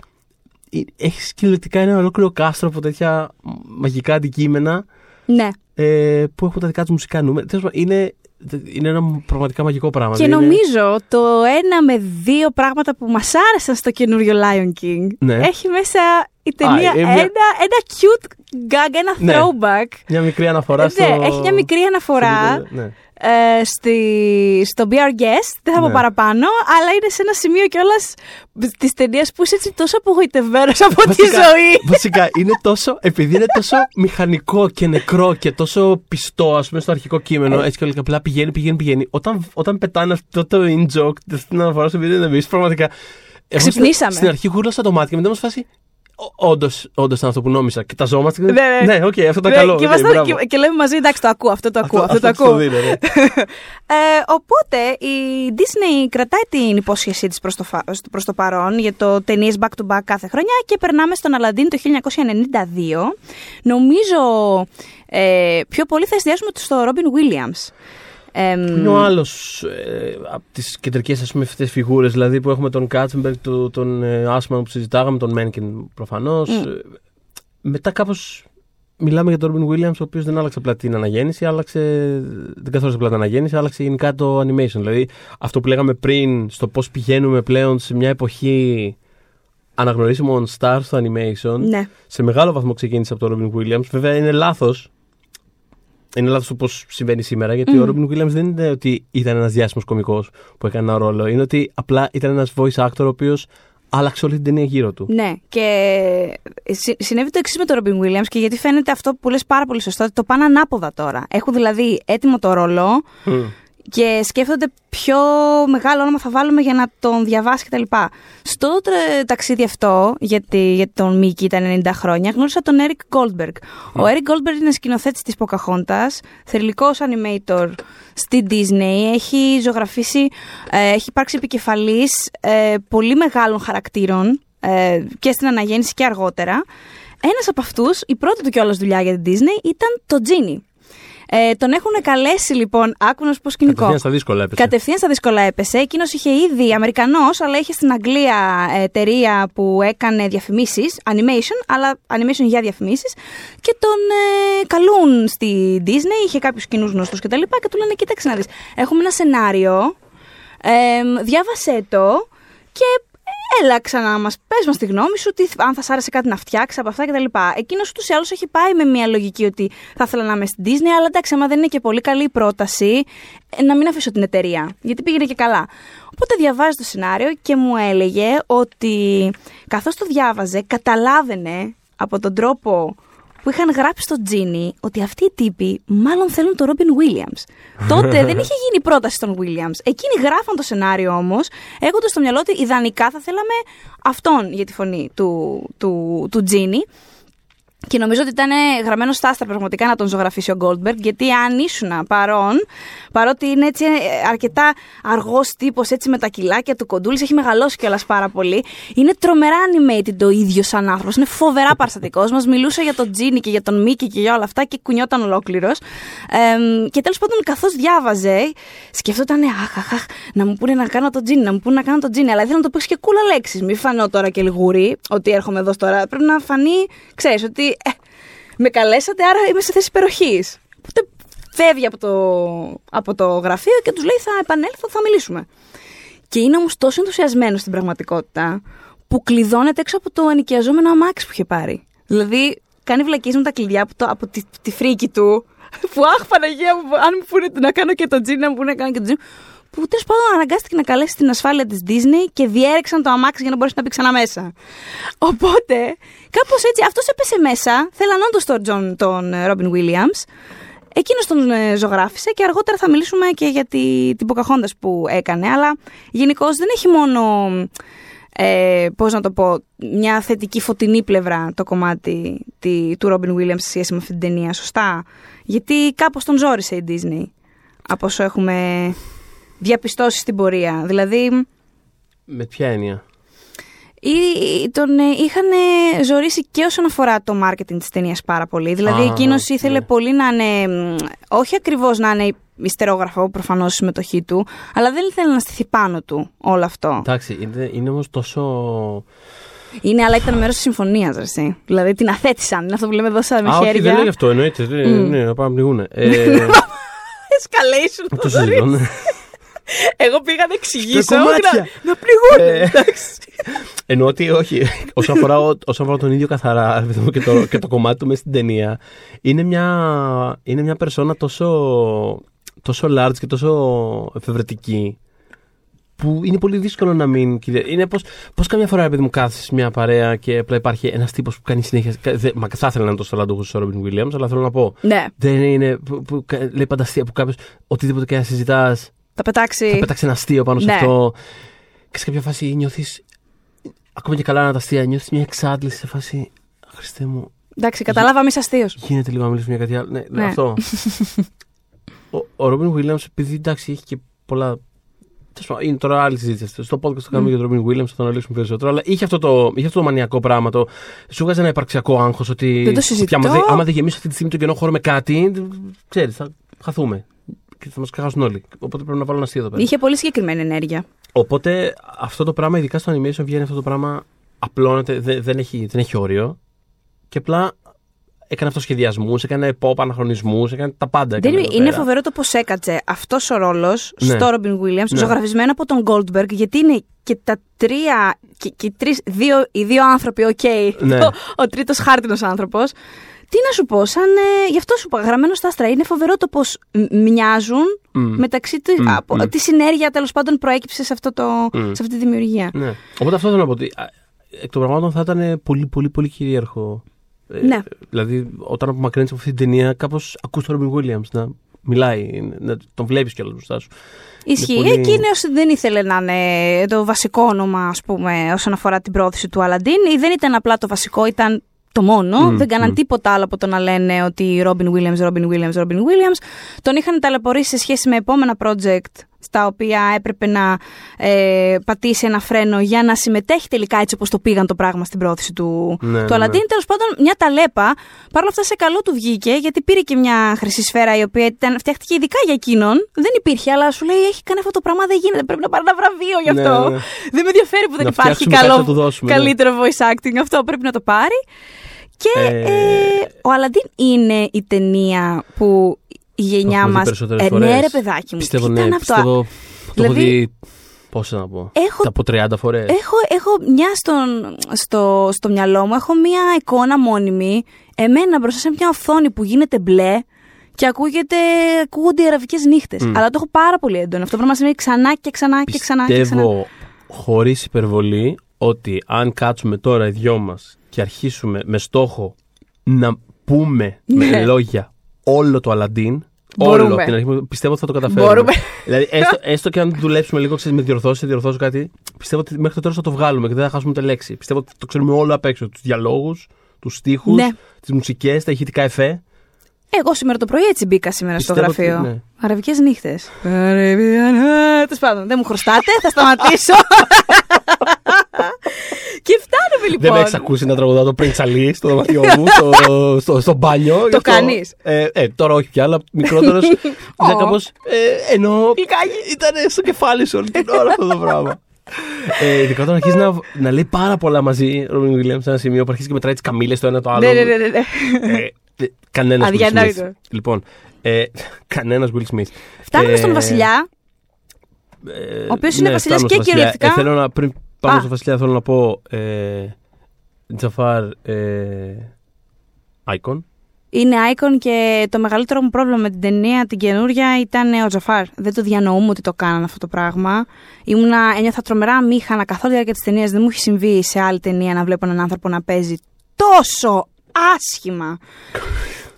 έχει κυριολεκτικά ένα ολόκληρο κάστρο από τέτοια μαγικά αντικείμενα Ναι. ε, που έχουν τα δικά τους μουσικά νούμερα. Τέλος πάντων, είναι, είναι ένα πραγματικά μαγικό πράγμα. Και Δηλαδή είναι- νομίζω το ένα με δύο πράγματα που μας άρεσαν στο καινούριο Lion King Ναι. έχει μέσα η ταινία ε, μια- ένα, ένα cute gag, ένα Ναι. throwback. Μια μικρή αναφορά Ε, στο. Ναι, έχει μια μικρή αναφορά στο- Ναι. ε, στη, στο Be Our Guest, δεν θα πω Ναι. παραπάνω, αλλά είναι σε ένα σημείο κιόλας της ταινίας που είσαι έτσι τόσο απογοητευμένος από τη Βασικά- ζωή. Βασικά είναι τόσο. Επειδή είναι τόσο μηχανικό και νεκρό και τόσο πιστό, ας πούμε, στο αρχικό κείμενο, Ε. έτσι και όλα και απλά πηγαίνει, πηγαίνει, πηγαίνει. Όταν, όταν πετάνε αυτό το in joke στην αναφορά στο βίντεο, εμείς πραγματικά. εγώ στην- Ξυπνήσαμε. Στην αρχή γούρλασα το μάτι και μετά μα φάση. Όντως ήταν αυτό που νόμιζα. Κοιταζόμαστε; και- Ναι, ναι. Ναι, οκ, αυτό ήταν Ναι, καλό. και, οκ, ήμασταν- μπράβο. και, και λέμε μαζί, εντάξει, το ακούω, αυτό το ακούω, αυτό, το αυτό ακούω. δίνω, ναι. Ε, οπότε η Disney κρατάει την υπόσχεσή της προς το, φα- προς το παρόν για το ταινίες back to back κάθε χρονιά και περνάμε στον Aladdin το 1992. Νομίζω ε, πιο πολύ θα εστιάσουμε στο Robin Williams. Εμ, Είναι ο άλλος ε, από τις κεντρικές αυτές φιγούρες, δηλαδή που έχουμε τον Κάτσενμπεργκ, τον, τον ε, Άσμαν που συζητάγαμε, τον Μένκιν προφανώς. Μμ. μετά κάπως μιλάμε για τον Ρόμπιν Williams, ο οποίος δεν άλλαξε απλά την αναγέννηση, άλλαξε. Δεν καθόρισε απλά την αναγέννηση, άλλαξε γενικά το animation. Δηλαδή αυτό που λέγαμε πριν, στο πώς πηγαίνουμε πλέον σε μια εποχή αναγνωρίσιμων stars στο animation. ναι. Σε μεγάλο βαθμό ξεκίνησε από τον Robin Williams. Βέβαια είναι λάθος. Είναι λάθος το πώς συμβαίνει σήμερα, γιατί Μμμ. ο Robin Williams δεν είναι ότι ήταν ένας διάσημος κωμικός που έκανε ένα ρόλο. Είναι ότι απλά ήταν ένας voice actor ο οποίος άλλαξε όλη την ταινία γύρω του. Ναι, και συ- συνέβη το εξής με τον Robin Williams και γιατί φαίνεται αυτό που λες πάρα πολύ σωστό, ότι το πάνε ανάποδα τώρα. Έχουν δηλαδή έτοιμο το ρόλο Μμ. Και σκέφτονται ποιο μεγάλο όνομα θα βάλουμε για να τον διαβάσει κτλ. Στο τρε- ταξίδι αυτό, γιατί για τον Μίκη ήταν 90 χρόνια, γνώρισα τον Eric Goldberg. Ο Eric Goldberg είναι σκηνοθέτης της Pocahontas, θερλικός animator στη Disney, έχει ζωγραφίσει, ε, έχει υπάρξει επικεφαλής ε, πολύ μεγάλων χαρακτήρων ε, και στην αναγέννηση και αργότερα. Ένας από αυτούς, η πρώτη του κιόλας δουλειά για την Disney ήταν το Genie. Ε, τον έχουν καλέσει λοιπόν, άκου να σου πω σκηνικό. Κατευθείαν στα δύσκολα έπεσε. Κατευθείαν στα δύσκολα έπεσε. Εκείνος είχε ήδη Αμερικανός, αλλά είχε στην Αγγλία εταιρεία που έκανε διαφημίσεις, animation, αλλά animation για διαφημίσεις. Και τον ε, καλούν στη Disney, είχε κάποιους κοινούς γνωστούς κτλ. Και, και του λένε: Κοίταξε να δεις. Έχουμε ένα σενάριο. Ε, διάβασέ το και έλα ξανά μας. Πες μας τη γνώμη σου, τι, αν θα σ' άρεσε κάτι να φτιάξεις από αυτά κτλ. Εκείνος ούτως ή άλλως έχει πάει με μια λογική ότι θα ήθελα να είμαι στην Disney, αλλά εντάξει, άμα δεν είναι και πολύ καλή η πρόταση, ε, να μην αφήσω την εταιρεία. Γιατί πήγαινε και καλά. Οπότε διαβάζει το σενάριο και μου έλεγε ότι καθώς το διάβαζε, καταλάβαινε από τον τρόπο που είχαν γράψει στο Τζίνι ότι αυτοί οι τύποι μάλλον θέλουν τον Ρόμπιν Williams. Τότε δεν είχε γίνει πρόταση στον Williams. Εκείνοι γράφαν το σενάριο όμως, έχοντας στο μυαλό ότι ιδανικά θα θέλαμε αυτόν για τη φωνή του, του, του Τζίνι. Και νομίζω ότι ήταν γραμμένο στα άστρα πραγματικά να τον ζωγραφίσει ο Goldberg, γιατί αν ήσουν παρόν, παρότι είναι έτσι ε, αρκετά αργός τύπος, έτσι με τα κιλάκια του κοντούλης, έχει μεγαλώσει κιόλας πάρα πολύ. Είναι τρομερά animated το ίδιος σαν άνθρωπος. Είναι φοβερά παραστατικός. Μας μιλούσε για τον Τζίνι και για τον Μίκη και για όλα αυτά και κουνιόταν ολόκληρος. Ε, και τέλος πάντων, καθώς διάβαζε, σκεφτόταν, αχ, αχ, αχ, να μου πούνε να κάνω τον Τζίνι, να μου πούνε να κάνω τον Τζίνι. Αλλά ήθελα να το πει και κούλα λέξει. Μην φανώ τώρα και λιγούρι ότι έρχομαι εδώ τώρα. Πρέπει να φανεί, ξέρεις, ότι ε, με καλέσατε, άρα είμαι σε θέση υπεροχής. Οπότε φεύγει από το, από το γραφείο και τους λέει: Θα επανέλθω, θα μιλήσουμε. Και είναι όμως τόσο ενθουσιασμένος στην πραγματικότητα που κλειδώνεται έξω από το ενοικιαζόμενο αμάξι που είχε πάρει. Δηλαδή, κάνει βλακίες με τα κλειδιά από, το, από τη, τη φρίκη του. Που αχ, Παναγία μου, αν μου πούνε να κάνω και το τζιν, να μου πούνε να κάνω και το τζιν. Που τέλος πάντων αναγκάστηκε να καλέσει την ασφάλεια της Disney και διέρεξαν το αμάξι για να μπορέσει να μπει ξανά μέσα. Οπότε, κάπως έτσι, αυτός έπεσε μέσα. Θέλαν όντω τον John, τον Robin Williams. Εκείνος τον ε, ζωγράφησε και αργότερα θα μιλήσουμε και για τη, την Pocahontas που έκανε. Αλλά γενικώς δεν έχει μόνο. Ε, πώς να το πω, μια θετική φωτεινή πλευρά το κομμάτι τη, του Robin Williams σε σχέση με αυτή την ταινία, σωστά; Γιατί κάπως τον ζόρισε η Disney, από όσο έχουμε διαπιστώσεις στην πορεία. Δηλαδή, Με ποια έννοια; ή- τον ε, είχαν ε, ζωρίσει και όσον αφορά το marketing της ταινίας πάρα πολύ. Δηλαδή Α, εκείνος ήθελε ναι. πολύ να είναι, μ, όχι ακριβώς να είναι ιστερόγραφο προφανώς η συμμετοχή του, αλλά δεν ήθελε να στηθεί πάνω του όλο αυτό. Εντάξει, είναι, είναι όμως τόσο. Είναι, αλλά ήταν μέρος της συμφωνίας, ρε, εσύ. Δηλαδή την αθέτησαν, είναι αυτό που λέμε δώσαμε με Α, όχι, χέρια. δεν λέει αυτό, εννοείται. Ναι, ναι, να πάμε να πληγούνε. Ε, Escalation, το Θοδωρής. συζητώ. ναι. Εγώ πήγα να εξηγήσω. Στα κομμάτια. να, να πληγούν. Ε, εντάξει. Εννοώ ότι όχι. όσον, αφορά, ο- όσον αφορά τον ίδιο καθαρά ρε παιδί μου, και το, και το κομμάτι του μέσα στην ταινία, είναι μια, είναι μια περσόνα τόσο, τόσο large και τόσο εφευρετική που είναι πολύ δύσκολο να μην. κυδε- Είναι πώ πώς καμιά φορά, ρε παιδί μου, κάθεσαι σε μια παρέα και απλά υπάρχει ένας τύπος που κάνει συνέχεια. κα- δε- Μα θα ήθελα να είναι το ταλαντούχο ο Ρόμπιν Williams, αλλά θέλω να πω. Ναι, Δεν είναι. Που, που, κα- λέει πάντα αστεία που κάποιος οτιδήποτε και να συζητάς, θα πετάξει. θα πέταξε ένα αστείο πάνω σε Ναι. αυτό. Και σε κάποια φάση νιώθεις. Ακόμα και καλά να τα αστεία, νιώθεις μια εξάντληση σε φάση. Χριστέ μου, Εντάξει, καταλάβαμε, είσαι αστείος. γίνεται λίγο να μιλήσουμε για κάτι άλλο. Ναι, Ναι. αυτό. ο, ο Ρόμπιν Williams, επειδή εντάξει έχει και πολλά. τέλος πάντων, Είναι τώρα άλλη συζήτηση. αυτό. Στο podcast το κάνουμε για τον Ρόμπιν Williams, θα το αναλύσουμε περισσότερο. Αλλά είχε αυτό το, είχε αυτό το μανιακό πράγμα. Το, σου βγάζει ένα υπαρξιακό άγχος ότι. Δεν το ότι συζητώ. άμα, δεν, άμα δεν γεμίσω αυτή τη στιγμή το κενό χώρο με κάτι, ξέρεις, θα χαθούμε. Και θα μας ξεχάσουν όλοι. Οπότε πρέπει να βάλω ένα αστείο εδώ πέρα. Είχε πολύ συγκεκριμένη ενέργεια. Οπότε αυτό το πράγμα, ειδικά στο animation, βγαίνει αυτό το πράγμα, απλώνεται, δεν, δεν, έχει, δεν έχει όριο. Και απλά έκανε αυτοσχεδιασμούς, έκανε pop αναχρονισμούς, έκανε τα πάντα. Δεν έκανε είναι, εδώ είναι πέρα. φοβερό το πώ έκατσε αυτός ο ρόλος Ναι. στο Robin Williams, Ναι. ζωγραφισμένο από τον Goldberg, γιατί είναι και τα τρία. Και, και οι, τρεις, δύο, οι δύο άνθρωποι, οκ. Ναι. Ο, ο τρίτος χάρτινος άνθρωπος. Τι να σου πω, σαν. Ε, γι' αυτό σου είπα, γραμμένο στα άστρα. Είναι φοβερό το πώ μοιάζουν Μμ. μεταξύ του. Μμ, από, μμ. Τι συνέργεια τέλος πάντων προέκυψε σε, αυτό το, Μμ. σε αυτή τη δημιουργία. Ναι. Οπότε αυτό θέλω να πω ότι α, εκ των πραγμάτων θα ήταν πολύ, πολύ, πολύ κυρίαρχο. Ε, Ναι. Δηλαδή, όταν απομακρύνεις από αυτή την ταινία, κάπως ακούς τον Ρόμπιν Williams να μιλάει, να τον βλέπεις κιόλας μπροστά σου. Ισχύει. πολύ- Εκείνο δεν ήθελε να είναι το βασικό όνομα, ας πούμε, όσον αφορά την πρόθεση του Αλαντίν. Ή δεν ήταν απλά το βασικό, ήταν το μόνο. Μμ, δεν κάναν μμ. τίποτα άλλο από το να λένε ότι Robin Williams, Robin Williams, Robin Williams. Τον είχαν ταλαιπωρήσει σε σχέση με επόμενα project στα οποία έπρεπε να ε, πατήσει ένα φρένο για να συμμετέχει τελικά έτσι όπως το πήγαν το πράγμα στην πρόθεση του, Ναι, του ναι, Αλαντίν. ναι. Τέλος πάντων, μια ταλέπα. Παρ' όλα αυτά, σε καλό του βγήκε, γιατί πήρε και μια χρυσή σφαίρα η οποία ήταν, φτιάχτηκε ειδικά για εκείνον. Δεν υπήρχε, αλλά σου λέει: Έχει κάνει αυτό το πράγμα, δεν γίνεται. Πρέπει να πάρει ένα βραβείο γι' Ναι, αυτό. ναι. Δεν με ενδιαφέρει που δεν Να υπάρχει φτιάξουμε κάτι, καλό, να του δώσουμε, ναι. καλύτερο voice acting. Αυτό πρέπει να το πάρει. Και Ε, ε, ο Αλαντίν είναι η ταινία που η γενιά έχουμε δει μα. περισσότερες Ε, ναι, φορές. ρε παιδάκι μου. Πιστεύω, τι ναι, ήταν αυτό. πιστεύω, το έχω Δηλαδή- δει, πόσο να πω, Έχω- από 30 φορές. Έχω, έχω μια στον, στο, στο μυαλό μου, έχω μια εικόνα μόνιμη, εμένα μπροστά σε μια οθόνη που γίνεται μπλε και ακούγεται, ακούγονται οι αραβικές νύχτες. Μμ. Αλλά το έχω πάρα πολύ έντονο. Αυτό πρέπει να συμβαίνει ξανά και ξανά και ξανά και ξανά. Πιστεύω, χωρίς υπερβολή, ότι αν κάτσουμε τώρα οι δυο μας και αρχίσουμε με στόχο να πούμε Ναι. με λόγια όλο το Αλαντίν, Μπορούμε. όλο από την αρχή, πιστεύω ότι θα το καταφέρουμε. Μπορούμε. δηλαδή, έστω, έστω και αν δουλέψουμε λίγο, ξέρεις, με διορθώσεις, σε διορθώσω κάτι, πιστεύω ότι μέχρι το τέλο θα το βγάλουμε και δεν θα χάσουμε ούτε λέξη. Πιστεύω ότι το ξέρουμε όλο απ' έξω. Τους διαλόγους, τους στίχους, Ναι. τις μουσικές, τα ηχητικά εφέ. Εγώ σήμερα το πρωί έτσι μπήκα σήμερα στο Πιστεύω ότι- γραφείο. ναι. Αραβικές νύχτες. Τέλος πάντων, δεν μου χρωστάτε, θα σταματήσω. και φτάνουμε λοιπόν. Δεν με έχεις ακούσει να τραγουδάω το Prince Ali στο δωμάτιό μου, στο, στο, στο μπάνιο. Γι' αυτό- κάνεις; Ε, ε, τώρα όχι πια, αλλά μικρότερος. ήταν κάπως. Ε, ενώ. Γλυκάκι. Ήταν στο κεφάλι σου όλη την ώρα αυτό το πράγμα. Ε, ειδικά όταν αρχίζεις να, να λέει πάρα πολλά μαζί ο Ρόμπιν Williams σε ένα σημείο που αρχίζεις και μετράει τις καμίλε το ένα το άλλο. Ναι, ναι, ναι, ναι, ναι. Ε, Κανένας Will Αδιανόητο. Smith. Λοιπόν, ε, κανένας Will Smith. Φτάνουμε Ε, στον Βασιλιά. ε, Ο οποίος είναι βασιλιάς φτάνω και στο βασιλιά. κυριολεκτικά. Ε, θέλω να, πριν πάμε Α. στο βασιλιά, θέλω να πω. Ε, Τζαφάρ. Ε, Icon. Είναι icon και το μεγαλύτερο μου πρόβλημα με την ταινία την καινούρια ήταν ο Τζαφάρ. Δεν το διανοούμε ότι το κάνανε αυτό το πράγμα. Ήμουνα, ένιωθα τρομερά μήχανα καθ' όλη τη διάρκεια της ταινίας. Δεν μου έχει συμβεί σε άλλη ταινία να βλέπω έναν άνθρωπο να παίζει τόσο άσχημα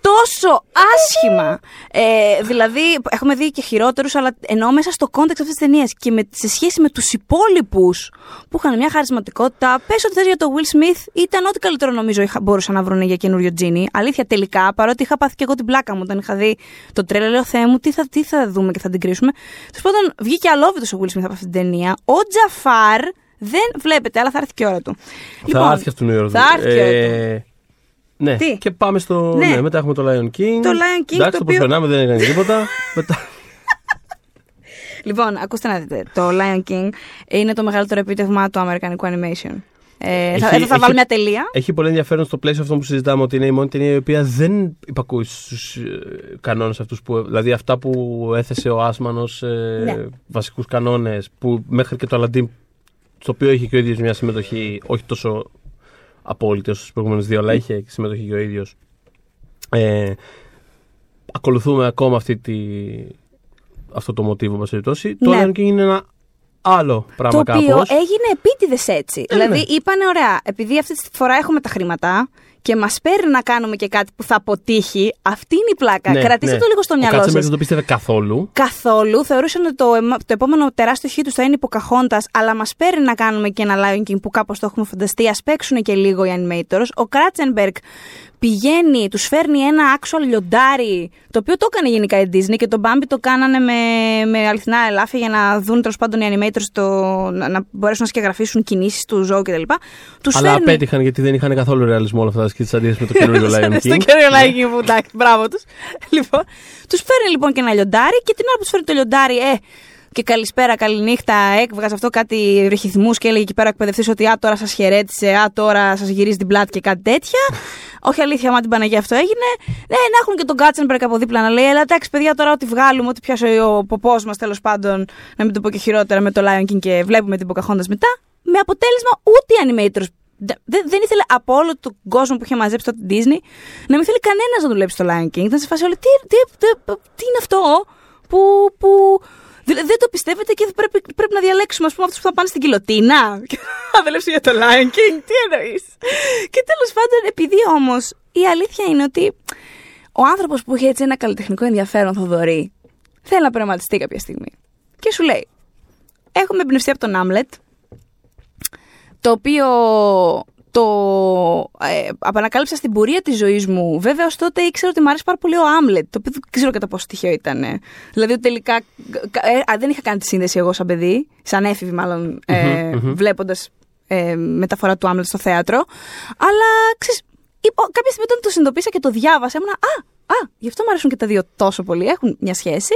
τόσο άσχημα. Ε, δηλαδή, έχουμε δει και χειρότερους, αλλά εννοώ μέσα στο context αυτής της ταινίας και με, σε σχέση με τους υπόλοιπους που είχαν μια χαρισματικότητα. Πες ότι θες για το Will Smith, ήταν ό,τι καλύτερο νομίζω είχα, μπορούσαν να βρουν για καινούριο Τζίνι. Αλήθεια, τελικά, παρότι είχα πάθει και εγώ την πλάκα μου όταν είχα δει το τρέλερ, λέω Θεέ μου, τι θα, τι θα δούμε και θα την κρίσουμε. Τέλος πάντων, βγήκε αλώβητος ο Will Smith από αυτή την ταινία. Ο Τζαφάρ δεν βλέπετε, αλλά θα έρθει και η ώρα του. Θα λοιπόν, έρθει αυτήν η ώρα του. Θα έρθει η ώρα του. Ε, ναι, Τι; και πάμε στο. Ναι. Ναι. μετά έχουμε το Lion King. Το Lion King, Εντάξει, το το οποίο- προσπερνάμε, δεν έκανε τίποτα. μετά... Λοιπόν, ακούστε να δείτε. Το Lion King είναι το μεγαλύτερο επίτευγμα του αμερικανικού animation. Ε, θα, Έχει- εδώ θα έχει- βάλω μια τελεία. Έχει πολύ ενδιαφέρον στο πλαίσιο αυτό που συζητάμε ότι είναι η μόνη ταινία η οποία δεν υπακούει στους κανόνες αυτούς που. Δηλαδή αυτά που έθεσε ο Άσμαν ω Ναι. βασικούς κανόνες που μέχρι και το Aladdin στο οποίο είχε και ο ίδιος μια συμμετοχή, όχι τόσο απόλυτη όσο στου προηγούμενους δύο, αλλά είχε και συμμετοχή και ο ίδιος. Ε, ακολουθούμε ακόμα αυτή τη, αυτό το μοτίβο, εν πάση περιπτώσει. Το Ναι. Lion King είναι ένα άλλο πράγμα Το οποίο κάπως. έγινε επίτηδες έτσι. Ε, δηλαδή, ναι. είπανε, ωραία, επειδή αυτή τη φορά έχουμε τα χρήματα και μας παίρνει να κάνουμε και κάτι που θα αποτύχει, αυτή είναι η πλάκα. Ναι, Κρατήστε ναι. το λίγο στο Ο μυαλό Κάτζεμπεργκ σας. δεν το πίστευε καθόλου. Καθόλου. Θεωρούσαν ότι το, εμα- το επόμενο τεράστιο χ τους θα είναι υποκαχώντας, αλλά μας παίρνει να κάνουμε και ένα Lion King που κάπως το έχουμε φανταστεί. Α παίξουν και λίγο οι animators. Ο Κράτσενμπεργκ πηγαίνει, τους φέρνει ένα actual λιοντάρι, το οποίο το έκανε γενικά η Disney και τον Bambi το κάνανε με, με αληθινά ελάφια για να δουν τέλος πάντων οι animators το, να, να μπορέσουν να σκεγγραφίσουν κινήσεις του ζώου κτλ. Τους Αλλά φέρνει... απέτυχαν γιατί δεν είχαν καθόλου ρεαλισμό όλα αυτά τα σκίτσα αντίθεση με το καινούριο Lion Στο King. καινούριο Lion King που εντάξει, μπράβο τους. Λοιπόν, τους φέρνει λοιπόν και ένα λιοντάρι και την ώρα που τους φέρνει το λιοντάρι, ε, και καλησπέρα, καληνύχτα, έκβγαζε αυτό κάτι ρεχηθμού και έλεγε εκεί πέρα ο εκπαιδευτής ότι Α, τώρα σας χαιρέτησε, Α, τώρα σας γυρίζει την πλάτη και κάτι τέτοια. Όχι αλήθεια, μα την Παναγία αυτό έγινε. Ναι, να έχουν και τον Κάτσενμπεργκ από δίπλα να λέει: Ελά, εντάξει, παιδιά, τώρα ό,τι βγάλουμε, ό,τι πιάσει ο ποπός μας τέλος πάντων, να μην το πω και χειρότερα με το Lion King και βλέπουμε την Pocahontas μετά. Με αποτέλεσμα ούτε οι animators Δε- δεν, δεν ήθελε από όλο τον κόσμο που είχε μαζέψει τότε την Disney να μην θέλει κανένας να δουλέψει στο Lion King. Ήταν σε φάση όλοι, τι, τι, τι, τι είναι αυτό που. που δεν, δεν το πιστεύετε και πρέπει, πρέπει να διαλέξουμε, ας πούμε, αυτούς που θα πάνε στην κοιλωτίνα. Και θα δουλέψουν για το Lion King. Τι εννοείς; Και τέλος πάντων, επειδή όμως η αλήθεια είναι ότι ο άνθρωπος που έχει έτσι ένα καλλιτεχνικό ενδιαφέρον, Θοδωρή, θέλει να πειραματιστεί κάποια στιγμή. Και σου λέει, έχουμε εμπνευστεί από τον Άμλετ, το οποίο το ε, απανακάλυψα στην πορεία της ζωής μου. Βέβαια, ως τότε ήξερα ότι μου αρέσει πάρα πολύ ο Άμλετ, το οποίο δεν ξέρω κατά πόσο τυχαίο ήταν. Δηλαδή, ότι τελικά ε, α, δεν είχα κάνει τη σύνδεση εγώ σαν παιδί, σαν έφηβη μάλλον, ε, Μμμ, μμμ. βλέποντας ε, μεταφορά του Άμλετ στο θέατρο. Αλλά, ξέρεις, είπα, κάποια στιγμή όταν το συνειδητοποίησα και το διάβασα, ήμουνα «Α, α, γι' αυτό μου αρέσουν και τα δύο τόσο πολύ, έχουν μια σχέση».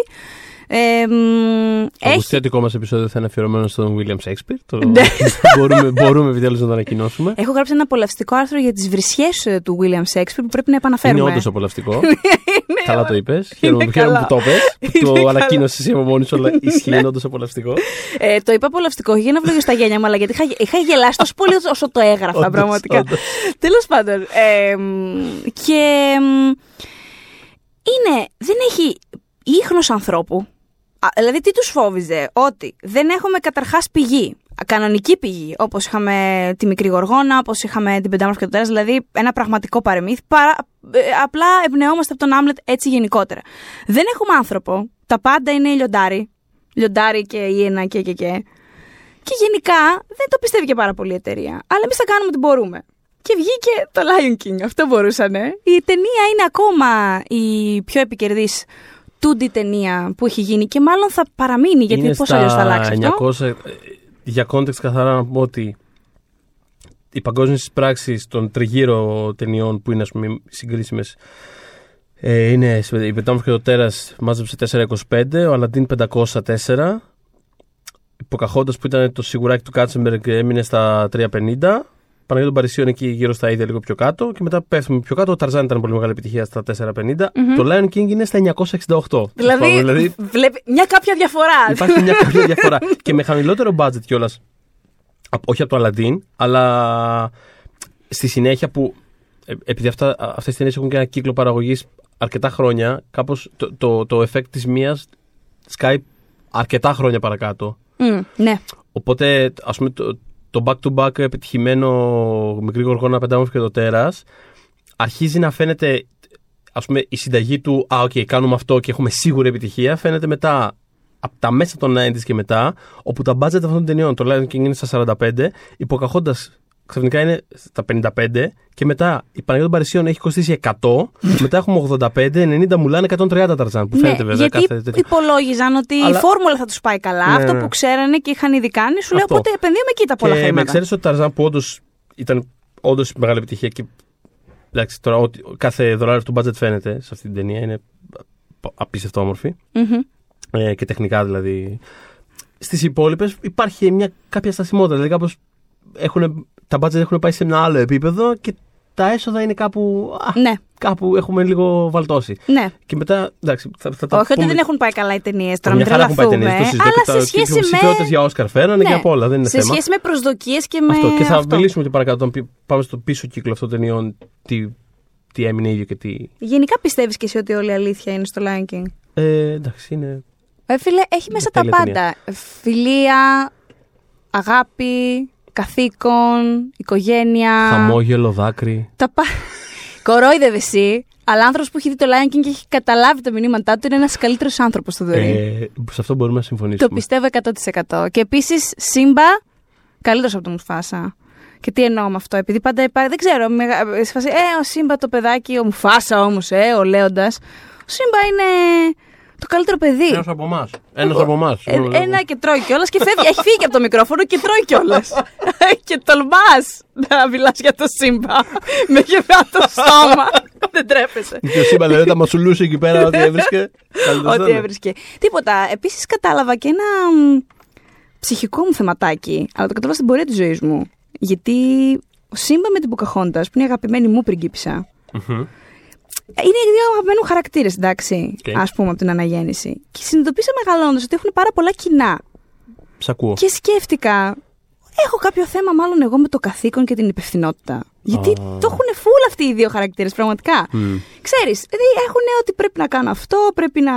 Ε, μ, Το έχει ουσιαστικό μας επεισόδιο θα είναι αφιερωμένο στον William Shakespeare. Το... Ναι. μπορούμε, μπορούμε επιτέλους να το ανακοινώσουμε. Έχω γράψει ένα απολαυστικό άρθρο για τις βρισιές του William Shakespeare που πρέπει να επαναφέρουμε. Είναι όντως απολαυστικό. Είναι, καλά το είπες. Χαίρομαι, Είναι χαίρομαι καλά. που το είπες. Είναι Το καλά. ανακοίνωσες εσύ από μόνη σου, αλλά ισχύει είναι όντως απολαυστικό. Ε, το είπα απολαυστικό όχι για να βλέπει στα γένια μου, αλλά γιατί είχα, είχα γελάσει τόσο πολύ όσο το έγραφα, Όντως, πραγματικά. όντως. Τέλος πάντων. Ε, μ, και μ, είναι, δεν έχει ίχνος ανθρώπου. Α, δηλαδή, τι τους φόβιζε, ότι δεν έχουμε καταρχάς πηγή, κανονική πηγή, όπως είχαμε τη μικρή γοργόνα, όπως είχαμε την πεντάμορφη και το τέρας, δηλαδή ένα πραγματικό παρεμύθι, παρά, ε, απλά εμπνεόμαστε από τον Άμλετ έτσι γενικότερα. Δεν έχουμε άνθρωπο, τα πάντα είναι λιοντάρι, λιοντάρι και ιένα και και και. Και γενικά δεν το πιστεύει και πάρα πολύ η εταιρεία. Αλλά εμείς θα κάνουμε ό,τι μπορούμε. Και βγήκε το Lion King. Αυτό μπορούσανε. Η ταινία είναι ακόμα η πιο επικερδής 2D ταινία που έχει γίνει και μάλλον θα παραμείνει γιατί Είναι πώς στα αλλιώς θα αλλάξει αυτό; 900, ε, για context καθαρά να πούμε ότι οι παγκόσμιε πράξει των τριγύρω ταινιών που είναι ας πούμε συγκρίσιμες ε, είναι η Πετάμορφη και το Τέρας μάζεψε 4,25, ο Αλαντίν 504. Η Ποκαχόντα που ήταν το σιγουράκι του Κάτσεμπεργκ έμεινε στα 3,50. Παναγία των Παρισίων εκεί γύρω στα ίδια λίγο πιο κάτω. Και μετά πέφτουμε πιο κάτω. Ο Ταρζάν ήταν πολύ μεγάλη επιτυχία στα 4,50. Το Lion King είναι στα 968. Δηλαδή, δηλαδή βλέπει μια κάποια διαφορά. Υπάρχει μια κάποια διαφορά. και με χαμηλότερο budget κιόλας. Όχι από το Aladdin, αλλά στη συνέχεια που ε, επειδή αυτά, αυτές τις ταινίες έχουν και ένα κύκλο παραγωγής αρκετά χρόνια, κάπως το, το, το effect της μίας σκάει αρκετά χρόνια παρακάτω. Μμ, ναι. Οπότε, ας πούμε, το, το back-to-back επιτυχημένο μικρή γοργόνα πεντάμορφη και το τέρας αρχίζει να φαίνεται, ας πούμε, η συνταγή του «Α, οκ, κάνουμε αυτό και έχουμε σίγουρη επιτυχία» φαίνεται μετά από τα μέσα των 90s και μετά, όπου τα budget αυτών των ταινιών, το Lion King είναι στα 45, η Pocahontas ξαφνικά είναι στα 55 και μετά η Παναγία των Παρισίων έχει κοστίσει 100, μετά έχουμε 85, 90 μουλάνε 130 ταρζάν που φαίνεται ναι, βέβαια γιατί κάθε τέτοιο. υπολόγιζαν ότι η Αλλά- φόρμουλα θα τους πάει καλά. Ναι, αυτό ναι. που ξέρανε και είχαν ήδη κάνει, σου λέει Αυτό. οπότε επενδύουμε εκεί τα πολλά Και με χρήματα. εξαίρεση ότι Ταρζάν που όντως ήταν όντως μεγάλη επιτυχία και εντάξει, τώρα ότι κάθε δολάριο του budget φαίνεται σε αυτή την ταινία είναι απίστευτο όμορφη Μμμ. ε, και τεχνικά δηλαδή. Στις υπόλοιπες υπάρχει μια κάποια στασιμότητα. Δηλαδή κάπως έχουν, τα budget έχουν πάει σε ένα άλλο επίπεδο και τα έσοδα είναι κάπου. Α, Ναι, κάπου έχουμε λίγο βαλτώσει. ναι. Και μετά, εντάξει, θα, θα τα Όχι ότι πούμε- δεν έχουν πάει καλά οι ταινίες, τώρα μην Μια χαρά έχουν πάει τρελαθούμε. ταινίες, το συζητώ Αλλά και τα- σε σχέση και υποψηφιότητες με. για Όσκαρ φέρανε και Ναι, από όλα, δεν είναι σε θέμα. σχέση με προσδοκίες και με. Αυτό. Και θα αυτό. μιλήσουμε και παρακάτω όταν πι- πάμε στο πίσω κύκλο αυτών των ταινιών, τι, τι έμεινε ίδιο και τι. Γενικά πιστεύεις και εσύ ότι όλη η αλήθεια είναι στο Lion King; Ε, εντάξει, είναι. Ε, φίλε, έχει μέσα τα τέλεια πάντα. Φιλία, αγάπη, καθήκον, οικογένεια. Χαμόγελο, δάκρυ. Τα πα... Κορόιδευε εσύ, αλλά άνθρωπος που έχει δει το Lion King και έχει καταλάβει τα μηνύματά του είναι ένας καλύτερος άνθρωπος στο δωρή. Ε, σε αυτό μπορούμε να συμφωνήσουμε. Το πιστεύω 100%. Και επίσης, Σύμπα, καλύτερος από τον Μουφάσα. Και τι εννοώ με αυτό, επειδή πάντα υπάρχει, δεν ξέρω, μεγα- σε φάση, ε, ο Σύμπα το παιδάκι, ο Μουφάσα όμως, ε, ο Λέοντας. Ο Σύμπα είναι το καλύτερο παιδί. Ένας από εμάς. Ένας από εμάς. Ε, ένα και τρώει κιόλας και φεύγει. Έχει φύγει από το μικρόφωνο και τρώει κιόλας. και τολμάς να μιλάς για το Σύμπα με γεμάτο στόμα. δεν τρέπεσαι. Και ο Σύμπα δηλαδή τα μασουλούσε εκεί πέρα ό,τι έβρισκε. Καλύτερος Ό,τι ήταν. έβρισκε. Τίποτα. Επίσης κατάλαβα και ένα μ, ψυχικό μου θεματάκι, αλλά το κατάλαβα στην πορεία της ζωής μου. Γιατί ο Σύμπα με την Ποκαχόντα, που είναι η αγαπημένη μου πριγκίπισσα, Μμμ. Είναι οι δύο αγαπημένοι μου χαρακτήρες, εντάξει, Οκ. ας πούμε, από την αναγέννηση. Και συνειδητοποίησα μεγαλώνοντας ότι έχουν πάρα πολλά κοινά. Σ' ακούω. Και σκέφτηκα, έχω κάποιο θέμα μάλλον εγώ με το καθήκον και την υπευθυνότητα. Γιατί Α. το έχουν φουλ αυτοί οι δύο χαρακτήρες, πραγματικά. Μμ. Ξέρεις, δηλαδή έχουν ότι πρέπει να κάνω αυτό, πρέπει να.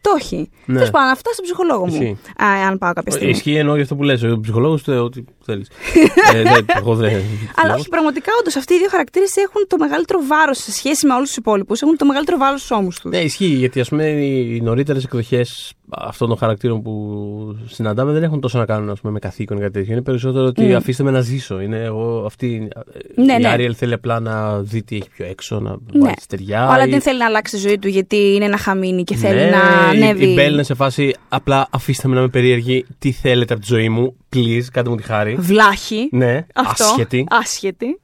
Το έχει. Ναι. Τέλος πάντων, αυτά στον ψυχολόγο μου. Ισχύει. Α, αν πάω κάποια στιγμή. Ισχύει εννοώ για αυτό που λες. Ο ψυχολόγος του ό,τι θέλεις. ε, δεν- εγώ δεν. Αλλά όχι, πραγματικά όντως αυτοί οι δύο χαρακτήρες έχουν το μεγαλύτερο βάρος σε σχέση με όλους τους υπόλοιπους. Έχουν το μεγαλύτερο βάρος στους ώμους τους. Ναι, ισχύει γιατί ας πούμε οι νωρίτερες εκδοχές αυτών των χαρακτήρων που συναντάμε δεν έχουν τόσο να κάνουν ας πούμε, με καθήκον ή κάτι τέτοιο. Είναι περισσότερο ότι Μμ. αφήστε με να ζήσω. Είναι εγώ αυτή. Ναι, η ναι. Άριελ θέλει απλά να δει τι έχει πιο έξω, να Ναι. βάλει στεριά. Αλλά ή- δεν θέλει να αλλάξει τη ζωή του γιατί είναι ένα χαμίνι και θέλει Ναι, να η- ανέβει. Η Μπέλ είναι σε φάση απλά αφήστε με να είμαι περίεργη. Τι θέλετε από τη ζωή μου, please, κάντε μου τη χάρη. Βλάχη. Ναι, Αυτό. άσχετη. Άσχετη.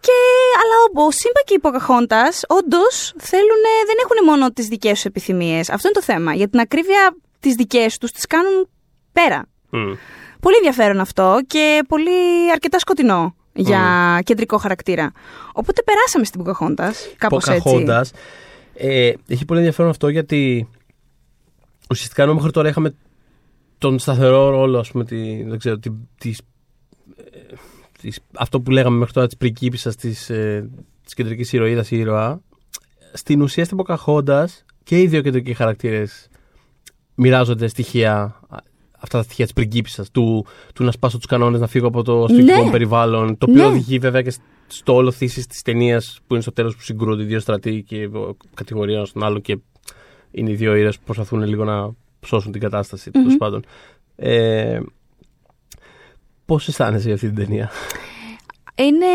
Και, αλλά ο, ο Σύμπα και η Ποκαχόντα όντως θέλουν, δεν έχουν μόνο τις δικές τους επιθυμίες. Αυτό είναι το θέμα. Για την ακρίβεια, τις δικές τους τις κάνουν πέρα. Μμ. Πολύ ενδιαφέρον αυτό και πολύ αρκετά σκοτεινό για κεντρικό χαρακτήρα. Οπότε περάσαμε στην Ποκαχόντα. Κάπως έτσι. Pocahontas. Ε, έχει πολύ ενδιαφέρον αυτό γιατί ουσιαστικά ενώ μέχρι τώρα είχαμε τον σταθερό ρόλο, ας πούμε, τη, δεν ξέρω, τη, της, ε, της- αυτό που λέγαμε μέχρι τώρα της πριγκίπισσας της, ε, της κεντρικής ηρωίδας ή ήρωα, στην ουσία στην Pocahontas και οι δύο κεντρικοί χαρακτήρες μοιράζονται στοιχεία, αυτά τα στοιχεία της πριγκίπισσας, του, του να σπάσω τους κανόνες, να φύγω από το σπιτικό Ναι. μου περιβάλλον, το οποίο Ναι. οδηγεί βέβαια και στο όλο θύση της ταινίας που είναι στο τέλος που συγκρούονται οι δύο στρατοί και ο- κατηγορία ένα τον άλλο και είναι οι δύο ήρωε που προσπαθούν λίγο να σώσουν την κατάσταση. Μμμ. τέλος πάντων. Ε, Πώς αισθάνεσαι για αυτή την ταινία, Είναι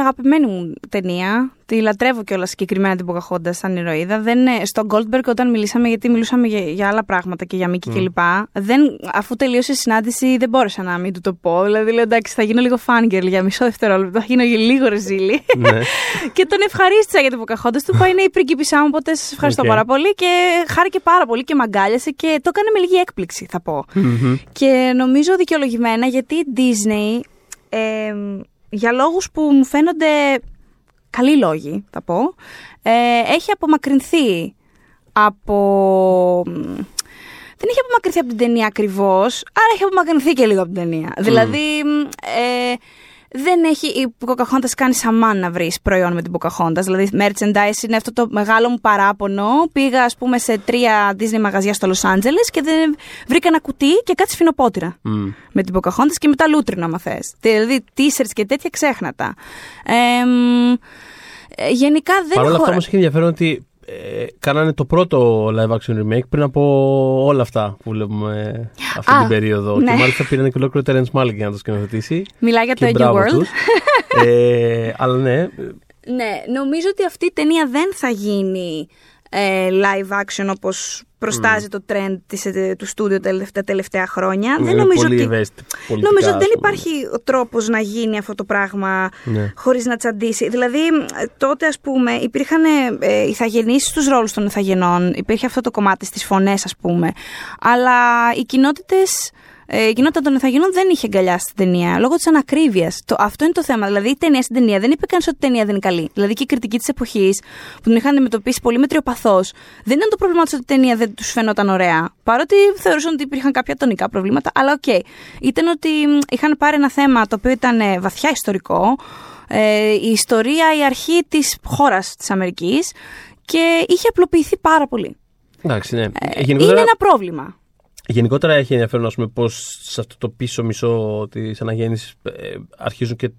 αγαπημένη μου ταινία. Τη λατρεύω κιόλας συγκεκριμένα την Ποκαχόντα σαν ηρωίδα. Δεν, είναι- στο Goldberg, όταν μιλήσαμε, γιατί μιλούσαμε για, για άλλα πράγματα και για Μίκη Mm. κλπ. Δεν, αφού τελείωσε η συνάντηση, δεν μπόρεσα να μην του το πω. Δηλαδή, λέω εντάξει, θα γίνω λίγο fangirl για μισό δευτερόλεπτο. Θα γίνω λίγο ρεζίλη. ναι. και τον ευχαρίστησα για την Ποκαχόντας. Του είπα είναι η πριγκίπισά μου, οπότε σας ευχαριστώ Οκ. πάρα πολύ. Και χάρηκε πάρα πολύ και μ' αγκάλιασε και το έκανε με λίγη έκπληξη, θα πω. Μμμ. Και νομίζω δικαιολογημένα γιατί η Disney ε, για λόγους που μου φαίνονται καλοί λόγοι θα πω ε, έχει απομακρυνθεί από... Δεν έχει απομακρυνθεί από την ταινία ακριβώς, άρα έχει απομακρυνθεί και λίγο από την ταινία. Δηλαδή μ, ε, δεν έχει η Pocahontas κάνει σαμάν να βρεις προϊόν με την Pocahontas. Δηλαδή, merchandise είναι αυτό το μεγάλο μου παράπονο. Πήγα, ας πούμε, σε τρία Disney μαγαζιά στο Los Angeles και δεν βρήκα ένα κουτί και κάτι σφινοπότηρα Μμ. με την Pocahontas και μετά λούτρινα, άμα θες. Δηλαδή, t-shirts και τέτοια ξέχνατα. Ε, μ, ε, γενικά δεν Παρ' όλα έχω. αυτά όμως έχει ενδιαφέρον ότι ε, κάνανε το πρώτο live action remake πριν από όλα αυτά που βλέπουμε αυτή Α, την περίοδο. ναι. Και μάλιστα πήραν και ολόκληρο Terence Malick για να το σκηνοθετήσει. Μιλάει για το Και Edgy μπράβο World. τους. ε, αλλά ναι, Ναι, νομίζω ότι αυτή η ταινία δεν θα γίνει ε, live action όπως προστάζει το trend της, ε, του στούντιο τα τελευταία, τελευταία χρόνια. δεν είναι νομίζω πολύ ότι... ευαίσθητη πολιτικά, Νομίζω ότι ας δεν πούμε. υπάρχει ο τρόπος να γίνει αυτό το πράγμα Ναι. χωρίς να τσαντήσει. Δηλαδή, ε, τότε ας πούμε υπήρχαν ε, ηθαγενείς στους ρόλους των ηθαγενών, υπήρχε αυτό το κομμάτι στις φωνές ας πούμε, αλλά οι κοινότητες... ε, Η κοινότητα των ιθαγενών δεν είχε αγκαλιάσει την ταινία λόγω της ανακρίβειας. Αυτό είναι το θέμα. Δηλαδή, η ταινία στην ταινία δεν είπε κανείς ότι η ταινία δεν είναι καλή. Δηλαδή, και η κριτική της εποχής που την είχαν αντιμετωπίσει πολύ μετριοπαθώς, δεν ήταν το πρόβλημα τους ότι η ταινία δεν τους φαινόταν ωραία. Παρότι θεωρούσαν ότι υπήρχαν κάποια τονικά προβλήματα, αλλά οκ. Ήταν ότι μ, είχαν πάρει ένα θέμα το οποίο ήταν ε, βαθιά ιστορικό, ε, η ιστορία, η αρχή της χώρας της Αμερικής και είχε απλοποιηθεί πάρα πολύ. Εντάξει, ναι. Ε, Γενικότερα, Είναι ένα πρόβλημα. Γενικότερα έχει ενδιαφέρον ας πούμε, πώς σε αυτό το πίσω μισό της αναγέννησης ε, αρχίζουν και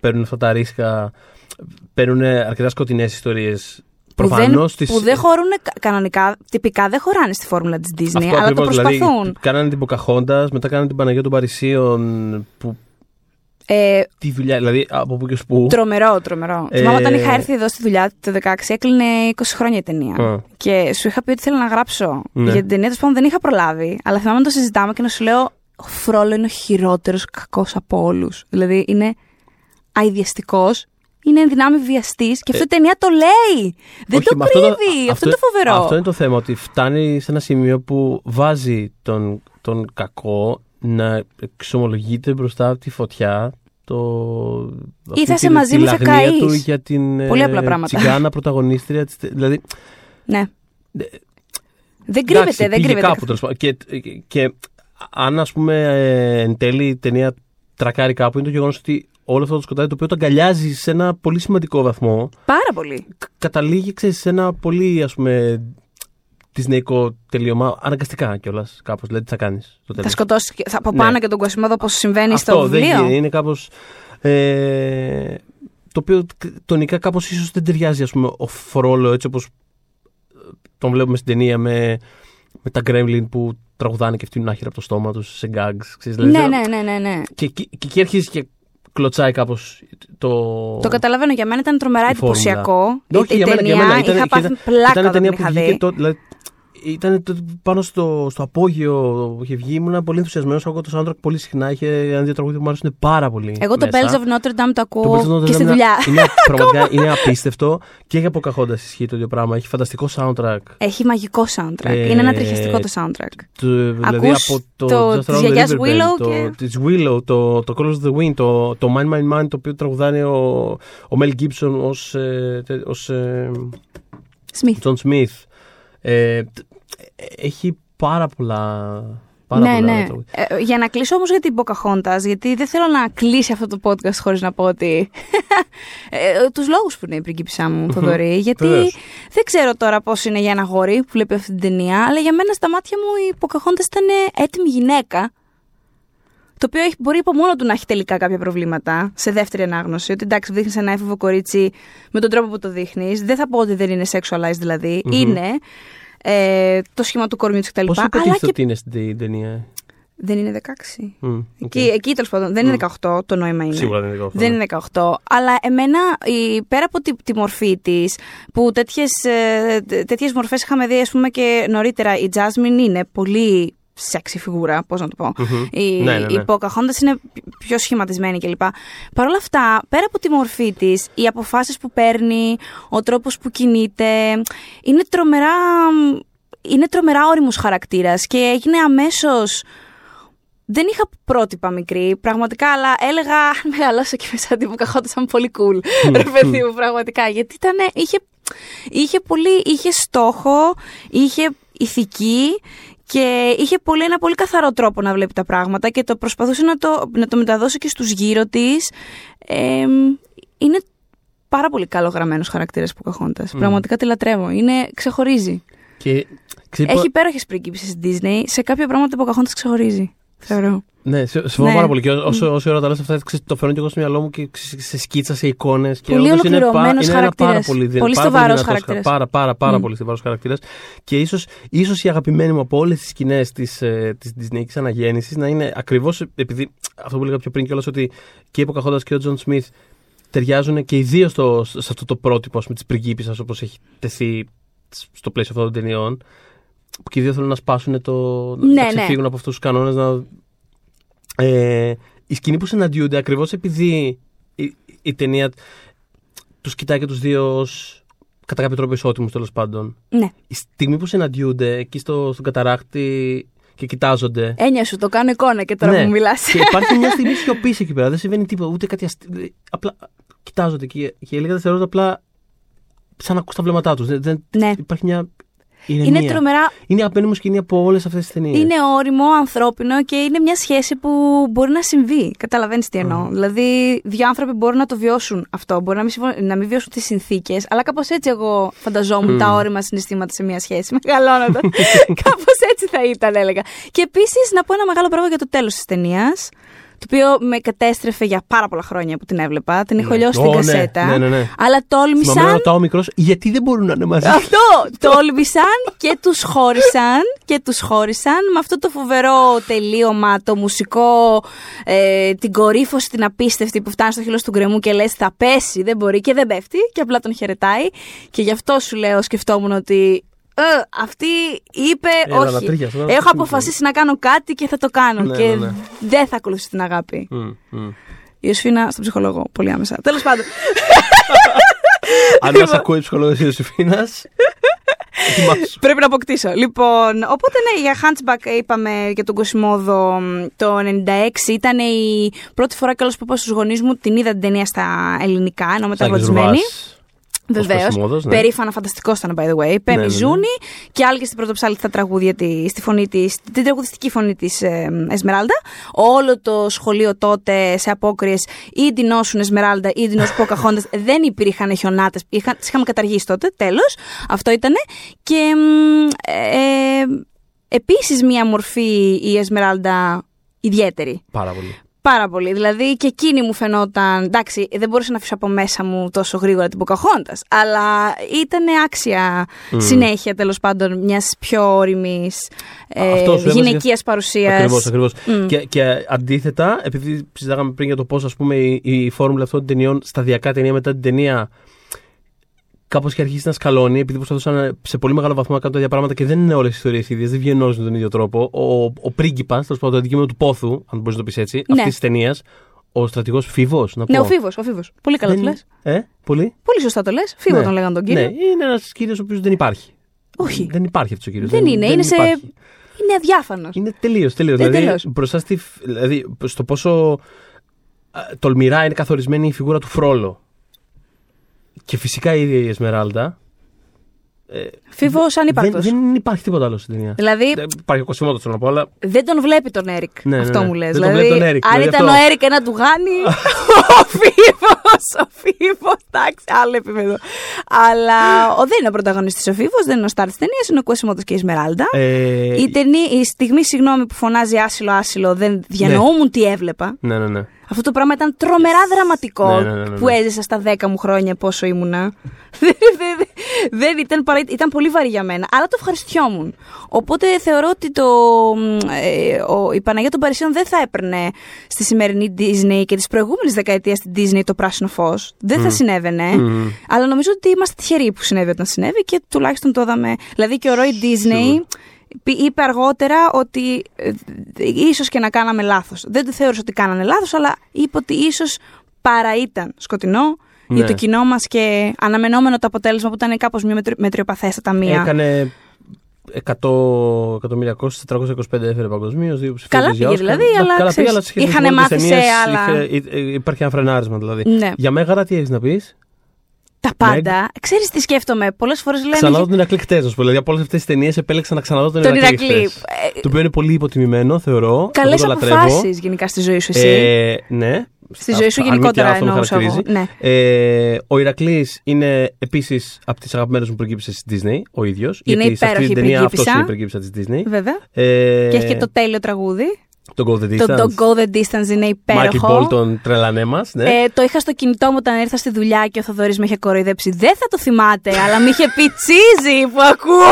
παίρνουν αυτά τα ρίσκα, παίρνουν αρκετά σκοτεινές ιστορίες. Που δεν, Προφανώς τις- που δεν χωρούν κα- κανονικά, τυπικά δεν χωράνε στη φόρμουλα της Disney, Αυτό αλλά το ακριβώς, προσπαθούν. Δηλαδή, κάνανε την Pocahontas, μετά κάνανε την Παναγία των Παρισίων. Που, Ε, τι δουλειά, δηλαδή από πού και ως πού. τρομερό, τρομερό. Ε, Θυμάμαι όταν είχα έρθει εδώ στη δουλειά το 2016, έκλεινε 20 χρόνια η ταινία. Α. Και σου είχα πει ότι θέλω να γράψω Ναι. για την ταινία, τέλος πάντων δεν είχα προλάβει. Αλλά θυμάμαι να το συζητάμε και να σου λέω: Ο Φρόλο είναι ο χειρότερος κακός από όλους. Δηλαδή είναι αειδιαστικός, είναι ενδυνάμει βιαστής και αυτή η ταινία το λέει. Δεν Ε, Όχι, το μα αυτό κρύβει. αυτό, είναι το φοβερό. Αυτό είναι το θέμα, ότι φτάνει σε ένα σημείο που βάζει τον, τον κακό να εξομολογείται μπροστά από τη φωτιά το, αυτή θα τη- είσαι μαζί τη μου, θα λαγνία καείς. του για την Πολύ ε, απλά πράγματα. τσιγκάνα πρωταγωνίστρια. της τε- Δηλαδή, Ναι. Ε, Δεν κρύβεται, εντάξει, δεν πήγε κρύβεται. κάπου τέλος πάντων. και, και, και αν ας πούμε ε, εν τέλει η ταινία τρακάρει κάπου είναι το γεγονός ότι όλο αυτό το σκοτάδι το οποίο το αγκαλιάζει σε ένα πολύ σημαντικό βαθμό Πάρα πολύ. κα- καταλήγει ξέρεις, σε ένα πολύ ας πούμε τυσνεϊκό τελείωμα αναγκαστικά κιόλας κάπως δηλαδή τι θα κάνεις στο Θα τέλος; σκοτώσεις και- θα από Ναι. πάνω και τον Κοσμόδο όπως συμβαίνει αυτό στο δεν βιβλίο; γίνεται, είναι κάπως ε, το οποίο τονικά κάπως ίσως δεν ταιριάζει ας πούμε ο Φρόλο έτσι όπως τον βλέπουμε στην ταινία με, με τα Gremlin που τραγουδάνε και φτύνουν άχυρα από το στόμα τους σε gags ξέρεις, δηλαδή, Ναι, δεν- ναι, ναι, ναι, ναι. Και, εκεί- και εκεί αρχίζει και κλωτσάει κάπως το... Το καταλαβαίνω για μένα ήταν τρομερά η φόρμουλα. εντυπωσιακό. Ναι, όχι, η για μένα, ταινία για μένα. Ήταν, είχα και πάθει ήταν- πλάκα ήταν όταν ταινία την που είχα βγήκε δει. Το, δηλαδή, ήταν το- πάνω στο, στο απόγειο που είχε βγει. Ήμουν πολύ ενθουσιασμένος. Ακούω το soundtrack πολύ συχνά. Είχε ένα δύο τραγούδια που μου άρεσαν πάρα πολύ. Εγώ το μέσα. Bells of Notre Dame το Το ακούω Bells of Notre και στη Dame δουλειά. Είναι, πραγματικά είναι απίστευτο. Και για Pocahontas ισχύει το ίδιο πράγμα. Έχει φανταστικό soundtrack. Έχει μαγικό soundtrack. Ε, Είναι ένα τριχιαστικό το soundtrack. Το, δηλαδή Ακούς από το, το- Just της Around the γιαγιάς Riverbend, Willow το, και- της Willow, το, το Colors of the Wind, το, το Mine Mine Mine, το οποίο τραγουδάνε ο, ο Mel Gibson ως, ε, τε- ως ε, Smith. John Smith. Ε, τ- ε, έχει πάρα πολλά. Πάρα ναι, πολλά ναι. τραγούδια. Ε, για να κλείσω όμως για την Pocahontas, γιατί δεν θέλω να κλείσει αυτό το podcast χωρίς να πω ότι. ε, τους λόγους που είναι η πριγκίπισσα μου, Θοδωρή. γιατί Βεβαίως. δεν ξέρω τώρα πώς είναι για ένα γόρι που βλέπει αυτή την ταινία, αλλά για μένα στα μάτια μου η Pocahontas ήταν έτοιμη γυναίκα. Το οποίο έχει, μπορεί από μόνο του να έχει τελικά κάποια προβλήματα σε δεύτερη ανάγνωση. Ότι εντάξει, δείχνεις ένα έφηβο κορίτσι με τον τρόπο που το δείχνεις. Δεν θα πω ότι δεν είναι sexualized δηλαδή. Είναι ε, το σχήμα του κορμιού της κτλ. Πώς Αλλά υποτίθεται και ότι είναι στην ταινία; δεν είναι 16. Μμ, οκ. Εκεί, εκεί τέλος πάντων δεν είναι 18, το νόημα είναι. Σίγουρα δεν είναι 18. Δεν είναι 18. Αλλά εμένα, η, πέρα από τη, τη μορφή της, που τέτοιες τέτοιες μορφές είχαμε δει, ας πούμε, και νωρίτερα, η Jasmine είναι πολύ σεξι φιγούρα, πώς να το πω. Μμμ. Η, Ναι, ναι, ναι. η Pocahontas είναι πιο σχηματισμένη κλπ. Παρ' όλα αυτά, πέρα από τη μορφή της, οι αποφάσεις που παίρνει, ο τρόπος που κινείται, είναι τρομερά. Είναι τρομερά όριμος χαρακτήρας και έγινε αμέσως δεν είχα πρότυπα μικρή, πραγματικά, αλλά έλεγα αν μεγαλώσω και μέσα την Pocahontas πολύ cool. Ρε παιδί μου, πραγματικά. Γιατί ήταν, είχε, είχε πολύ, είχε στόχο, είχε ηθική Και είχε πολύ, ένα πολύ καθαρό τρόπο να βλέπει τα πράγματα και το προσπαθούσε να το, να το μεταδώσει και στους γύρω της. Ε, είναι πάρα πολύ καλό γραμμένος χαρακτήρας Ποκαχόντας. Πραγματικά τη λατρεύω. Είναι, ξεχωρίζει. Και, ξέρει, Έχει υπέροχες πρίγκιψε στη Disney. Σε κάποια πράγματα ο Pocahontas ξεχωρίζει. Θεωρώ. Ναι, σε- συμφωνώ Ναι. πάρα πολύ. Και όσο, όσο ώρα τα λες αυτά, ξέρεις, το φέρνω και εγώ στο μυαλό μου και ξέρεις, σε σκίτσα, σε εικόνες. Πολύ όντως είναι, πα- ολοκληρωμένος είναι ένα πάρα χαρακτήρας. πολύ, δυνα- Πολύ πάρα στιβαρός δυνατός χαρακτήρας. χα- Πάρα, πάρα, πάρα Μμ. πολύ στιβαρός χαρακτήρας. Και ίσως ίσως η αγαπημένη μου από όλες τις σκηνές της ε, της Disney αναγέννησης να είναι ακριβώς επειδή αυτό που έλεγα πιο πριν κιόλας ότι και η Pocahontas και ο Τζον Σμιθ ταιριάζουν και οι δύο στο, σε αυτό το πρότυπο της πριγκίπισσας όπως έχει τεθεί στο πλαίσιο αυτών των ταινιών. Που και οι δύο θέλουν να σπάσουν το. Ναι, να ναι. ξεφύγουν από αυτούς τους κανόνες. Να... Ε, η σκηνή που συναντιούνται ακριβώς επειδή η, η ταινία τους κοιτάει και τους δύο ως κατά κάποιο τρόπο ισότιμους τέλος πάντων. Ναι. Η στιγμή που συναντιούνται εκεί στο, στον καταράκτη και κοιτάζονται. Έννοια σου, το κάνω εικόνα και τώρα Ναι. μου μιλάς. Και υπάρχει μια στιγμή σιωπής εκεί πέρα. Δεν συμβαίνει τίποτα, ούτε κάτι αστείο. Απλά κοιτάζονται και, και λίγα δευτερόλεπτα απλά σαν να ακούς τα βλέμματά τους. Δεν, δεν- Ναι. Υπάρχει μια ηρεμία. Είναι τρομερά. Είναι η αγαπημένη μου σκηνή από όλες αυτές τις ταινίες. Είναι όριμο, ανθρώπινο και είναι μια σχέση που μπορεί να συμβεί. Καταλαβαίνεις τι εννοώ. Δηλαδή, δύο άνθρωποι μπορούν να το βιώσουν αυτό. Μπορεί να μην, συμφω- να μην βιώσουν τις συνθήκες, αλλά κάπως έτσι εγώ φανταζόμουν Μμ. τα όριμα συναισθήματα σε μια σχέση, μεγαλώνοντα. κάπως έτσι θα ήταν, έλεγα. Και επίσης να πω ένα μεγάλο πράγμα για το τέλος της ταινίας. Το οποίο με κατέστρεφε για πάρα πολλά χρόνια που την έβλεπα. Την έχω Ναι. λιώσει Ω, την ναι, κασέτα. ναι, ναι, ναι. Αλλά τόλμησα. Θυμάμαι να ρωτάω ο μικρός γιατί δεν μπορούν να είναι μαζί; Αυτό! Τόλμησαν και τους χώρισαν και τους χώρισαν με αυτό το φοβερό τελείωμα, το μουσικό, ε, την κορύφωση την απίστευτη που φτάνει στο χείλος του γκρεμού και λες θα πέσει, δεν μπορεί και δεν πέφτει και απλά τον χαιρετάει και γι' αυτό σου λέω σκεφτόμουν ότι «Ε, αυτή είπε Έλα, να όχι. τρίχιασε, να Έχω τρίχιασε. αποφασίσει να κάνω κάτι και θα το κάνω Ναι, και ναι, ναι. δεν θα ακολουθήσει την αγάπη. Μμ, μμ. Η Ιωσφίνα στον ψυχολόγο, πολύ άμεσα. Τέλος πάντων. Αν μας ακούει η ψυχολόγος τη Ιωσήφινας. Ετοιμάσου. Πρέπει να αποκτήσω. Λοιπόν, οπότε ναι, για Hunchback είπαμε για τον Κοσιμόδο μ, το 96. Ήταν η πρώτη φορά κιόλας που είπα στους γονείς μου την είδα την ταινία στα ελληνικά, ενώ μεταγλωτισμένη. Βεβαίως. Κοσιμόδος, ναι. Περήφανα, φανταστικό ήταν, by the way. Πέμι ναι, ναι. Ζούνη και άλλη και στην πρωτοψάλτη στα τραγούδια τη, στη φωνή της, την τραγουδιστική φωνή της ε, Εσμεράλντα. Όλο το σχολείο τότε σε απόκριες ή ντυνόσουν Εσμεράλντα ή ντυνόσουν Ποκαχόντα. δεν υπήρχαν χιονάτες. Τις είχαμε καταργήσει τότε. Τέλος. Αυτό ήτανε. Και μ, ε, επίσης μία μορφή η Εσμεράλντα ιδιαίτερη. Πάρα πολύ. Πάρα πολύ. Δηλαδή και εκείνη μου φαινόταν. Εντάξει, δεν μπορούσα να αφήσω από μέσα μου τόσο γρήγορα την Ποκαχόντα. Αλλά ήταν άξια συνέχεια τέλος πάντων μιας πιο όρημης ε, Αυτό σου έβαζε γυναικείας παρουσίας. Ακριβώς, ακριβώς. Μμ. Και, και αντίθετα, επειδή συζητάγαμε πριν για το πώς η, η φόρμουλα αυτών των ταινιών σταδιακά ταινία μετά την ταινία κάπως και αρχίσει να σκαλώνει, επειδή προσπαθούσαν σε πολύ μεγάλο βαθμό να κάνουν τα ίδια πράγματα και δεν είναι όλες οι ιστορίες ίδιες, δεν βγαίνουν όλε με τον ίδιο τρόπο. Ο, ο πρίγκιπας, τέλος πάντων, το αντικείμενο του πόθου, αν μπορείς να το πεις έτσι, Ναι. αυτής της ταινίας, ο στρατηγός Φίβος, να πω. Ναι, ο Φίβος. Ο Φίβος. Πολύ καλά το Δεν- λε. Ε, πολύ. Πολύ σωστά το λες. Φίβο Ναι. τον λέγανε τον κύριο. Ναι, είναι ένας κύριος ο οποίος δεν υπάρχει. Όχι. Δεν υπάρχει αυτός ο κύριος. Δεν είναι. είναι, σε... υπάρχει. είναι διάφανος. Είναι τελείως, τελείως. Ε, δηλαδή, τελείως. μπροστά στη, φ- δηλαδή, στο πόσο α, τολμηρά είναι καθορισμένη η φιγούρα του Φρόλο. Και φυσικά η ίδια η Εσμεράλντα. Ε, Φίβος ανύπαρκτος. δεν, δεν υπάρχει τίποτα άλλο στην ταινία. Δηλαδή Δεν υπάρχει ο Κουασιμόδο, θέλω να πω, αλλά. δεν τον βλέπει τον Έρικ. Ναι, ναι, αυτό ναι. μου λες. Δεν τον Δηλαδή, βλέπει τον Έρικ, αν δηλαδή ήταν αυτό. ο Έρικ ένα τουγάνι. ο Φίβο. Ο Φίβο. Εντάξει, άλλο επίπεδο. Αλλά ο, δεν είναι ο πρωταγωνιστής ο Φίβος, δεν είναι ο Στάρ της ταινίας, είναι ο Κοσιμότο και η Σμεράλντα. Ε, Η, ταινία, η στιγμή, συγγνώμη, που φωνάζει άσυλο, άσυλο, δεν διανοούμουν τι έβλεπα. Ναι, ναι, ναι. Αυτό το πράγμα ήταν τρομερά δραματικό Ναι, ναι, ναι, ναι, ναι. που έζησα στα 10 μου χρόνια πόσο ήμουνα. Δεν- δεν- δεν ήταν, παρά, ήταν πολύ βαρύ για μένα, αλλά το ευχαριστιόμουν. Οπότε θεωρώ ότι το, μ, ε, ο, η Παναγία των Παρισίων δεν θα έπαιρνε στη σημερινή Disney και τις προηγούμενες δεκαετίες στην Disney το πράσινο φως. Δεν θα συνέβαινε. Μμ. Αλλά νομίζω ότι είμαστε τυχεροί που συνέβη όταν συνέβη και τουλάχιστον το είδαμε. Δηλαδή και ο Roy Disney πι- είπε αργότερα ότι ε, ίσως και να κάναμε λάθος. Δεν το θεώρησε ότι κάνανε λάθος, αλλά είπε ότι ίσως παρά ήταν σκοτεινό για Ναι. το κοινό μας και αναμενόμενο το αποτέλεσμα που ήταν κάπως μια μετρι- μετριοπαθέστατα μία. Έκανε 100 εκατομμύρια κόστη, 425 έφερε παγκοσμίως. Δύο ψηφίδες Καλά για πήγε Όσκαρ. δηλαδή, Ναι, αλλά καλά πήγε, ξέρεις, αλλά σε σχέση με είχανε τις υπόλοιπες μάθει σε ταινίες άλλα- είχε- ε, ε, Υπάρχει ένα φρενάρισμα δηλαδή. Ναι. Για Μέγαρα τι έχεις να πεις. Τα πάντα. Ξέρεις τι σκέφτομαι. Πολλές φορές λένε. Ξαναδώ τον Ηρακλή χτε, να σου πω. Δηλαδή από όλες αυτές τις ταινίες επέλεξα να ξαναδώ τον, Τον Ηρακλή. Ηρακλή. χτες. Ε, Το οποίο είναι πολύ υποτιμημένο, θεωρώ. Καλές Εγώ το λατρεύω. αποφάσεις γενικά στη ζωή σου, εσύ. Ε, ναι. Στη ζωή σου Αν μη τι γενικότερα άλλο, αυτό με εννοούσα εγώ. χαρακτηρίζει. Ναι. Ε, ο Ηρακλής είναι επίσης από τις αγαπημένες μου πριγκίπισε της Disney, ο ίδιος. Είναι γιατί σε αυτή υπέροχη την ταινία αυτός πριγκίπισσα. είναι η πριγκίπισσα της Disney. Βέβαια. Ε, Και έχει και το τέλειο τραγούδι. Το Go the Distance. Το Don't Go the Distance είναι Μάικλ υπέροχο. Μπόλτον, τρέλανέ μας. Ναι. Ε, το είχα στο κινητό μου όταν ήρθα στη δουλειά και ο Θοδωρής με είχε κοροϊδέψει. Δεν θα το θυμάται, αλλά με είχε πει cheesy που ακούω.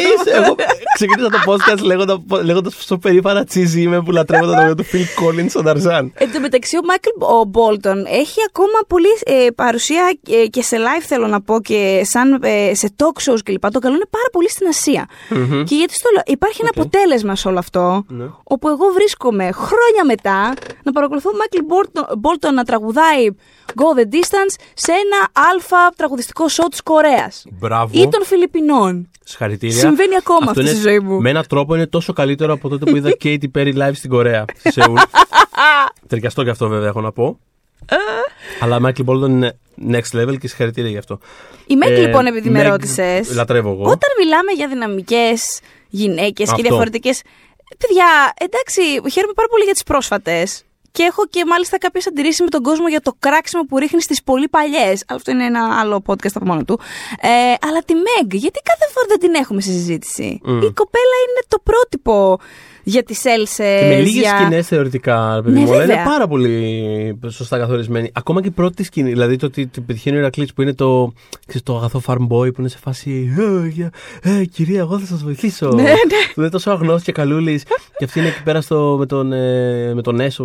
Είσαι, εγώ ξεκίνησα το podcast λέγοντα- λέγοντας πόσο περήφανα cheesy είμαι που λατρεύω το τραγούδι του Phil Collins στον Ταρζάν. Εν τω μεταξύ, ο Μάικλ ο Μπόλτον έχει ακόμα πολύ ε, παρουσία ε, και σε live θέλω να πω και σαν ε, σε talk shows κλπ. Το καλούν πάρα πολύ στην Ασία. Και γιατί στο λέω, υπάρχει ένα Οκ. αποτέλεσμα σε όλο αυτό, Ναι. όπου εγώ βρίσκομαι χρόνια μετά να παρακολουθώ Μάικλ Μπόλτον να τραγουδάει Go the Distance σε ένα αλφα τραγουδιστικό show της Κορέας. Μπράβο. Ή των Φιλιππινών. Συγχαρητήρια. Συμβαίνει ακόμα Αυτό αυτό είναι- στη ζωή μου. Με έναν τρόπο είναι τόσο καλύτερο από τότε που είδα Katy Perry live στην Κορέα. Στη Σεούλ. Ταιριαστό και αυτό βέβαια έχω να πω. Αλλά Michael Bolton είναι next level και συγχαρητήρια γι' αυτό. Η Μέγκ, Ε, λοιπόν, επειδή με Meg ρώτησες. λατρεύω εγώ. Όταν μιλάμε για δυναμικές γυναίκες και Αυτό. διαφορετικές. Παιδιά, εντάξει, χαίρομαι πάρα πολύ για τις πρόσφατες. Και έχω και μάλιστα κάποιες αντιρρήσεις με τον κόσμο για το κράξιμο που ρίχνει στις πολύ παλιές. Αλλά αυτό είναι ένα άλλο podcast από μόνο του. Ε, αλλά τη Meg, γιατί κάθε φορά δεν την έχουμε στη συζήτηση. Μμ. Η κοπέλα είναι το πρότυπο για τις Έλσε. Και με λίγες για... σκηνές θεωρητικά, ρε παιδί Ναι, μου, αλλά είναι βέβαια. πάρα πολύ σωστά καθορισμένη. Ακόμα και η πρώτη σκηνή, δηλαδή το ότι την πετυχαίνει ο Ηρακλής που είναι το, ξέρεις, το αγαθό farm boy που είναι σε φάση. Ε, για- ε, κυρία, εγώ θα σας βοηθήσω. Ναι, ναι. Που είναι τόσο αγνώστο και καλούλης. και αυτή είναι εκεί πέρα στο, με, τον, ε, με τον Έσο.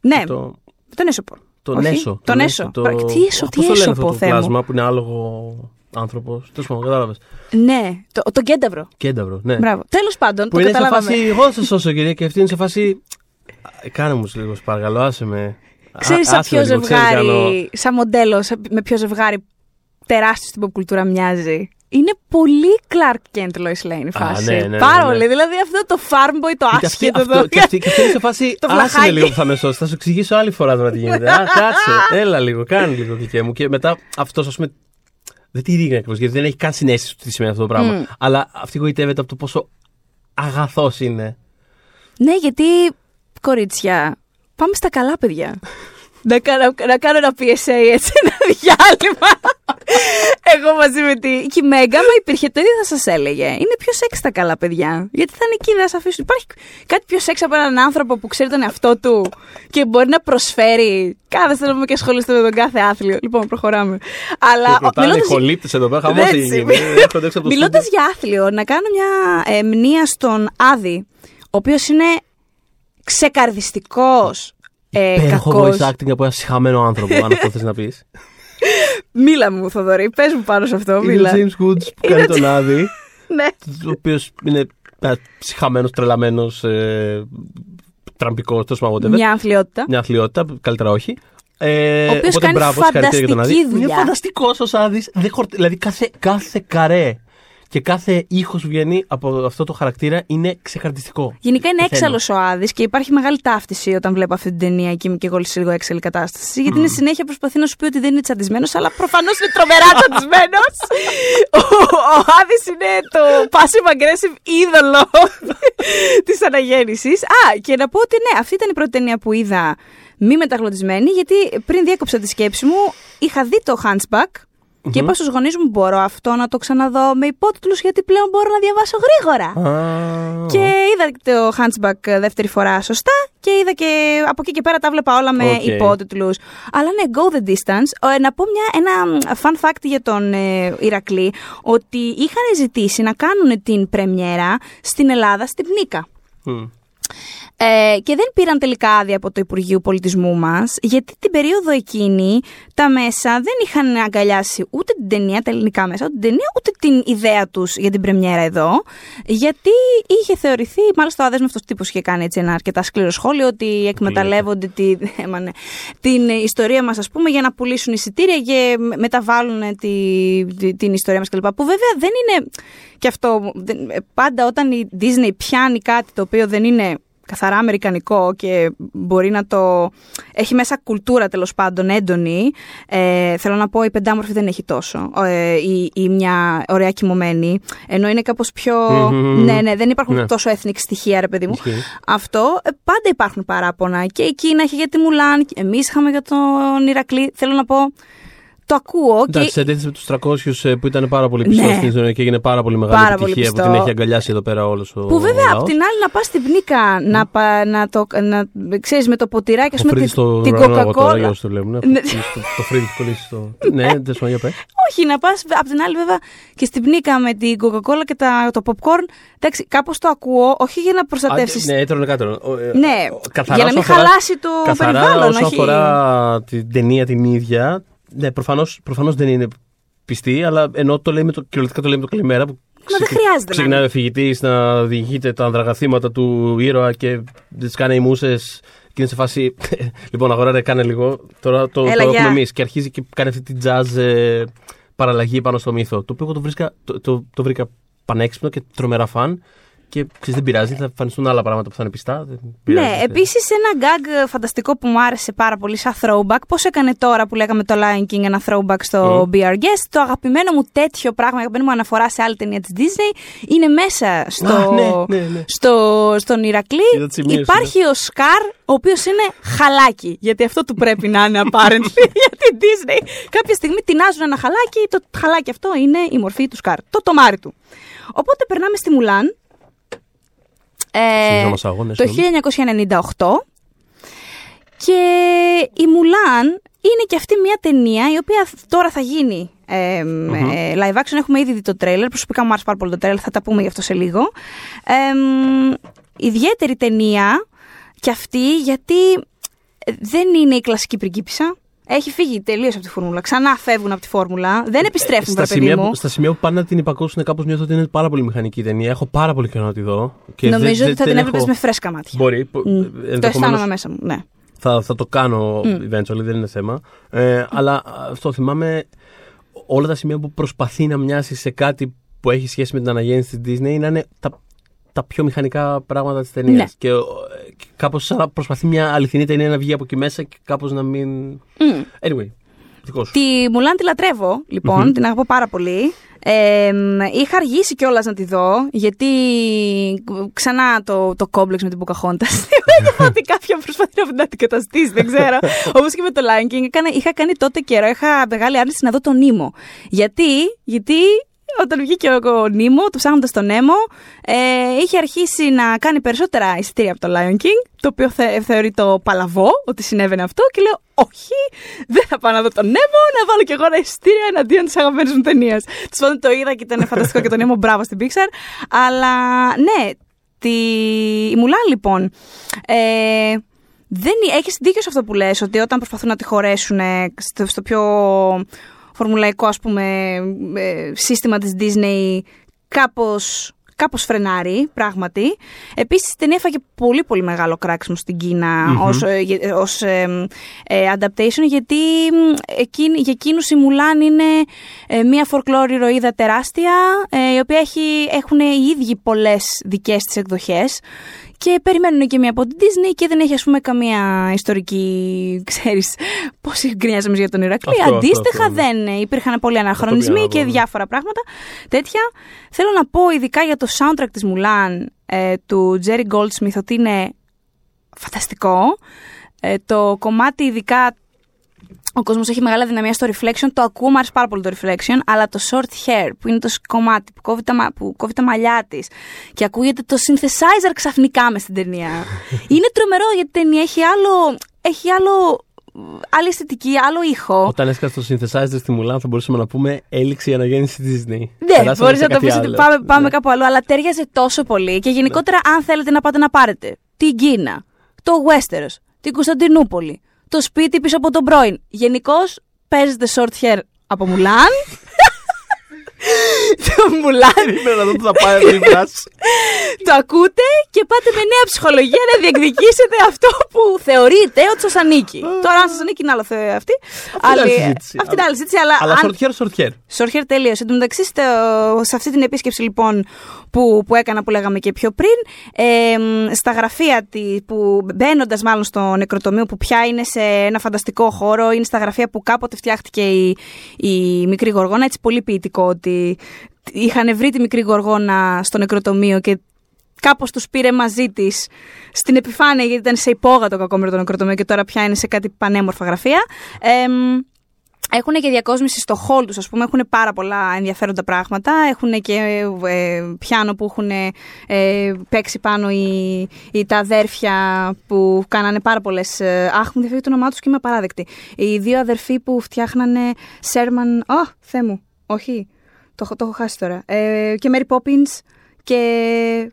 Ναι, Το, τον έσωπο. τον Όχι, Έσο. Τον έσω. Το, Πρα- Τι έσω, πώς τι το λένε έσωπο, αυτό το Θεέ μου. πλάσμα που είναι άλογο άνθρωπος. Τέλος πάντων, κατάλαβες. Ναι, το, τον κένταβρο. Κένταβρο, ναι. Μπράβο. Τέλος πάντων, Που το είναι σε καταλάβαμε. φάση, εγώ θα σε σώσω κυρία και αυτή είναι σε φάση. «Α, Κάνε μου σε λίγο, σε παρακαλώ, άσε με. Ξέρεις Α- σαν άσε ποιο με λίγο, ξέρεις, κάνω- ζευγάρι, σαν μοντέλο, σαν- με ποιο ζευγάρι τεράστιο στην pop κουλτούρα μοιάζει. Είναι πολύ Clark Kent Lois Lane η Α, φάση. ναι, ναι, ναι, Πάρα ναι. πολύ. Δηλαδή αυτό το farm boy, το Κοίτα, αυτή, άσχετο. αυτό, το- και, αυτή, και αυτή είναι σε φάση. Το άσε με βλαχάκι. λίγο που θα με σώσει. Θα σου εξηγήσω άλλη φορά τώρα τι γίνεται. Α, κάτσε. Έλα λίγο, κάνε λίγο κλικέ μου. Και μετά αυτός, ας πούμε. Δεν τη ρίγνει ακριβώς γιατί δεν έχει καν συνέστηση του τι σημαίνει αυτό το πράγμα. Μμ. Αλλά αυτή γοητεύεται από το πόσο αγαθός είναι. Ναι, γιατί κορίτσια, πάμε στα καλά παιδιά. Να, κάνω, να κάνω ένα PSA έτσι, ένα διάλειμμα. Εγώ μαζί με τη. Και η Μέγκα, άμα υπήρχε το ίδιο θα σας έλεγε. Είναι πιο σεξ τα καλά παιδιά. Γιατί θα είναι εκεί, δεν θα σα αφήσουν. Υπάρχει κάτι πιο σεξ από έναν άνθρωπο που ξέρει τον εαυτό του και μπορεί να προσφέρει. Κάθεστε να πούμε και ασχολείστε με τον κάθε άθλιο. Λοιπόν, προχωράμε. Αλλά. Και ρωτάνε οι μιλώντας- χολύπτε εδώ πέρα, χαμός Έτσι. έγινε. Έρχονται έξω από το Μιλώντας στούντιο. για άθλιο, να κάνω μια ε, μνήα στον Άδη, ο οποίος είναι ξεκαρδιστικός. Ε, Υπέροχο κακός. voice acting από ένα συχαμένο άνθρωπο, αν αυτό θες να πεις. Μίλα μου, Θοδωρή, πες μου πάνω σε αυτό. Είναι ο Μίλα. James Woods που Είναι κάνει ο τον Άδη. Ναι. ο οποίος είναι ψυχαμένο, τρελαμένος, ε, τραμπικός, τέλος πάντων. whatever. Μια αμφιλιότητα. Μια αθλειότητα, καλύτερα όχι. Ε, Ο οποίος οπότε κάνει μπράβο, συγχαρητήρια για τον Άδη. φανταστική Είναι δουλειά. φανταστικός ο Άδης. Δηλαδή κάθε, κάθε καρέ και κάθε ήχος που βγαίνει από αυτό το χαρακτήρα είναι ξεκαρδιστικό. Γενικά είναι Πεθαίνω. έξαλλος ο Άδης και υπάρχει μεγάλη ταύτιση όταν βλέπω αυτή την ταινία και είμαι και εγώ σε λίγο έξαλλη κατάσταση. Γιατί είναι συνέχεια προσπαθεί να σου πει ότι δεν είναι τσαντισμένος, αλλά προφανώς είναι τρομερά τσαντισμένος. ο ο Άδης είναι το passive aggressive είδωλο της αναγέννησης. Α, και να πω ότι ναι, αυτή ήταν η πρώτη ταινία που είδα μη μεταγλωτισμένη, γιατί πριν διέκοψα τη σκέψη μου, είχα δει το Hunchback. Και είπα στους γονείς μου: Μπορώ αυτό να το ξαναδώ με υπότιτλους, γιατί πλέον μπορώ να διαβάσω γρήγορα. Α, Και είδα το Hunchback δεύτερη φορά σωστά και είδα και από εκεί και πέρα τα 'βλεπα όλα με Οκ. υπότιτλους. Αλλά ναι, go the distance. Ε, να πω μια, ένα fun fact για τον ε, Ηρακλή, ότι είχαν ζητήσει να κάνουν την πρεμιέρα στην Ελλάδα, στην Πνύκα. μ. Ε, και δεν πήραν τελικά άδεια από το Υπουργείο Πολιτισμού μας, γιατί την περίοδο εκείνη τα μέσα δεν είχαν αγκαλιάσει ούτε την ταινία, τα ελληνικά μέσα, ούτε την ταινία, ούτε την ιδέα τους για την πρεμιέρα εδώ. Γιατί είχε θεωρηθεί, μάλιστα ο αδέσμευτο τύπος είχε κάνει έτσι ένα αρκετά σκληρό σχόλιο, ότι εκμεταλλεύονται τη, ε, μα ναι, την ιστορία μας, ας πούμε, για να πουλήσουν εισιτήρια και μεταβάλουν τη, τη- την ιστορία μας κλπ. Που βέβαια δεν είναι και αυτό. δεν- Πάντα όταν η Disney πιάνει κάτι το οποίο δεν είναι καθαρά αμερικανικό και μπορεί να το. έχει μέσα κουλτούρα τέλος πάντων έντονη. Ε, θέλω να πω, η πεντάμορφη δεν έχει τόσο. Ε, ή, ή μια ωραία κοιμωμένη. Ενώ είναι κάπως πιο. Ναι, ναι, δεν υπάρχουν Ναι. τόσο ethnic στοιχεία, ρε παιδί μου. Ισχύει. Αυτό ε, πάντα υπάρχουν παράπονα. Και η Κίνα έχει για τη Μουλάν, εμείς είχαμε για τον Ηρακλή. Θέλω να πω. Το ακούω και Εντάξει, σε αντίθεση με τους 300 ε, που ήταν πάρα πολύ πιστός Ναι. στην ζωή και έγινε πάρα πολύ μεγάλη Πάρα πολύ επιτυχία που πιστό. την έχει αγκαλιάσει εδώ πέρα όλος ο Που βέβαια λαός. απ' την άλλη να πας στην πνίκα να, πα, να το. Να, ξέρεις, με το ποτηράκι, ας Ο πούμε, Φρύδης την, στο την ουρανό εγώ τώρα, για Coca-Cola. όσους το βλέπουν. Ναι. Το, το Φρύδι έχει κολλήσει στο... ναι, δεν σου για πες. Όχι, να πας απ' την άλλη βέβαια και στην πνίκα με την Coca-Cola και τα, το popcorn. Εντάξει, κάπως το ακούω, όχι για να προστατεύσει. Α, Ναι, έτρωνε κάτω. Ναι, για να μην χαλάσει το καθαρά περιβάλλον, όσον όχι. αφορά την ταινία την ίδια, ναι, προφανώς, προφανώς δεν είναι πιστή, αλλά ενώ το λέει με το, κυριολεκτικά το λέει με το καλημέρα. Που Μα δεν χρειάζεται να Ξεκινάει είναι. ο φυγητή να διηγείται τα ανδραγαθήματα του ήρωα και τις κάνει οι μουσες και είναι σε φάση. λοιπόν, αγοράρε, κάνε λίγο. Τώρα το, Έλα, το έχουμε γεια. εμείς. Και αρχίζει και κάνει αυτή την jazz ε, παραλλαγή πάνω στο μύθο. Το οποίο εγώ το, βρίσκα, το, το, το βρήκα πανέξυπνο και τρομερά φαν. Και ξέρεις, δεν πειράζει, θα εμφανιστούν άλλα πράγματα που θα είναι πιστά. Δεν πειράζει. Ναι, επίσης ένα gag φανταστικό που μου άρεσε πάρα πολύ σαν throwback. Πώς έκανε τώρα που λέγαμε το Lion King ένα throwback στο Be Our Guest. Το αγαπημένο μου τέτοιο πράγμα, αγαπημένο μου αναφορά σε άλλη ταινία της Disney, είναι μέσα στο, Α, ναι, ναι, ναι. στο, στον Ηρακλή. Είδα τη σημείωση, Υπάρχει ο Σκαρ, ο οποίος είναι χαλάκι. Γιατί αυτό του πρέπει να είναι apparently για την Disney. Κάποια στιγμή τεινάζουν ένα χαλάκι, το χαλάκι αυτό είναι η μορφή του Σκαρ. Το τομάρι του. Οπότε περνάμε στη Μουλάν. Ε, Συνεχιζόμαστε αγώνες, το συγγνώμη. 1998 και η Μουλάν είναι και αυτή μια ταινία η οποία τώρα θα γίνει ε, ε, live action. Έχουμε ήδη δει το τρέλερ. Προσωπικά μου άρεσε πάρα πολύ το τρέλερ, θα τα πούμε γι' αυτό σε λίγο. Ε, μ, ιδιαίτερη ταινία και αυτή γιατί ε, δεν είναι η κλασική πριγκίπισσα. Έχει φύγει τελείως από τη φόρμουλα. Ξανά φεύγουν από τη φόρμουλα. Δεν επιστρέφουν, στα, βρε παιδί σημεία μου. που, στα σημεία που πάνε να την υπακούσουν, κάπως νιώθω ότι είναι πάρα πολύ μηχανική η ταινία. Έχω πάρα πολύ καιρό να τη δω. Και Νομίζω δεν- ότι θα δεν την έβλεπε έχω- με φρέσκα μάτια. Μπορεί. που- Μμ. Το ενδεχομένως αισθάνομαι μέσα μου. Ναι. Θα, θα το κάνω eventually, δεν είναι θέμα. Ε, αλλά αυτό θυμάμαι όλα τα σημεία που προσπαθεί να μοιάσει σε κάτι που έχει σχέση με την αναγέννηση της Disney να είναι τα, τα πιο μηχανικά πράγματα της ταινίας. Ναι. Και, ε, και κάπως σαν να προσπαθεί μια αληθινή ταινία να βγει από εκεί μέσα και κάπως να μην... Μμ. Anyway, δικό σου. Τη Μουλάν τη λατρεύω, λοιπόν, την αγαπώ πάρα πολύ. Ε, μ, είχα αργήσει κιόλας να τη δω, γιατί ξανά το, το κόμπλεξ με την Ποκαχόντα. Νιώθω ότι κάποια προσπαθεί να την αντικαταστήσει, δεν ξέρω. Όπως και με το Lion King, έκανα- είχα κάνει τότε καιρό, είχα μεγάλη άρνηση να δω τον Νίμο. Γιατί, γιατί όταν βγήκε ο, ο Νίμο, του ψάχνοντας τον Νέμο, ε, είχε αρχίσει να κάνει περισσότερα εισιτήρια από το Lion King, το οποίο θε, θεωρεί το παλαβό ότι συνέβαινε αυτό και λέω όχι, δεν θα πάω να δω τον Νέμο, να βάλω κι εγώ ένα εισιτήριο εναντίον της αγαπημένης μου ταινίας. Τη πάντων το είδα και ήταν φανταστικό και τον Νέμο, μπράβο στην Pixar. Αλλά ναι, τη... η Μουλάν λοιπόν. Ε, δεν, έχεις δίκιο σε αυτό που λες, ότι όταν προσπαθούν να τη χωρέσουν στο, στο πιο φορμουλαϊκό ας πούμε ε, σύστημα της Disney κάπως, κάπως φρενάρει πράγματι. Επίσης η ταινία έφαγε πολύ πολύ μεγάλο κράξιμο στην κινα ως, ε, γε- ως ε, ε, adaptation γιατί μ, εκείνη, για εκείνους η Μουλάν είναι ε, μια folklore ηρωίδα τεράστια ε, η οποία έχει, έχουν οι ίδιοι πολλές δικές της εκδοχές και περιμένουν και μία από την Disney και δεν έχει ας πούμε καμία ιστορική, ξέρεις, πώς γκρινιάζαμε για τον Ηρακλή. Αυτό, αυτό, Αντίστοιχα αυτό, ναι. δεν ε, υπήρχαν πολλοί αναχρονισμοί πήγα να και πω, ναι. διάφορα πράγματα τέτοια. Θέλω να πω ειδικά για το soundtrack της Μουλάν ε, του Jerry Goldsmith ότι είναι φανταστικό. Ε, το κομμάτι ειδικά ο κόσμος έχει μεγάλη δυναμία στο reflection. Το ακούω, μου άρεσε πάρα πολύ το reflection. Αλλά το short hair, που είναι το κομμάτι που κόβει τα, μα- που κόβει τα μαλλιά της και ακούγεται το synthesizer ξαφνικά μες στην ταινία. είναι τρομερό γιατί η ταινία έχει άλλο. Έχει άλλο άλλη αισθητική, άλλο ήχο. Όταν έσκασε το synthesizer στη Μουλάν θα μπορούσαμε να πούμε έληξε η αναγέννηση της Disney. Ναι, Περάσαμε μπορείς σε να το κάτι πεις. άλλο. Πάμε, πάμε Ναι. κάπου αλλού, αλλά τέριαζε τόσο πολύ. Και γενικότερα, αν θέλετε να πάτε να πάρετε την Κίνα, το Westeros, την Κωνσταντινούπολη, το σπίτι πίσω από τον πρώην. Γενικώς παίζετε short hair από Μουλάν. το Μουλάν. Περίμενα να δω που θα πάει αυτή η φράση. το ακούτε και πάτε με νέα ψυχολογία να διεκδικήσετε αυτό που θεωρείτε ότι σας ανήκει. Τώρα, αν σας ανήκει, είναι άλλο θε- αυτή. είναι άλλη συζήτηση. Αυτή είναι άλλη συζήτηση, αλλά. Αλλά αν- σορτιέρ, σορτιέρ. Σόρχερ τελείω. Εν τω μεταξύ, στο- σε αυτή την επίσκεψη λοιπόν που, που έκανα που λέγαμε και πιο πριν, ε, μ, στα γραφεία τη, που μπαίνοντας μάλλον στο νεκροτομείο που πια είναι σε ένα φανταστικό χώρο, είναι στα γραφεία που κάποτε φτιάχτηκε η, η μικρή γοργόνα. Έτσι πολύ ποιητικό ότι είχαν βρει τη μικρή γοργόνα στο νεκροτομείο και κάπως τους πήρε μαζί της στην επιφάνεια γιατί ήταν σε υπόγατο κακόμερο το νεκροτομείο και τώρα πια είναι σε κάτι πανέμορφα γραφεία. Ε, μ, έχουν και διακόσμηση στο hall τους, ας πούμε, έχουν πάρα πολλά ενδιαφέροντα πράγματα. Έχουν και ε, πιάνο που έχουν ε, παίξει πάνω οι, οι, τα αδέρφια που κάνανε πάρα πολλές... Ε, αχ, μου διαφεύγει το όνομά τους και είμαι απαράδεκτη. Οι δύο αδερφοί που φτιάχνανε Σέρμαν... Αχ, Θεέ μου, όχι, το, έχω- το έχω χάσει τώρα. Ε, και Mary Poppins και...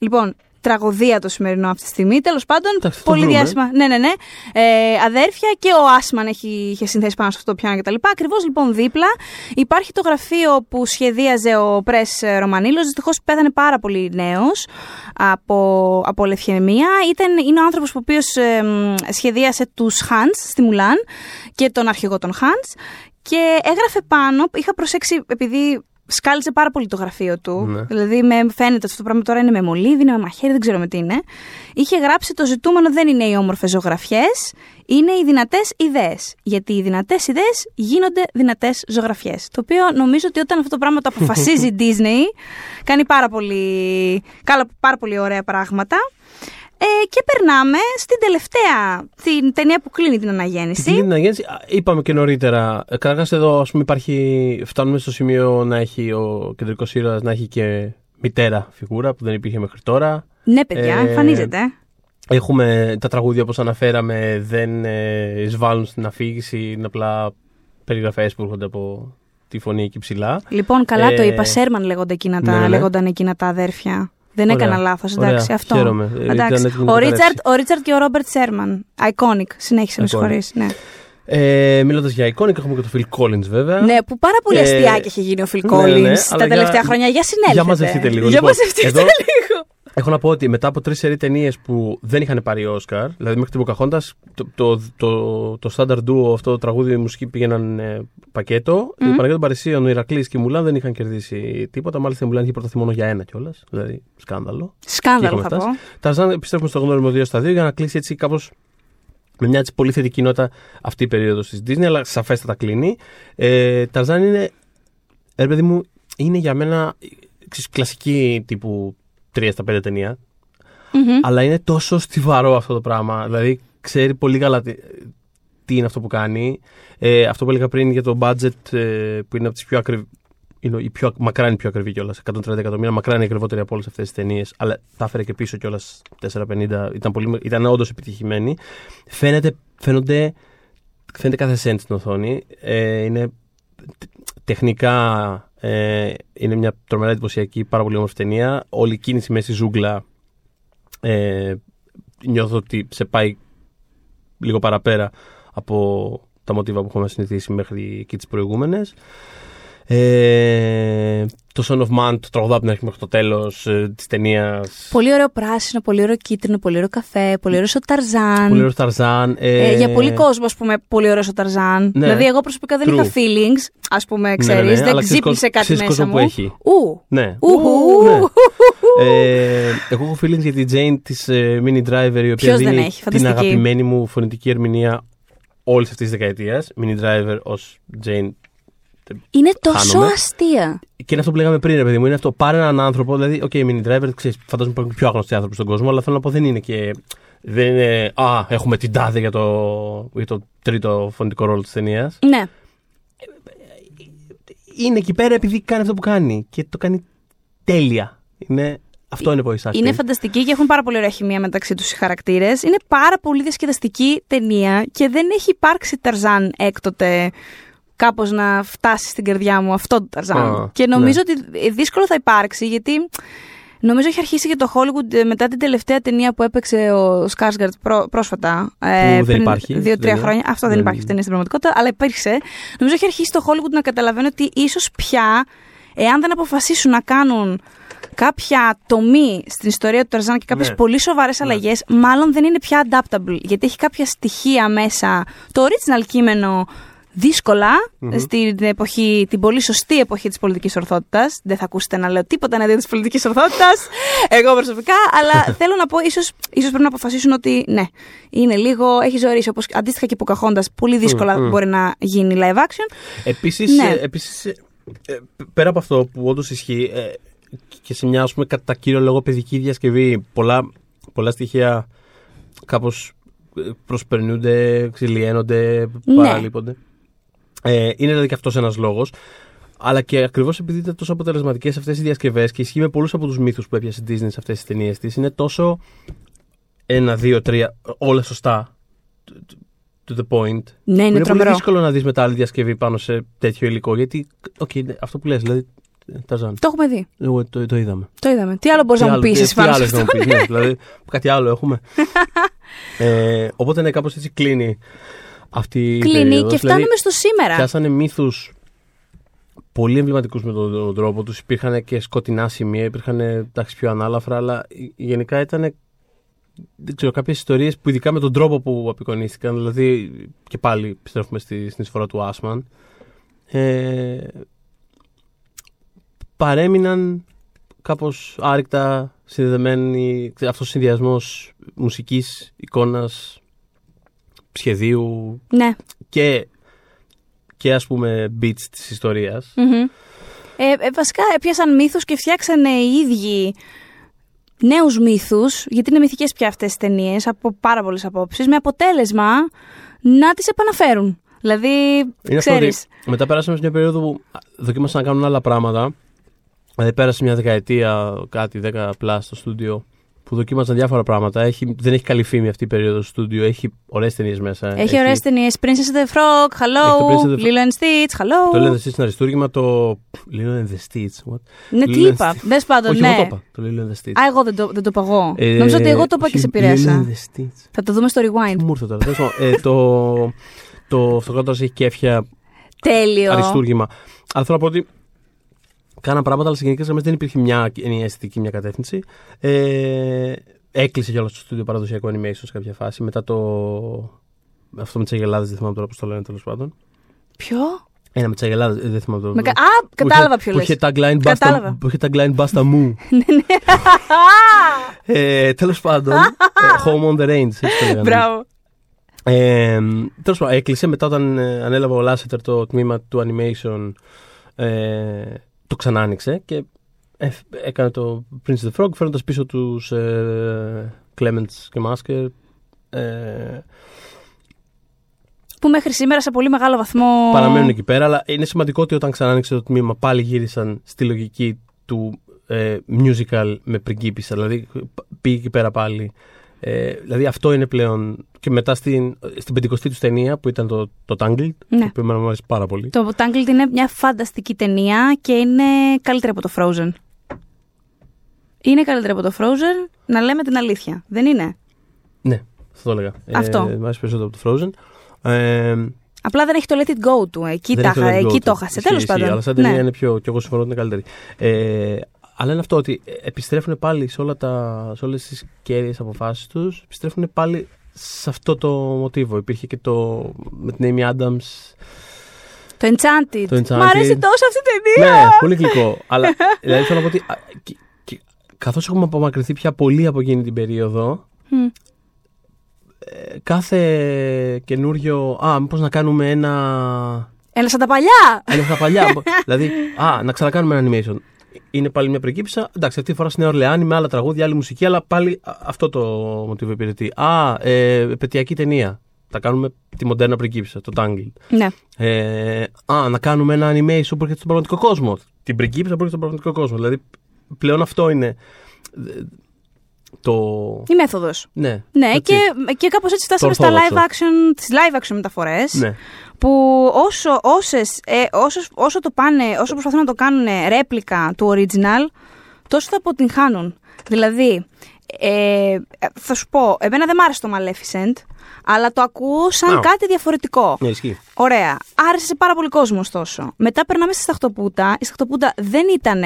Λοιπόν, τραγωδία το σημερινό αυτή τη στιγμή. Τέλος πάντων, Εντάξει, θα το πολύ βρούμε. διάσημα. Ναι, ναι, ναι. Ε, αδέρφια και ο Άσμαν έχει, είχε συνθέσει πάνω σε αυτό το πιάνο κτλ. Ακριβώς λοιπόν δίπλα υπάρχει το γραφείο που σχεδίαζε ο Πρε Ρωμανίλος. Δυστυχώς πέθανε πάρα πολύ νέος από, από λευχαιμία. Ήταν, είναι ο άνθρωπος ο οποίος σχεδίασε τους Χάντ στη Μουλάν και τον αρχηγό των Χάντ. Και έγραφε πάνω, είχα προσέξει επειδή σκάλιζε πάρα πολύ το γραφείο του. Ναι. Δηλαδή με, φαίνεται ότι αυτό το πράγμα τώρα είναι με μολύβι, είναι με μαχαίρι, δεν ξέρω με τι είναι. Είχε γράψει το ζητούμενο δεν είναι οι όμορφες ζωγραφιές, είναι οι δυνατές ιδέες. Γιατί οι δυνατές ιδέες γίνονται δυνατές ζωγραφιές. Το οποίο νομίζω ότι όταν αυτό το πράγμα το αποφασίζει η Disney, κάνει πάρα πολύ, καλά- πάρα πολύ ωραία πράγματα. Ε, και περνάμε στην τελευταία, την ταινία που κλείνει την αναγέννηση. Την κλείνει αναγέννηση. Α, Είπαμε και νωρίτερα. Καταρχάς, εδώ ας πούμε, υπάρχει, φτάνουμε στο σημείο να έχει ο κεντρικός ήρωας να έχει και μητέρα φιγούρα που δεν υπήρχε μέχρι τώρα. Ναι, παιδιά, Ε, εμφανίζεται. Έχουμε τα τραγούδια όπως αναφέραμε δεν ε, εισβάλλουν στην αφήγηση, είναι απλά περιγραφές που έρχονται από τη φωνή εκεί ψηλά. Λοιπόν, καλά το Ε, είπα. Σέρμαν λέγονταν εκείνα τα, ναι, ναι. λέγονταν εκείνα τα αδέρφια. Δεν Ωραία. έκανα λάθος. Ωραία. Εντάξει, αυτό. Χαίρομαι. Ε, ήταν Εντάξει. έτοιμη να Ο το Ρίτσαρτ, ο Ρίτσαρτ και ο Ρόμπερτ Σέρμαν. Iconic. Συνέχισε, με Iconic. συγχωρείς. Ναι. Ε, Μιλώντας για εικόνικα, έχουμε και το Phil Collins βέβαια. ναι, που πάρα πολύ Ε, αστιάκι έχει γίνει ο Phil ναι, Collins ναι, τα αλλά τελευταία για- χρόνια. Για συνέλθετε. για μαζευτείτε λίγο. Για Λοιπόν, μαζευτείτε εδώ- λίγο. Έχω να πω ότι μετά από τρεις σερή ταινίες που δεν είχαν πάρει Όσκαρ, δηλαδή μέχρι την Pocahontas, το, το, το, το standard duo, αυτό το τραγούδι, η μουσική πήγαιναν ε, πακέτο. Η Παναγία των Παρισίων, ο Ηρακλής και η Μουλάν δεν είχαν κερδίσει τίποτα. Μάλιστα η Μουλάν είχε προταθεί μόνο για ένα κιόλας. Δηλαδή, σκάνδαλο. Σκάνδαλο Και θα είχαμε πω. Ταρζάν επιστρέφουμε στο γνώριμο 2 στα 2 για να κλείσει έτσι κάπως με μια έτσι πολύ θετική νότα αυτή η περίοδος της Disney, αλλά σαφέστατα κλείνει. Ε, Ταρζάν είναι, ρε παιδί μου, είναι για μένα ξέρεις, κλασική τύπου 3 στα 5 ταινία. Μμμ. Αλλά είναι τόσο στιβαρό αυτό το πράγμα. Δηλαδή, ξέρει πολύ καλά τι, τι είναι αυτό που κάνει. Ε, αυτό που έλεγα πριν για το budget ε, που είναι από τις πιο ακριβή. Είναι η πιο, μακράν είναι η πιο ακριβή κιόλας. 130 εκατομμύρια, μακράν είναι η ακριβότερη από όλες αυτές τις ταινίες. Αλλά τα έφερε και πίσω κιόλας 450. Ήταν, πολύ, ήταν όντως επιτυχημένη. Φαίνεται, φαίνονται, φαίνεται κάθε σέντ στην οθόνη. Ε, είναι τε- τεχνικά ε, είναι μια τρομερά εντυπωσιακή, πάρα πολύ όμορφη ταινία. Όλη η κίνηση μέσα στη ζούγκλα ε, νιώθω ότι σε πάει λίγο παραπέρα από τα μοτίβα που έχουμε συνηθίσει μέχρι εκεί τις προηγούμενες. Ε, το Son of Man, το τραγουδά από την αρχή μέχρι το τέλος ε, της ταινίας. Πολύ ωραίο πράσινο, πολύ ωραίο κίτρινο, πολύ ωραίο καφέ, πολύ ωραίο ο Ταρζάν. Πολύ ωραίο Ταρζάν. Ε, για πολύ κόσμο, ας πούμε, πολύ ωραίο ο Ταρζάν. Ναι. Δηλαδή, εγώ προσωπικά δεν True. είχα feelings, ας πούμε, ναι, ξέρεις. ναι, δεν αλλά ξέρεις ξύπνησε κόσμο- κάτι ξέρεις μέσα κόσμο μου. που έχει. Ου. Ναι. Ουχου. Ου, ναι. ε, εγώ έχω feelings για την Jane της ε, Mini Driver η οποία Ποιος δεν δίνει έχει, την φανταστική. αγαπημένη μου φωνητική ερμηνεία όλης αυτής της δεκαετίας. Mini Driver ως Jane Είναι τόσο Χάνομαι. αστεία. Και είναι αυτό που λέγαμε πριν, ρε παιδί μου. Είναι αυτό. Πάρε έναν άνθρωπο. Δηλαδή, OK, mini driver, ξέρεις, φαντάζομαι υπάρχουν πιο άγνωστοι άνθρωποι στον κόσμο, αλλά θέλω να πω δεν είναι και. Δεν είναι. Α, έχουμε την τάδε για το, για το τρίτο φωνητικό ρόλο της ταινίας. Ναι. Είναι εκεί πέρα επειδή κάνει αυτό που κάνει. Και το κάνει τέλεια. Είναι, αυτό είναι voice acting. Είναι φανταστική και έχουν πάρα πολύ ωραία χημεία μεταξύ τους οι χαρακτήρες. Είναι πάρα πολύ διασκεδαστική ταινία και δεν έχει υπάρξει Ταρζάν έκτοτε κάπως να φτάσει στην καρδιά μου αυτό το Ταρζάν. Α, και νομίζω ναι. ότι δύσκολο θα υπάρξει γιατί. Νομίζω έχει αρχίσει και το Hollywood ε, μετά την τελευταία ταινία που έπαιξε ο Σκάρσγκαρτ πρόσφατα. ε, δεν πριν υπάρχει Δύο-τρία ταινία. χρόνια. Αυτό δεν Δεν- υπάρχει αυτή η ταινία στην πραγματικότητα, αλλά υπήρξε. Νομίζω έχει αρχίσει το Hollywood να καταλαβαίνει ότι ίσως πια εάν δεν αποφασίσουν να κάνουν κάποια τομή στην ιστορία του Ταρζάν και κάποιες Ναι. πολύ σοβαρές αλλαγές, μάλλον δεν είναι πια adaptable. Γιατί έχει κάποια στοιχεία μέσα. Το original κείμενο δύσκολα στην εποχή, την πολύ σωστή εποχή της πολιτικής ορθότητας. Δεν θα ακούσετε να λέω τίποτα εναντίον της πολιτικής ορθότητας. Εγώ προσωπικά. Αλλά θέλω να πω, ίσως ίσως πρέπει να αποφασίσουν ότι ναι, είναι λίγο, έχει ζωήσει. Όπως αντίστοιχα και Pocahontas, πολύ δύσκολα Μμμ. μπορεί να γίνει live action. Επίσης, Ναι. ε, επίσης ε, ε, πέρα από αυτό που όντως ισχύει ε, και σε μια ας πούμε κατά κύριο λόγο παιδική διασκευή πολλά, πολλά στοιχεία κάπως ε, προσπερνούνται, ξυλιένονται, Ναι. παραλείπονται. Ε, είναι δηλαδή και αυτός ένας λόγος. Αλλά και ακριβώς επειδή ήταν τόσο αποτελεσματικές αυτές οι διασκευές και ισχύει με πολλούς από τους μύθους που έπιασε η Disney σε αυτές τις ταινίες της, είναι τόσο ένα, δύο, τρία, όλα σωστά to the point Ναι, είναι, είναι πολύ τρομερό. δύσκολο να δεις μετά άλλη διασκευή πάνω σε τέτοιο υλικό. Γιατί, οκ, ναι, αυτό που λες, δηλαδή. Ταρζάν. Το έχουμε δει. Εγώ το, το είδαμε. Το είδαμε. Τι άλλο μπορείς Τι να μου άλλο- πεις τι- εσύ τι πάνω σε άλλες να αυτό. μου πεις, ναι, δηλαδή, κάτι άλλο έχουμε. ε, οπότε ναι, κάπως έτσι κλείνει αυτή η Κλείνει περίοδος. και φτάνουμε Δηλαδή, στο σήμερα. Πιάσανε μύθους πολύ εμβληματικούς με τον, τον τρόπο τους. Υπήρχαν και σκοτεινά σημεία, υπήρχαν εντάξει, πιο ανάλαφρα, αλλά γενικά ήταν δεν ξέρω, κάποιες ιστορίες που ειδικά με τον τρόπο που απεικονίστηκαν, δηλαδή και πάλι επιστρέφουμε στη, στην εισφορά του Άσμαν, ε, παρέμειναν κάπως άρρηκτα συνδεδεμένοι αυτός ο συνδυασμός μουσικής, εικόνας, σχεδίου Ναι. και, και ας πούμε beats της ιστορίας. Μμμ. Ε, ε, βασικά έπιασαν μύθους και φτιάξανε οι ίδιοι νέους μύθους, γιατί είναι μυθικές πια αυτές τις ταινίες από πάρα πολλές απόψεις, με αποτέλεσμα να τις επαναφέρουν. Δηλαδή, Είναι αυτό ξέρεις, ότι μετά πέρασαμε σε μια περίοδο που δοκίμασαν να κάνουν άλλα πράγματα. Δηλαδή πέρασε μια δεκαετία, κάτι, δέκα πλά στο στούντιο, που δοκίμαζαν διάφορα πράγματα. Έχει, δεν έχει καλή φήμη αυτή η περίοδο στο στούντιο. Έχει ωραίες ταινίες μέσα. έχει ωραίες ταινίες. Princess and the Frog, Έχει Hello, το Princess and the- Lilo and Stitch, Hello. Το Lilo and Stitch είναι αριστούργημα. Το. Lilo and the Stitch. What? Ναι, τι Lilo and είπα. Stitch. Δες πάντων, Όχι, ναι. εγώ το είπα. Το Lilo and the Stitch. Α, εγώ δεν το, δεν το είπα εγώ. Ε, Νομίζω ότι εγώ το είπα και όχι, σε Lilo επηρέασα. and the Stitch. Θα το δούμε στο Τι rewind. μου ήρθε τώρα. Τέλος πάντων, ε, το. Το αυτοκράτορα έχει κέφια Τέλειο. αριστούργημα. Αλλά θέλω να πω ότι κάναν πράγματα, αλλά σε γενικές γραμμές δεν υπήρχε μια ενιαία αισθητική, μια κατεύθυνση. Ε, έκλεισε κιόλας το στούντιο παραδοσιακό animation σε κάποια φάση. Μετά το. Αυτό με τις αγελάδες, δεν θυμάμαι τώρα πώς το λένε τέλος πάντων. Ποιο; Ένα με τις αγελάδες, δεν θυμάμαι το. Με κα- που Α, κατάλαβα είχε- ποιο Που λες. είχε tagline Basta, Κατάλαβα. που είχε tagline Basta Mu. ε, Τέλος πάντων. ε, home on the range, έτσι το λέγανε. Μπράβο. Ε, Τέλος πάντων, έκλεισε μετά όταν ε, ανέλαβε ο Λάσετερ το τμήμα του animation. Ε, το ξανά άνοιξε και ε, έκανε το Prince of the Frog φέρνοντας πίσω τους ε, Clements και Masker. Ε, Που μέχρι σήμερα σε πολύ μεγάλο βαθμό. παραμένουν εκεί πέρα, αλλά είναι σημαντικό ότι όταν ξανά άνοιξε το τμήμα πάλι γύρισαν στη λογική του ε, musical με πριγκίπισσα. Δηλαδή πήγε εκεί πέρα πάλι. Ε, δηλαδή αυτό είναι πλέον. Και μετά στην, στην πεντηκοστή τους ταινία που ήταν το, το Tangled, Ναι. το οποίο εμένα μου αρέσει πάρα πολύ. Το Tangled είναι μια φανταστική ταινία και είναι καλύτερη από το Frozen. Είναι καλύτερη από το Frozen, να λέμε την αλήθεια. Δεν είναι; Ναι, θα το έλεγα. Αυτό. Ε, μου αρέσει περισσότερο από το Frozen. Ε, Απλά δεν έχει το Let It Go του. Εκεί, δεν τα, έχει το είχα- Let Go εκεί του. το έχασε. Ισχύει, Τέλος ισχύει, πάντων. Αλλά σαν ταινία Ναι. είναι πιο. και εγώ συμφωνώ ότι είναι καλύτερη. Ε, αλλά είναι αυτό ότι επιστρέφουν πάλι σε, όλα τα, σε όλες τις κέρυες αποφάσεις τους. Επιστρέφουν πάλι σε αυτό το μοτίβο. Υπήρχε και το με την Amy Adams. Το Enchanted. Το Enchanted. Μ' αρέσει τόσο αυτή η ταινία. ναι, πολύ γλυκό. αλλά δηλαδή θέλω να πω ότι α, και- και καθώς έχουμε απομακρυνθεί πια πολύ από εκείνη την περίοδο, Μμ. ε, κάθε καινούριο. Α, μήπως να κάνουμε ένα. Έλα σαν τα παλιά. Ένα στα παλιά. δηλαδή, α, να ξανακάνουμε ένα animation. Είναι πάλι μια πριγκίπισσα. Εντάξει, αυτή τη φορά στη Νέα Ορλεάνη με άλλα τραγούδια, άλλη μουσική, αλλά πάλι α, αυτό το μοτίβο υπηρετεί. Α, ε, επαιτειακή ταινία. Θα κάνουμε τη μοντέρνα πριγκίπισσα, το Tangled. Ναι. Ε, α, να κάνουμε ένα animation που έρχεται στον πραγματικό κόσμο. Την πριγκίπισσα που έρχεται στον πραγματικό κόσμο. Δηλαδή, πλέον αυτό είναι. Ε, Το. Η μέθοδος. Ναι. Ναι, that's και, it. και κάπως έτσι φτάσαμε Το στα ορθόδοξο. live action, τις live action μεταφορές Ναι. που όσο, όσες, ε, όσος, όσο το πάνε, όσο προσπαθούν να το κάνουν ρέπλικα του original, τόσο θα αποτυγχάνουν. Δηλαδή, ε, θα σου πω, εμένα δεν μ' άρεσε το Maleficent, αλλά το ακούω σαν Α. κάτι διαφορετικό. Ναι, ισχύει. Ωραία. Άρεσε σε πάρα πολύ κόσμο, ωστόσο. Μετά περνάμε στη Σταχτοπούτα. Η Σταχτοπούτα δεν ήταν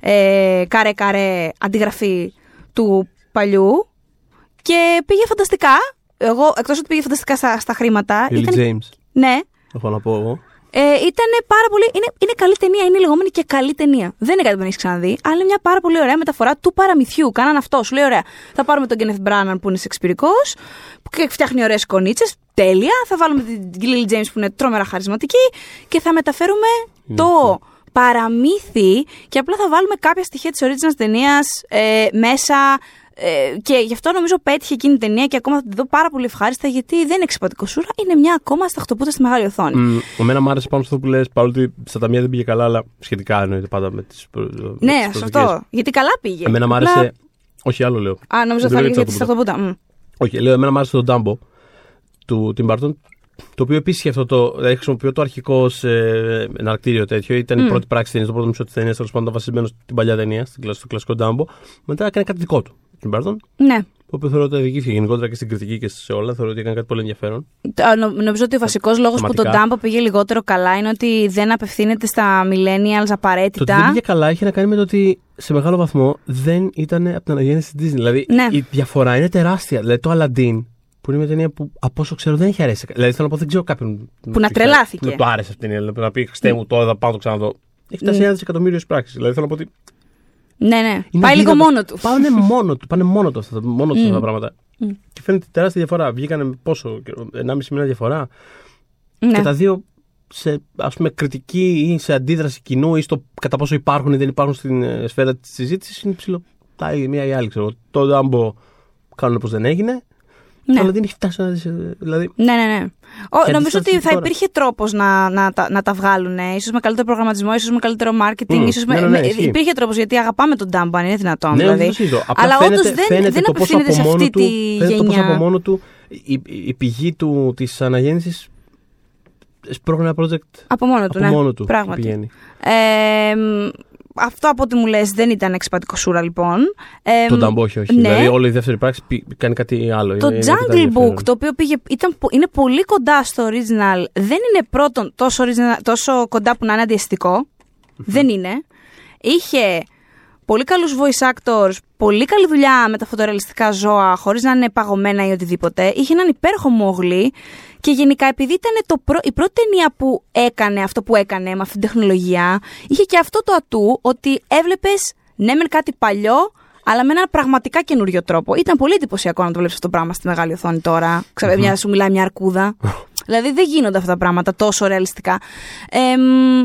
ε, καρέ-καρέ αντιγραφή του παλιού και πήγε φανταστικά. Εγώ, εκτός ότι πήγε φανταστικά στα, στα χρήματα. Lily ήταν- James. Ναι, Έχω να πω εγώ. ε, ήταν πάρα πολύ. Είναι, είναι καλή ταινία, είναι η λεγόμενη και καλή ταινία. Δεν είναι κάτι που δεν έχεις ξαναδεί, αλλά είναι μια πάρα πολύ ωραία μεταφορά του παραμυθιού. Κάναν αυτό. Σου λέει: Ωραία, θα πάρουμε τον Kenneth Branagh που είναι σεξπυρικός και φτιάχνει ωραίες κονίτσες. Τέλεια. Θα βάλουμε την Lily James που είναι τρόμερα χαρισματική και θα μεταφέρουμε το παραμύθι και απλά θα βάλουμε κάποια στοιχεία της original ταινίας ε, μέσα. Ε, και γι' αυτό νομίζω πέτυχε εκείνη η ταινία και ακόμα θα τη δω πάρα πολύ ευχάριστα γιατί δεν είναι εξυπατικό σούρα, είναι μια ακόμα σταχτοπούτα στη μεγάλη οθόνη. Μ, Εμένα μου άρεσε πάνω σε αυτό που λες, παρότι στα ταμεία δεν πήγε καλά, αλλά σχετικά εννοείται πάντα με τις Ναι, σε αυτό. Γιατί καλά πήγε. Εμένα μου Απλά- άρεσε. Όχι, άλλο λέω. Α, νομίζω Δεν θα λέω έλεγε για τη για το σταχτοπούτα. Μμ. Όχι, λέω, εμένα μου άρεσε το Dumbo του Tim Burton. Το οποίο επίσης είχε αυτό το. Δηλαδή χρησιμοποιώ το αρχικό ως, ε, εναρκτήριο τέτοιο. Ήταν η πρώτη πράξη ταινίας, το πρώτο μισό τη ταινία, τέλο πάντων βασισμένος στην παλιά ταινία, στην κλασ- στο κλασικό Dumbo. Μετά έκανε κάτι δικό του. Tim Burton, Ναι. το οποίο θεωρώ ότι οδηγήθηκε γενικότερα και στην κριτική και σε όλα. Θεωρώ ότι έκανε κάτι πολύ ενδιαφέρον. Το- νο- Νομίζω ότι ο βασικός λόγος που το θεματικά. Dumbo πήγε λιγότερο καλά είναι ότι δεν απευθύνεται στα millennials Το ότι απαραίτητα. δεν πήγε καλά είχε να κάνει με το ότι σε μεγάλο βαθμό δεν ήταν από την αναγέννηση της Disney. Δηλαδή Ναι. η διαφορά είναι τεράστια. Δηλαδή το Aladdin, που είναι μια ταινία που από όσο ξέρω δεν έχει αρέσει. Δηλαδή θέλω να πω, δεν ξέρω κάποιον. Που να τρελάθηκε. Που το άρεσε αυτή την ταινία. Δηλαδή, να πει Χριστέ μου, τώρα θα πάω να το ξαναδώ. Έχει φτάσει ένα δισεκατομμύριο πράξη. Δηλαδή θέλω να πω ότι. Ναι, ναι. είναι Πάει λίγο αδύνατο. μόνο τους. Πάνε μόνο του. Πάνε μόνο του αυτά, μόνο τους αυτά τα πράγματα. Και φαίνεται τεράστια διαφορά. Βγήκανε με πόσο, καιρό, 1,5 μήνα διαφορά. Ναι. Και τα δύο σε ας πούμε, κριτική ή σε αντίδραση κοινού ή στο κατά πόσο υπάρχουν ή δεν υπάρχουν στην ε, σφαίρα της συζήτησης είναι ψηλό. Τα η μία ή η άλλη. Ξέρω. Το Ντάμπο κάνουν πως δεν έγινε. Ναι. Αλλά δεν έχει φτάσει να δεις, ε, Δηλαδή. Ναι, ναι, ναι. Ο, Και νομίζω αντίσταση ότι θα τώρα. υπήρχε τρόπος να, να, τα- να τα βγάλουν. ίσως με καλύτερο προγραμματισμό, ίσως με καλύτερο marketing. Μμ, ίσως με, ναι, ναι, ναι, με- ισχύει. υπήρχε τρόπος γιατί αγαπάμε τον Dumbo, αν είναι δυνατόν. ναι, δηλαδή. δεν το συζητώ. Απλά Αλλά φαίνεται, όντω δεν, φαίνεται δεν το πόσο απευθύνεται σε από μόνο αυτή του, τη φαίνεται το πόσο από γενιά. μόνο του η, η πηγή του της αναγέννησης σπρώχνει ένα project Από μόνο του, από ναι. μόνο του Πράγματι. πηγαίνει. Ε, μ, αυτό από ό,τι μου λες δεν ήταν εξπατικό σούρα λοιπόν. Ε, Το μ, Νταμπό όχι, όχι. ναι. Δηλαδή όλη η δεύτερη πράξη πη- κάνει κάτι άλλο. Το Είναι- είναι αρκετά Jungle ενδιαφέρον. Book, το οποίο πήγε, ήταν, πο- είναι πολύ κοντά στο original, δεν είναι πρώτον τόσο, original, τόσο κοντά που να είναι αντιαισθητικό. Δεν είναι. Είχε πολύ καλούς voice actors, πολύ καλή δουλειά με τα φωτορεαλιστικά ζώα, χωρίς να είναι παγωμένα ή οτιδήποτε. Είχε έναν υπέροχο μόγλι και γενικά επειδή ήταν το πρω- η πρώτη ταινία που έκανε αυτό που έκανε με αυτή την τεχνολογία, είχε και αυτό το ατού ότι έβλεπες ναι μεν κάτι παλιό, αλλά με ένα πραγματικά καινούριο τρόπο. Ήταν πολύ εντυπωσιακό να το βλέπεις αυτό το πράγμα στη μεγάλη οθόνη τώρα. Ξέρω, μια, σου μιλάει μια αρκούδα. δηλαδή δεν γίνονται αυτά τα πράγματα τόσο ρεαλιστικά. Ε, μ,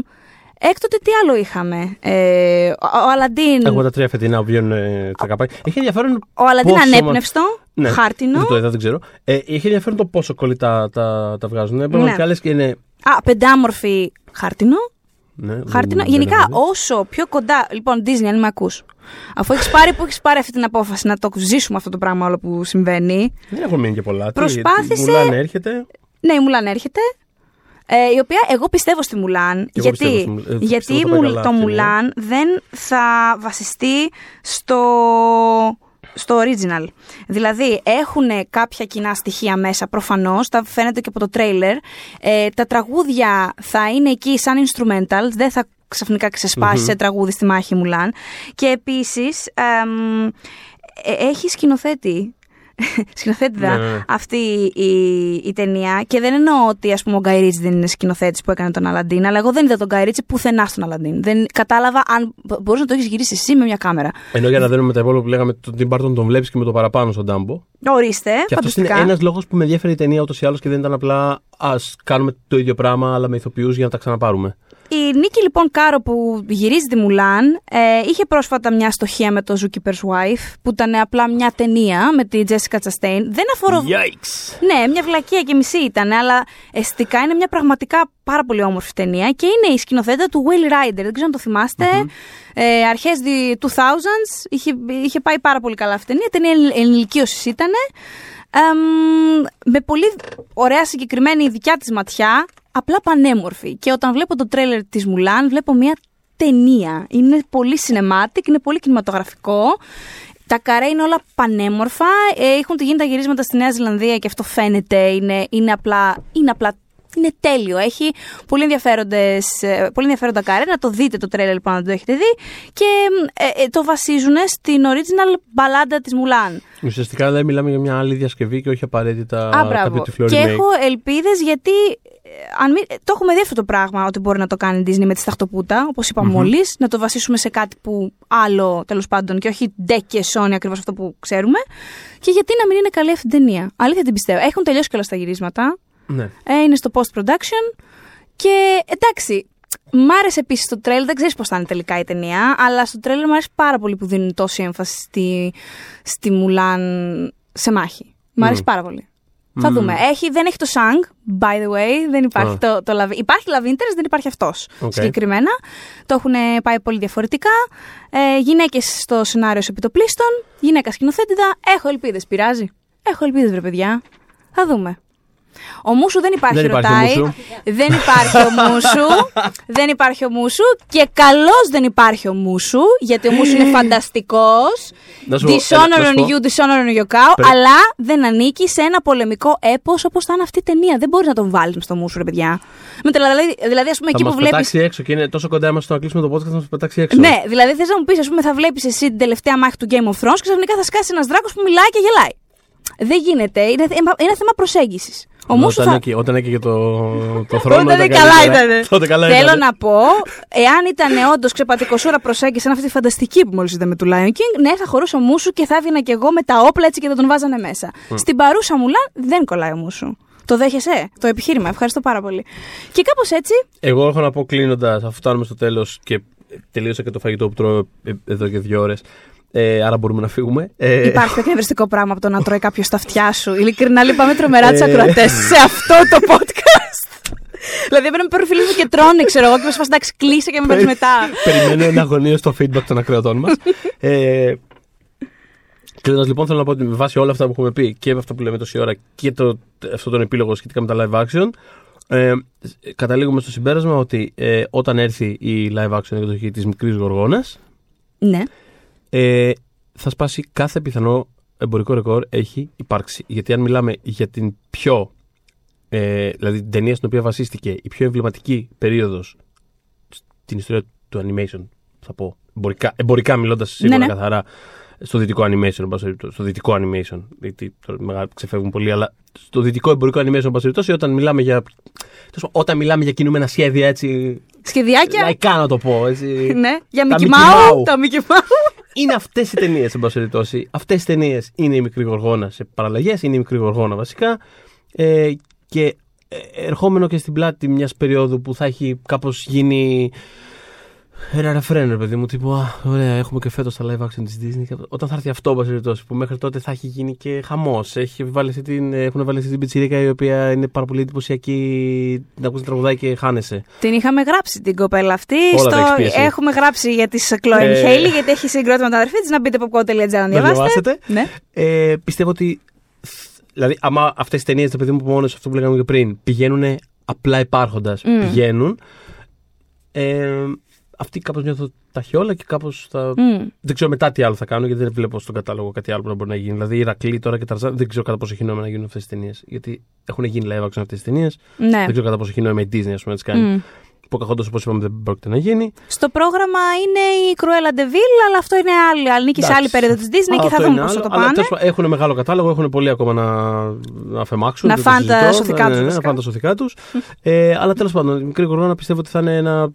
έκτοτε τι άλλο είχαμε; Ε, ο, ο Αλαντίν. Έχουμε τα τρία φετινά που βγαίνουν ε, τα καπάκια. Έχει ενδιαφέρον. Ο Αλαντίν πόσο μα- ανέπνευστο, Ναι, χάρτινο. Δεν το είδα, δεν ξέρω. Ε, έχει ενδιαφέρον το πόσο κολλητά τα, τα βγάζουν. Ε, Ναι. πραγματικά λες και είναι. Α, πεντάμορφη χάρτινο. Ναι, δεν- Χάρτινο. δεν Γενικά, έχω δει. όσο πιο κοντά. Λοιπόν, Disney, αν με ακούς. Αφού έχεις πάρει, που έχεις πάρει αυτή την απόφαση να το ζήσουμε αυτό το πράγμα όλο που συμβαίνει. Δεν έχω μείνει και πολλά. Τι, Προσπάθησε- Η Μουλάν έρχεται. Ναι, η Μουλάν έρχεται. Ε, η οποία εγώ πιστεύω στη Μουλάν. εγώ πιστεύω γιατί στη Μουλ- ε, γιατί πιστεύω θα η πάει Μουλ- καλά το αυτή η Μουλάν δεν θα βασιστεί στο, στο original. Δηλαδή έχουν κάποια κοινά στοιχεία μέσα προφανώς, τα φαίνεται και από το τρέιλερ. Ε, τα τραγούδια θα είναι εκεί σαν instrumentals, δεν θα ξαφνικά ξεσπάσει σε τραγούδι στη μάχη Μουλάν. Και επίσης εμ, ε, έχει σκηνοθέτη. Σκηνοθέτηδα Ναι, ναι, ναι. αυτή η, η ταινία και δεν εννοώ ότι ας πούμε ο Γκάι Ρίτσι δεν είναι σκηνοθέτης που έκανε τον Αλαντίν, αλλά εγώ δεν είδα τον Γκάι Ρίτσι πουθενά στον Αλαντίν. Δεν κατάλαβα αν μπορούσε να το έχεις γυρίσει εσύ με μια κάμερα. Ενώ για να δένουμε τα υπόλοιπα που λέγαμε, τον Tim Burton τον βλέπεις και με το παραπάνω στον Ντάμπο. Ορίστε, Και αυτός είναι φανταστικά. ένας λόγος που με ενδιαφέρει η ταινία ούτως ή άλλως και δεν ήταν απλά ας κάνουμε το ίδιο πράγμα αλλά με ηθοποιούς για να τα ξαναπάρουμε. Η Νίκη λοιπόν Κάρο που γυρίζει τη Μουλάν ε, είχε πρόσφατα μια στοχεία με το Zookeeper's Wife που ήταν απλά μια ταινία με τη Jessica Chastain. Δεν αφορώ... Yikes! Ναι, μια βλακεία και μισή ήταν, αλλά αισθητικά είναι μια πραγματικά πάρα πολύ όμορφη ταινία και είναι η σκηνοθέτα του Will Rider. Δεν ξέρω αν το θυμαστε Ε, αρχές δι- 2000s είχε, είχε πάει πάρα πολύ καλά αυτή η ταινία. Ταινία ενηλικίωσης ήταν. Εμ, με πολύ ωραία συγκεκριμένη δικιά της ματιά, απλά πανέμορφη. Και όταν βλέπω το τρέλερ της Μουλάν, βλέπω μια ταινία. Είναι πολύ cinematic, είναι πολύ κινηματογραφικό. Τα καρέ είναι όλα πανέμορφα. Ε, έχουν γίνει τα γυρίσματα στη Νέα Ζηλανδία και αυτό φαίνεται. Είναι, είναι, απλά, είναι απλά είναι τέλειο. Έχει πολύ, ενδιαφέροντες, ε, πολύ ενδιαφέροντα καρέ. Να το δείτε το τρέλερ λοιπόν, αν το έχετε δει. Και ε, ε, το βασίζουν στην original μπαλάντα της Μουλάν. Ουσιαστικά δεν μιλάμε για μια άλλη διασκευή και όχι απαραίτητα Α, μπράβο. κάποιο τυφλό Και remake. έχω ελπίδες γιατί. ε, Αν μην, το έχουμε δει αυτό το πράγμα ότι μπορεί να το κάνει η Disney με τη σταχτοπούτα, όπως είπα μόλις, να το βασίσουμε σε κάτι που άλλο τέλος πάντων και όχι ντε και Sony ακριβώς αυτό που ξέρουμε. Και γιατί να μην είναι καλή αυτή την ταινία. Αλήθεια την πιστεύω. Έχουν τελειώσει κιόλας τα γυρίσματα. Ναι. Ε, είναι στο post-production. Και εντάξει, μ' άρεσε επίσης το τρέλ. Δεν ξέρεις πώς θα είναι τελικά η ταινία, αλλά στο τρέλ μου αρέσει πάρα πολύ που δίνουν τόση έμφαση στη, στη Μουλάν σε μάχη. Μ' αρέσει πάρα πολύ. Θα δούμε. Έχει, δεν έχει το Shang, by the way. Δεν υπάρχει Α. το, το Love- Υπάρχει Love Interest, δεν υπάρχει αυτός Οκ. συγκεκριμένα. Το έχουν πάει πολύ διαφορετικά. Ε, Γυναίκες στο σενάριο σε- επιτοπλείστων. Γυναίκα σκηνοθέτιδα. Έχω ελπίδες. Πειράζει. Έχω ελπίδες, βρε παιδιά. Θα δούμε. Ο Μούσου δεν υπάρχει, Δεν υπάρχει ο ρωτάει. Μούσου. Δεν υπάρχει ο Μούσου. δεν υπάρχει ο Μούσου. Και καλώς δεν υπάρχει ο Μούσου, γιατί ο Μούσου είναι φανταστικός. Να σου πω, Dishonor έλα, να σου on πω. you, dishonor on your cow. Περι- Αλλά δεν ανήκει σε ένα πολεμικό έπος όπως θα είναι αυτή η ταινία. Δεν μπορείς να τον βάλεις στο Μούσου, ρε παιδιά. Με το, δηλαδή, δηλαδή, ας πούμε, Θα εκεί μας που βλέπει. πετάξει έξω και είναι τόσο κοντά μας στο να κλείσουμε το podcast θα μας πετάξει έξω. Ναι, δηλαδή θες να μου πεις, ας πούμε, θα βλέπεις εσύ την τελευταία μάχη του Game of Thrones και ξαφνικά θα σκάσει ένας δράκος που μιλάει και γελάει. Δεν γίνεται. Είναι, θέμα- είναι θέμα προσέγγισης. Ο Μούσου όταν, θα. έκαι, όταν έκαιγε το, το θρόνο. Όταν ήταν καλά καλύτερα. ήταν. Τότε καλά Θέλω ήταν. να πω, εάν ήταν όντως ξεπατικοσούρα προσέγγιση σαν αυτή τη φανταστική που μόλις είδαμε του Lion King, ναι, θα χωρούσε ο Μούσου και θα έβγαινα κι εγώ με τα όπλα έτσι και θα τον βάζανε μέσα. Στην παρούσα μουλά δεν κολλάει ο Μούσου. Το δέχεσαι, το επιχείρημα. Ευχαριστώ πάρα πολύ. Και κάπως έτσι, Εγώ έχω να πω κλείνοντας, αφού φτάνουμε στο τέλος και τελείωσα και το φαγητό που τρώω ε, εδώ και δύο ώρες. Ε, άρα μπορούμε να φύγουμε. Ε, Υπάρχει πιο εκνευριστικό πράγμα από το να τρώει κάποιος στα αυτιά σου. Ειλικρινά λυπάμαι τρομερά του Ε. ακροατές σε αυτό το podcast. δηλαδή έπρεπε να παίρνουν φίλοι μου και τρώνε, ξέρω εγώ, και με σφασ εντάξει, κλείσε και με παίρνεις μετά. Περιμένω ένα αγωνίο στο feedback των ακροατών μας. ε, Κλείνοντας λοιπόν, θέλω να πω ότι με βάση όλα αυτά που έχουμε πει και με αυτά που λέμε τόση ώρα και το, αυτό τον επίλογο σχετικά με τα live action, ε, καταλήγουμε στο συμπέρασμα ότι ε, όταν έρθει η live action εκδοχή της μικρής Γοργόνας, ναι. Ε, θα σπάσει κάθε πιθανό εμπορικό ρεκόρ έχει υπάρξει. Γιατί αν μιλάμε για την πιο. Ε, δηλαδή την ταινία στην οποία βασίστηκε η πιο εμβληματική περίοδος στην ιστορία του animation, θα πω. Εμπορικά, εμπορικά μιλώντας σίγουρα Ναι, ναι. καθαρά στο δυτικό animation, εν πάση περιπτώσει, στο δυτικό animation. Γιατί τώρα μεγάλα ξεφεύγουν πολύ, αλλά στο δυτικό εμπορικό animation, εν πάση περιπτώσει, όταν μιλάμε για. τέλος πάντων, Όταν μιλάμε για κινούμενα σχέδια έτσι. Σχεδιάκια. Λαϊκά να το πω. Έτσι, Ναι, για Τα Mickey Mickey Mouse. Mouse. Τα Mickey Mouse. είναι αυτές οι ταινίες, εν πάση περιπτώσει. Αυτές οι ταινίες είναι η μικρή γοργόνα σε παραλλαγές, είναι η μικρή γοργόνα βασικά. Ε, και ε, ερχόμενο και στην πλάτη μιας περίοδου που θα έχει κάπως γίνει. Ένα ρεφρέν, ρε παιδί μου, τύπου Α, ωραία, έχουμε και φέτος τα live action της Disney. Και Όταν θα έρθει αυτό, εν πάση περιπτώσει, που μέχρι τότε θα έχει γίνει και χαμός. Έχουν βάλει αυτή την πιτσιρίκα η οποία είναι πάρα πολύ εντυπωσιακή. Να ακούσει τραγουδάει και χάνεσαι. Την είχαμε γράψει την κοπέλα αυτή. Όλα τα έχεις πει εσύ. Έχουμε γράψει για τη Chloe Ε. Haley, γιατί έχει συγκρότημα τα αδερφή της. Να μπείτε popcorn.gr να Να διαβάσετε. διαβάσετε. Ναι. Ε, πιστεύω ότι. Δηλαδή, άμα αυτές τι ταινίες, το παιδί μου που μόνος σε αυτό που λέγαμε και πριν, πηγαίνουν απλά υπάρχοντας, πηγαίνουν. Ε, αυτοί κάπως νιώθω τα χιόλα και κάπως θα. Μμ. Δεν ξέρω μετά τι άλλο θα κάνω, γιατί δεν βλέπω στον κατάλογο κάτι άλλο που να μπορεί να γίνει. Δηλαδή, η Ρακλή τώρα και Ταρζάν, δεν ξέρω κατά πόσο έχει νόημα να γίνουν αυτές τι ταινίες. Γιατί έχουν γίνει live action αυτές τι ταινίες. Ναι. Δεν ξέρω κατά πόσο έχει νόημα η Disney ας πούμε, να τι κάνει. Μμ. Που καθόντω, όπως είπαμε, δεν πρόκειται να γίνει. Στο πρόγραμμα είναι η Cruella de Vil, αλλά αυτό είναι άλλη. Ανήκει σε άλλη Εντάξει. περίοδο της Disney και Αυτό θα δούμε είναι πώς θα άλλο, το αλλά πάνε. τέλος πάντων, έχουν μεγάλο κατάλογο, έχουν πολύ ακόμα να, να αφαιμάξουν. Να δεν το φάνε τα συζητώ. σωθικά Ναι, τους, ναι, ναι, βασικά. Να φάνε τα σωθικά τους. ε, αλλά τέλος πάντων, η μικρή κορώνα πιστεύω ότι θα είναι ένα.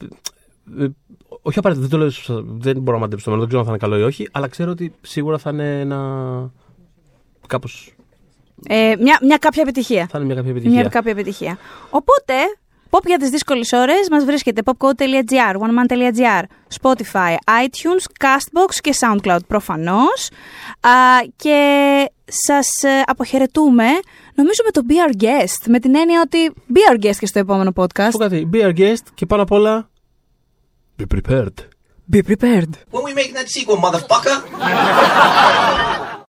Ε, όχι απαραίτητα, δεν το λέω, σωστά, δεν μπορώ να μαντέψω το μέλλον, δεν ξέρω αν θα είναι καλό ή όχι, αλλά ξέρω ότι σίγουρα θα είναι ένα. Κάπω. Ε, μια, μια κάποια επιτυχία. Θα είναι μια κάποια επιτυχία. Μια κάποια επιτυχία. Οπότε, pop για τις δύσκολες ώρες μας βρίσκεται popcode.gr, oneman.gr, Spotify, iTunes, Castbox και SoundCloud προφανώς. Α, και σας ε, αποχαιρετούμε, νομίζω με το Be Our Guest, με την έννοια ότι Be Our Guest και στο επόμενο Πω podcast. κάτι, be our guest και πάνω απ' όλα. Be prepared. Be prepared. When we make that sequel, motherfucker.